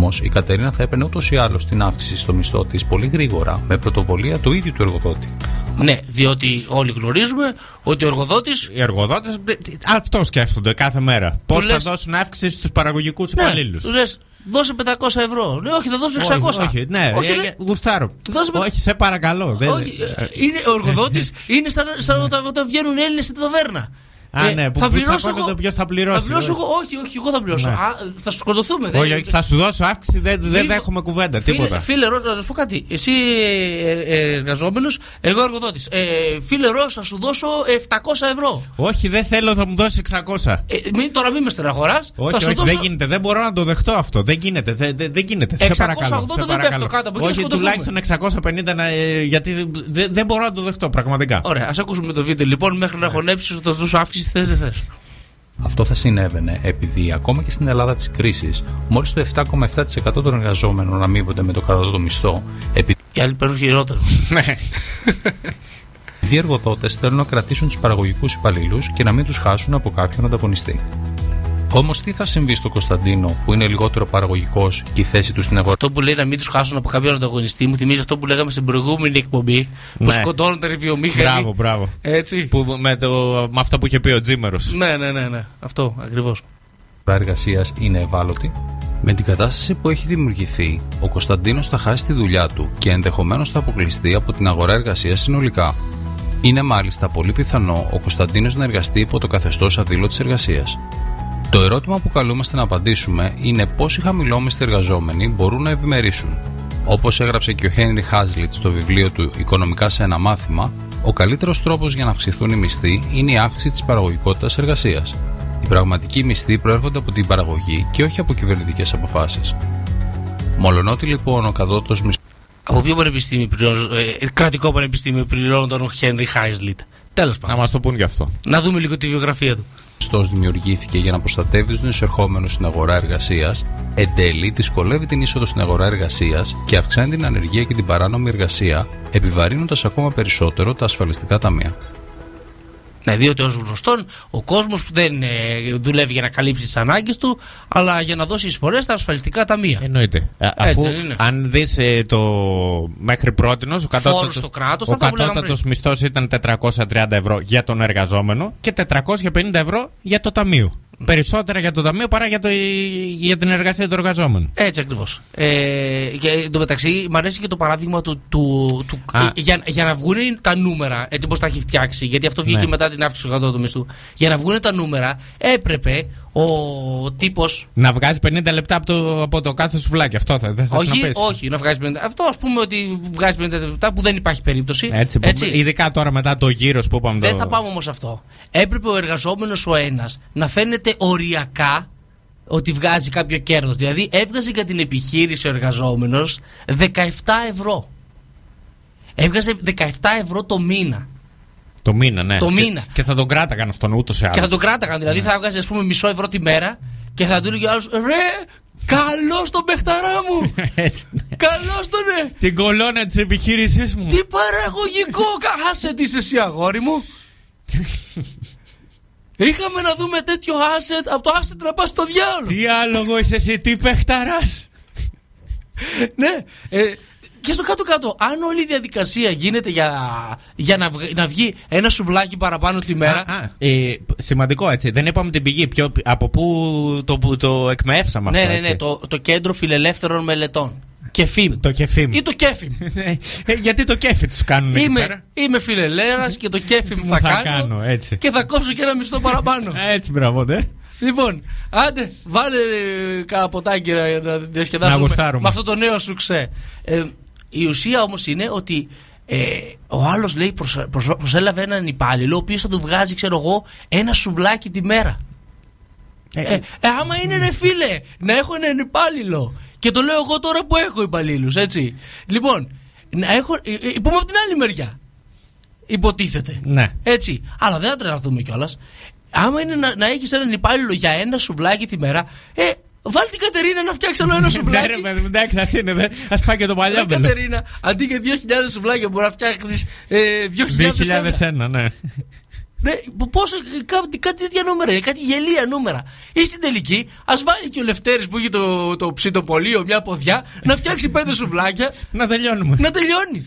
όμως, η Κατερίνα θα έπαιρνε ούτως ή άλλως την αύξηση στο μισθό της πολύ γρήγορα με πρωτοβολία του ίδιου του εργοδότη. ναι, διότι όλοι γνωρίζουμε ότι ο εργοδότη. Οι εργοδότες αυτό σκέφτονται κάθε μέρα. Πώς θα λες- δώσουν αύξηση στους παραγωγικούς Ναι, υπαλλήλους; του λες, δώσε 500 ευρώ. Ναι, όχι, θα δώσω 600. Όχι, όχι, ναι, Όχι, ε, ναι. ε, γουστάρω. Δώσε με- Όχι, σε παρακαλώ. δεν- Όχι, ε, είναι, ο εργοδότης είναι σαν, σαν όταν, όταν βγαίνουν Έλληνες στην ταβέρνα. Α, ναι, που- θα που πληρώσω τσακώνονται εγώ. ποιος θα πληρώσει, Θα πληρώσω όχι. εγώ. Όχι, όχι, εγώ θα πληρώσω. Ναι. Α, θα σκοτωθούμε. δεν- Όχι, όχι, θα σου δώσω αύξηση, δεν, δεν Φίλε- έχουμε κουβέντα, Φίλε, τίποτα. φίλε Ρο, να σου πω κάτι. Εσύ εργαζόμενος, εγώ εργοδότης. Ε, φίλε Ρο, θα σου δώσω 700 ευρώ. Όχι, δεν θέλω, θα μου δώσεις 600. Ε, μην, τώρα μην με στεναχωράς. Όχι, θα σου όχι, δώσω. δεν γίνεται. Δεν μπορώ να το δεχτώ αυτό. Δεν γίνεται. Δεν, δεν, δεν γίνεται. Σε 680 παρακαλώ. σε δεν παρακαλώ. πέφτω κάτω από εκεί, να Όχι, σκοτωθούμε. τουλάχιστον 650 να, ε, γιατί δεν, δεν, δεν μπορώ να το δεχτώ πραγματικά. Ωραία, ας ακούσουμε το βίντεο λοιπόν μέχρι να χωνέψεις το δώσω αύξηση θες δεν θες. Αυτό θα συνέβαινε επειδή ακόμα και στην Ελλάδα της κρίσης, μόλις το 7,7% των εργαζόμενων αμείβονται με το κατώτατο μισθό, επειδή Οι άλλοι παίρνουν χειρότερο. Ναι. οι εργοδότε θέλουν να κρατήσουν τους παραγωγικούς υπαλλήλους και να μην τους χάσουν από κάποιον ανταγωνιστή. Όμως τι θα συμβεί στο Κωνσταντίνο που είναι λιγότερο παραγωγικός και η θέση του στην αγορά; Αυτό που λέει να μην τους χάσουν από κάποιον ανταγωνιστή μου θυμίζει αυτό που λέγαμε στην προηγούμενη εκπομπή. Που Ναι. σκοτώνονταν οι βιομήχανοι. Μπράβο, μπράβο. Έτσι. Που, με, το, με αυτό που είχε πει ο Τζίμερος. Ναι, ναι, ναι, ναι. Αυτό ακριβώς. εργασία είναι ευάλωτη. Με την κατάσταση που έχει δημιουργηθεί, ο Κωνσταντίνος θα χάσει τη δουλειά του και ενδεχομένως θα αποκλειστεί από την αγορά εργασίας συνολικά. Είναι μάλιστα πολύ πιθανό ο Κωνσταντίνος να εργαστεί υπό το καθεστώς αδήλωτης εργασίας. Το ερώτημα που καλούμαστε να απαντήσουμε είναι πόσοι χαμηλόμιστοι εργαζόμενοι μπορούν να ευημερήσουν. Όπως έγραψε και ο Χένρι Χάζλιτ στο βιβλίο του Οικονομικά σε ένα μάθημα, ο καλύτερος τρόπος για να αυξηθούν οι μισθοί είναι η αύξηση της παραγωγικότητας εργασίας. Οι πραγματικοί μισθοί προέρχονται από την παραγωγή και όχι από κυβερνητικές αποφάσεις. Μολονότι λοιπόν ο κατώτατο μισθό Από ποιο πανεπιστήμιο πληρώνω, ε, κρατικό πανεπιστήμιο πληρώνω τον Χένρι Χάισλιτ. Τέλος πάντων. Να μας το πούν γι' αυτό. Να δούμε λίγο τη βιογραφία του. Μισθός δημιουργήθηκε για να προστατεύει τους εισερχόμενους στην αγορά εργασίας, εν τέλει δυσκολεύει την είσοδο στην αγορά εργασίας και αυξάνει την ανεργία και την παράνομη εργασία, επιβαρύνοντας ακόμα περισσότερο τα ασφαλιστικά ταμεία. Ναι, διότι ως γνωστόν ο κόσμος δεν ε, δουλεύει για να καλύψει τις ανάγκες του, αλλά για να δώσει εισφορές στα ασφαλιστικά ταμεία. Εννοείται. Α, Έτσι αφού δεν είναι. αν δεις το μέχρι πρώτη ο κατώτατος, στο κράτος, ο αυτά που λέγαμε κατώτατος μισθός ήταν 430 ευρώ για τον εργαζόμενο και 450 ευρώ για το ταμείο. Περισσότερα για το ταμείο παρά για, το, για την εργασία του εργαζόμενου. Έτσι ακριβώς. Ε, και εν τω μεταξύ, μου αρέσει και το παράδειγμα του. του, του Α. ε, για, για να βγουν τα νούμερα, έτσι όπως τα έχει φτιάξει, γιατί αυτό βγήκε Ναι. μετά την αύξηση του κατώτατου μισθού. Για να βγουν τα νούμερα, έπρεπε ο τύπο. Να βγάζει 50 λεπτά από το, από το κάθε σουβλάκι. Αυτό θα, δεν θα Όχι, να πεις. όχι, να βγάζει 50. Αυτό ας πούμε ότι βγάζει 50 λεπτά που δεν υπάρχει περίπτωση. Έτσι, που- Ειδικά τώρα μετά το γύρο που είπαμε. Δεν το... θα πάμε όμως αυτό. Έπρεπε ο εργαζόμενος ο ένας να φαίνεται οριακά ότι βγάζει κάποιο κέρδος. Δηλαδή έβγαζε για την επιχείρηση ο εργαζόμενος 17 ευρώ. Έβγαζε 17 ευρώ το μήνα. Το μήνα, ναι. Το Και- μήνα. Και, θα τον κράταγαν αυτόν ούτως ή άλλω. Και θα τον κράταγαν. Δηλαδή θα έβγαζε, ας πούμε, μισό ευρώ τη μέρα και θα του έλεγε ο άλλος Ρε, καλό τον παιχταρά μου! Έτσι. καλό τον ναι! Την κολόνα της επιχείρησής μου. Τι παραγωγικό! κα- Άσε τις είσαι εσύ, αγόρι μου! Είχαμε να δούμε τέτοιο asset από το asset να πας στο διάολο. Τι άλογο είσαι εσύ, τι παιχταράς. ναι. Ε, και στο κάτω-κάτω, αν όλη η διαδικασία γίνεται για, για να, βγ- να βγει ένα σουβλάκι παραπάνω τη μέρα. Ε, σημαντικό έτσι. Δεν είπαμε την πηγή. Ποιο, από πού το, που το εκμεύσαμε ναι, αυτό. ναι, έτσι. ναι, το, το κέντρο φιλελεύθερων μελετών. Κεφίμ. Το κεφίμ. Ή το κέφιμ. Ε, γιατί το κέφι τους κάνουν εκεί πέρα; είμαι, είμαι φιλελέρα και το κέφι μου Μου θα, θα κάνω, κάνω, έτσι. και θα κόψω και ένα μισθό παραπάνω. Έτσι, μπράβο, ναι. λοιπόν, άντε, βάλε ε, κάνα ποτάκι ρε, για να διασκεδάσουμε Να γουστάρουμε. με αυτό το νέο σουξέ. Ε, η ουσία όμως είναι ότι ε, ο άλλος λέει προσ- προσ- προσέλαβε έναν υπάλληλο ο οποίος θα του βγάζει, ξέρω εγώ, ένα σουβλάκι τη μέρα. Ε, ε, άμα είναι ρε φίλε, να έχω έναν υπάλληλο. Και το λέω εγώ τώρα που έχω υπαλλήλους, έτσι. Λοιπόν, να έχω. ε, ε, πούμε από την άλλη μεριά. Υποτίθεται. Ναι. Έτσι. Αλλά δεν θα τρελαθούμε κιόλας. Άμα είναι να, να έχεις έναν υπάλληλο για ένα σουβλάκι τη μέρα, ε, βάλει την Κατερίνα να φτιάξει άλλο ένα Ναι, σουβλάκι. ρε, παιδί, εντάξει, ας είναι. δε. Α πάει και το Ρε παλιό Κατερίνα, αντί για 2.000 σουβλάκια μπορεί να φτιάχνεις ε, 2.000 2001, ναι. ναι, πόσο, κάτι, κάτι τέτοια νούμερα είναι, κάτι γελία νούμερα. Ή στην τελική, ας βάλει και ο Λευτέρης που έχει το, το ψητοπολείο, μια ποδιά, να φτιάξει πέντε σουβλάκια. να τελειώνουμε. Να τελειώνει.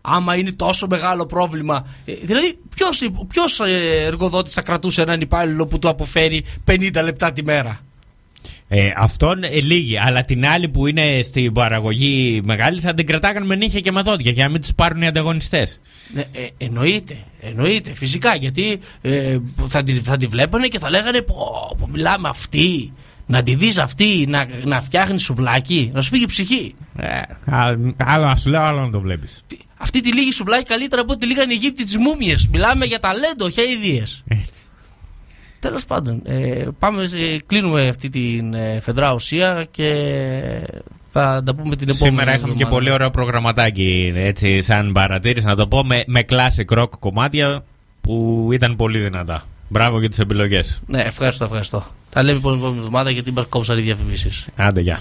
Άμα είναι τόσο μεγάλο πρόβλημα. ε, Δηλαδή, ποιος εργοδότης θα κρατούσε έναν υπάλληλο που του αποφέρει 50 λεπτά τη μέρα; Ε, αυτόν ε, λίγοι. Αλλά την άλλη που είναι στην παραγωγή μεγάλη θα την κρατάγαν με νύχια και με δόντια για να μην τους πάρουν οι ανταγωνιστές. Ναι, ε, εννοείται, εννοείται, φυσικά. Γιατί ε, θα, τη, θα τη βλέπανε και θα λέγανε πω, πω μιλάμε αυτή. Να τη δεις αυτή να, να φτιάχνει σουβλάκι, να σου φύγει η ψυχή. Ε, άλλο άλλο να σου λέω, άλλο να το βλέπεις. Αυτή τη λίγη σουβλάκι καλύτερα από ό,τι λίγαν οι Αιγύπτιοι τις μούμιες. Μιλάμε για ταλέντο, όχι αειδίε. Τέλος πάντων, ε, πάμε, ε, κλείνουμε αυτή την ε, φεδρά ουσία και θα τα πούμε την επόμενη. Σήμερα είχαμε και εβδομάδα. πολύ ωραίο προγραμματάκι έτσι, σαν παρατήρηση να το πω με, με classic rock κομμάτια που ήταν πολύ δυνατά. Μπράβο για τις επιλογές. Ναι, ευχαριστώ, ευχαριστώ. Τα λέμε την επόμενη εβδομάδα γιατί μας κόψαν οι διαφημίσεις. Άντε, γεια.